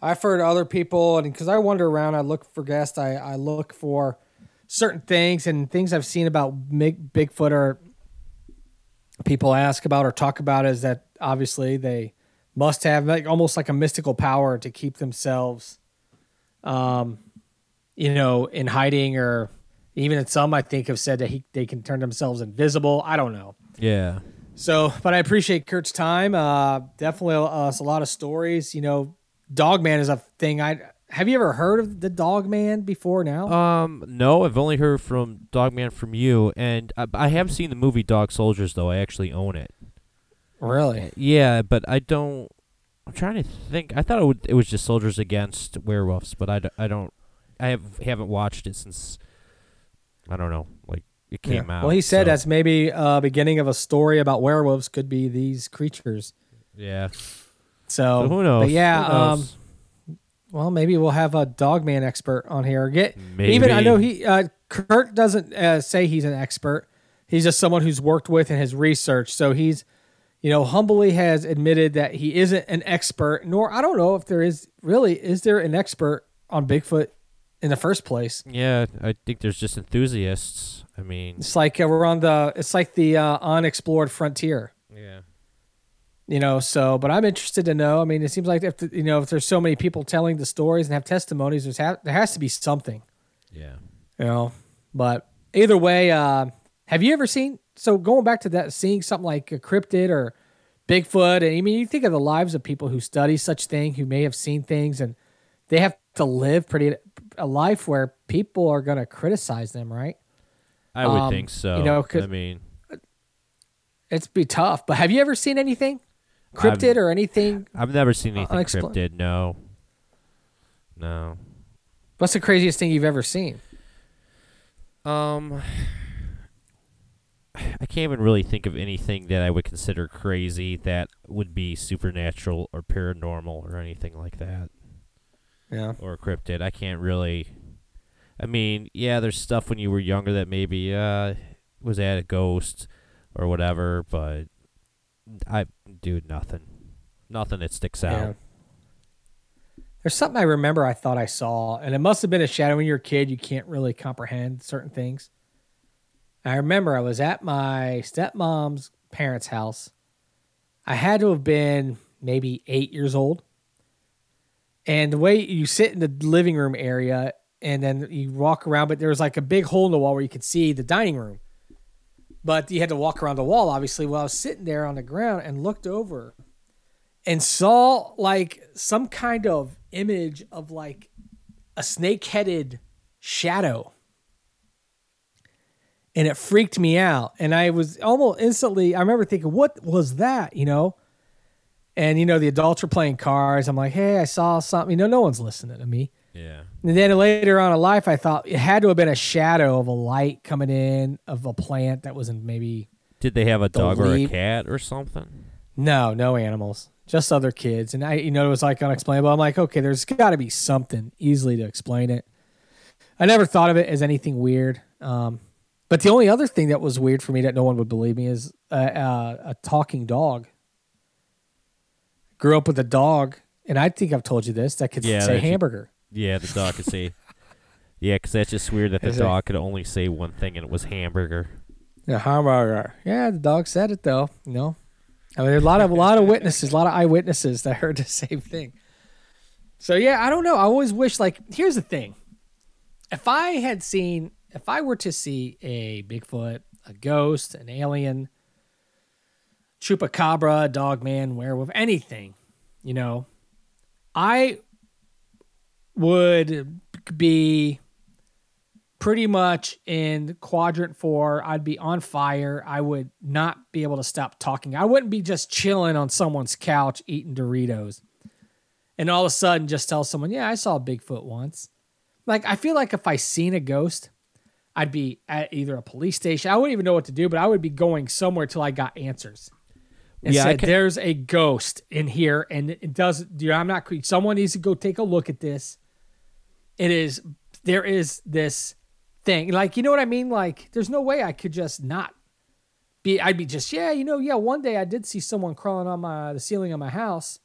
I've heard other people, and because I wander around, I look for guests, I, I look for certain things and things I've seen about Big, Bigfoot or people ask about or talk about is that obviously they must have like almost like a mystical power to keep themselves, um, you know, in hiding or even some I think have said that he, they can turn themselves invisible. I don't know. Yeah. So, but I appreciate Kurt's time. Uh, definitely uh, a lot of stories. You know, Dogman is a thing. I have you ever heard of the Dogman before? Now, Um, no, I've only heard from Dogman from you, and I, I have seen the movie Dog Soldiers though. I actually own it. really? Yeah, but I don't. I'm trying to think. I thought it, would, it was just Soldiers Against Werewolves, but I, d- I don't. I have haven't watched it since. I don't know, like it came out. Well, he said so, that's maybe a beginning of a story about werewolves. Could be these creatures. Yeah. So, So who knows? But yeah, Who knows? um, well, maybe we'll have a Dogman expert on here. Get even I know he uh, Kurt doesn't uh, say he's an expert. He's just someone who's worked with and has researched. So he's, you know, humbly has admitted that he isn't an expert. Nor I don't know if there is really is there an expert on Bigfoot in the first place. Yeah, I think there's just enthusiasts. I mean, It's like uh, we're on the it's like the uh, unexplored frontier. yeah. You know so but i'm interested to know i mean it seems like if the, you know if there's so many people telling the stories and have testimonies there's ha- there has to be something Yeah. you know but either way uh have you ever seen so going back to that seeing something like a cryptid or bigfoot and i mean you think of the lives of people who study such thing who may have seen things and they have to live pretty a life where people are going to criticize them right I would Um, think so. you know, 'cause- I mean, it's be tough but have you ever seen anything cryptid or anything I've never seen anything unexpl- cryptid. No. No. what's the craziest thing you've ever seen Um, I can't even really think of anything that I would consider crazy that would be supernatural or paranormal or anything like that yeah or cryptid. I can't really. I mean, yeah, there's stuff when you were younger that maybe uh was at a ghost or whatever, but I dude nothing, nothing that sticks out. Yeah. There's something I remember I thought I saw, and it must have been a shadow when you're a kid. You can't really comprehend certain things. I remember I was at my stepmom's parents' house. I had to have been maybe eight years old. And the way you sit in the living room area and then you walk around, but there was like a big hole in the wall where you could see the dining room. But you had to walk around the wall, obviously. Well, I was sitting there on the ground and looked over and saw like some kind of image of like a snake headed shadow. And it freaked me out. And I was almost instantly, I remember thinking, what was that? You know? And, you know, the adults were playing cards. I'm like, hey, I saw something. You know, no one's listening to me. Yeah. And then later on in life, I thought it had to have been a shadow of a light coming in of a plant that wasn't maybe. Did they have a dog or a cat or something? No, no animals, just other kids. And I, you know, it was like unexplainable. I'm like, okay, there's got to be something easily to explain it. I never thought of it as anything weird. Um, but the only other thing that was weird for me that no one would believe me is a, a, a talking dog. Grew up with a dog, and I think I've told you this that could Yeah, say hamburger. Yeah, the dog could say. *laughs* Yeah, because that's just weird that the Is it- dog could only say one thing and it was hamburger. Yeah, hamburger. Yeah, the dog said it though. You know, I mean, there's a lot of a lot of *laughs* witnesses, a lot of eyewitnesses that heard the same thing. So yeah, I don't know. I always wish like here's the thing: if I had seen, if I were to see a Bigfoot, a ghost, an alien, chupacabra, dog man, werewolf, anything, you know, I would be pretty much in quadrant four. I'd be on fire. I would not be able to stop talking. I wouldn't be just chilling on someone's couch eating Doritos and all of a sudden just tell someone, yeah, I saw a Bigfoot once. Like, I feel like if I seen a ghost, I'd be at either a police station. I wouldn't even know what to do, but I would be going somewhere till I got answers. And Yeah, said, there's a ghost in here, and it does. You know, I'm not. Someone needs to go take a look at this. It is. There is this thing. Like, you know what I mean? Like, there's no way I could just not be. I'd be just, yeah, you know, yeah. One day I did see someone crawling on my the ceiling of my house.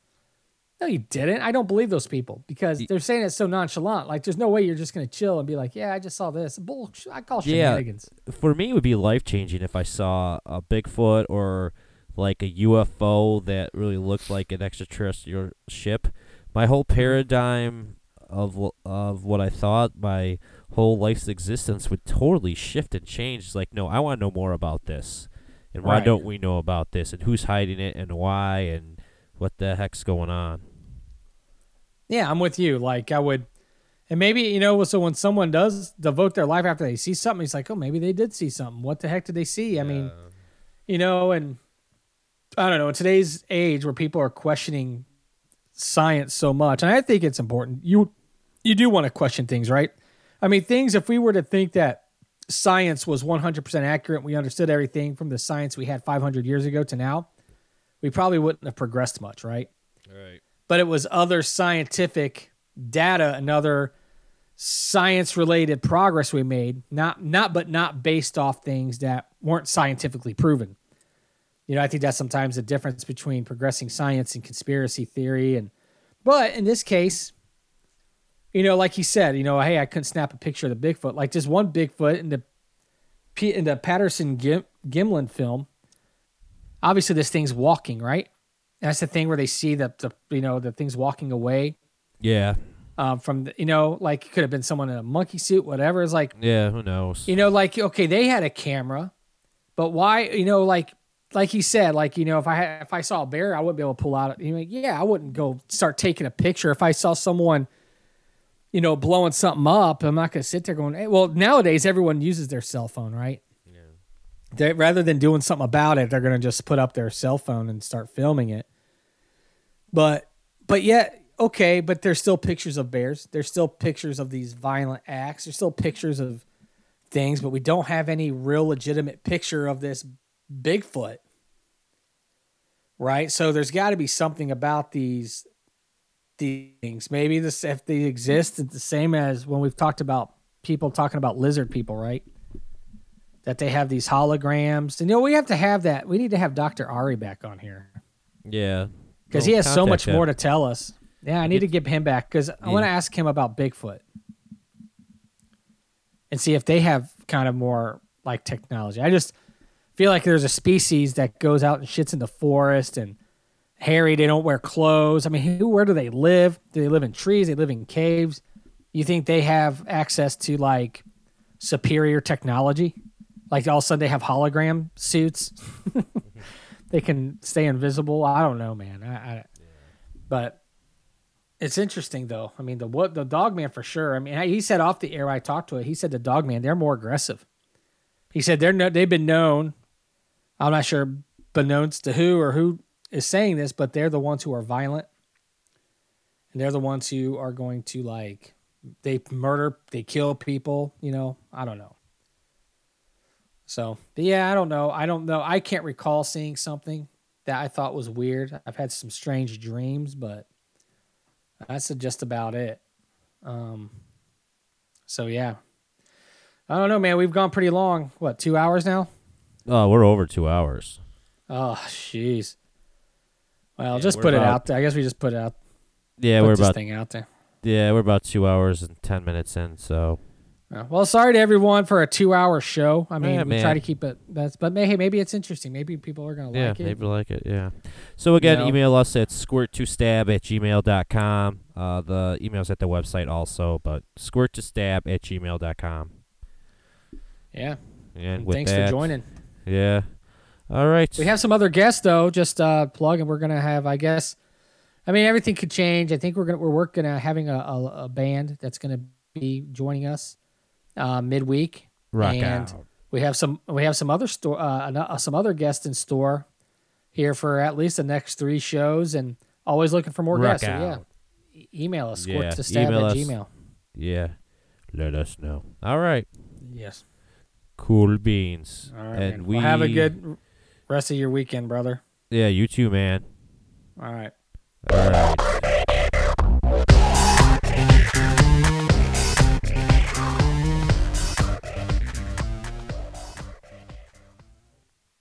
No, you didn't. I don't believe those people because they're saying it so nonchalant. Like, there's no way you're just gonna chill and be like, yeah, I just saw this. Bullshit. I call Yeah. shenanigans. For me, it would be life changing if I saw a Bigfoot or like a UFO that really looked like an extraterrestrial ship. My whole mm-hmm. paradigm of of what I thought, my whole life's existence would totally shift and change. It's like, no, I want to know more about this, and why Right. don't we know about this, and who's hiding it, and why, and what the heck's going on? Yeah, I'm with you. Like I would, and maybe you know, so when someone does devote their life after they see something, it's like, oh, maybe they did see something. What the heck did they see? I mean, you know, and I don't know. In today's age, where people are questioning science so much, and I think it's important. You you do want to question things, right? I mean, things. If we were to think that science was 100% accurate, we understood everything from the science we had 500 years ago to now, we probably wouldn't have progressed much, right? Right. but it was other scientific data and other science related progress we made not not but not based off things that weren't scientifically proven you know i think that's sometimes the difference between progressing science and conspiracy theory and but in this case you know like he said you know hey i couldn't snap a picture of the bigfoot like just one bigfoot in the in the patterson Gim- gimlin film obviously this thing's walking right that's the thing where they see the, the you know the things walking away Yeah. um, from the, you know like it could have been someone in a monkey suit whatever it's like Yeah. Who knows? you know like okay they had a camera but why you know like like he said like you know if i had if i saw a bear i wouldn't be able to pull out you know yeah i wouldn't go start taking a picture if i saw someone you know blowing something up i'm not going to sit there going hey, well nowadays everyone uses their cell phone right? They, rather than doing something about it they're going to just put up their cell phone and start filming it. But but yet okay but there's still pictures of bears. There's still pictures of these violent acts. There's still pictures of things but we don't have any real legitimate picture of this bigfoot. Right? So there's got to be something about these these things maybe this if they exist it's the same as when we've talked about people talking about lizard people right that they have these holograms and you know we have to have that we need to have dr ari back on here Yeah. because he has so much him. more to tell us. Yeah, I need to get him back because I want to ask him about Bigfoot and see if they have kind of more like technology. I just feel like there's a species that goes out and shits in the forest and hairy. They don't wear clothes. I mean, who? Where do they live? Do they live in trees? They live in caves. You think they have access to like superior technology? Like all of a sudden they have hologram suits. *laughs* they can stay invisible. I don't know, man. I, I but it's interesting though. I mean, the what the dog man for sure. I mean, he said off the air I talked to it. He said the dog man they're more aggressive. He said they're no, they've been known. I'm not sure beknownst to who or who is saying this, but they're the ones who are violent, and they're the ones who are going to like they murder, they kill people. You know, I don't know. So, yeah, I don't know. I don't know. I can't recall seeing something that I thought was weird. I've had some strange dreams, but that's just about it. Um, so yeah, I don't know, man. We've gone pretty long. What, two hours now? Oh, we're over two hours. Oh, jeez. Well, Yeah, just put it out there. I guess we just put it out. Yeah, we're this about thing out there. yeah we're about two hours and ten minutes in. So Well, sorry to everyone for a two-hour show. I mean, Yeah, we try to keep it. That's but hey, maybe it's interesting. Maybe people are gonna yeah, like it. Yeah, maybe like it. Yeah. So again, know? email us at squirt2stab at gmail.com. Uh, the email's at the website also, but squirt2stab at gmail.com. Yeah. And And thanks that, for joining. Yeah. All right. We have some other guests though. Just uh, plug, and we're gonna have, I guess. I mean, everything could change. I think we're gonna we're working on having a, a, a band that's gonna be joining us uh, midweek. Rock and out. We have some we have some other store uh, uh, some other guests in store here for at least the next three shows, and always looking for more Rock guests. So, yeah. E- email us Yeah, squirt to stab email at us. gmail. Yeah. Let us know. All right. Yes. Cool beans. All right. and man. we Well, have a good rest of your weekend, brother. Yeah, you too, man. All right. All right.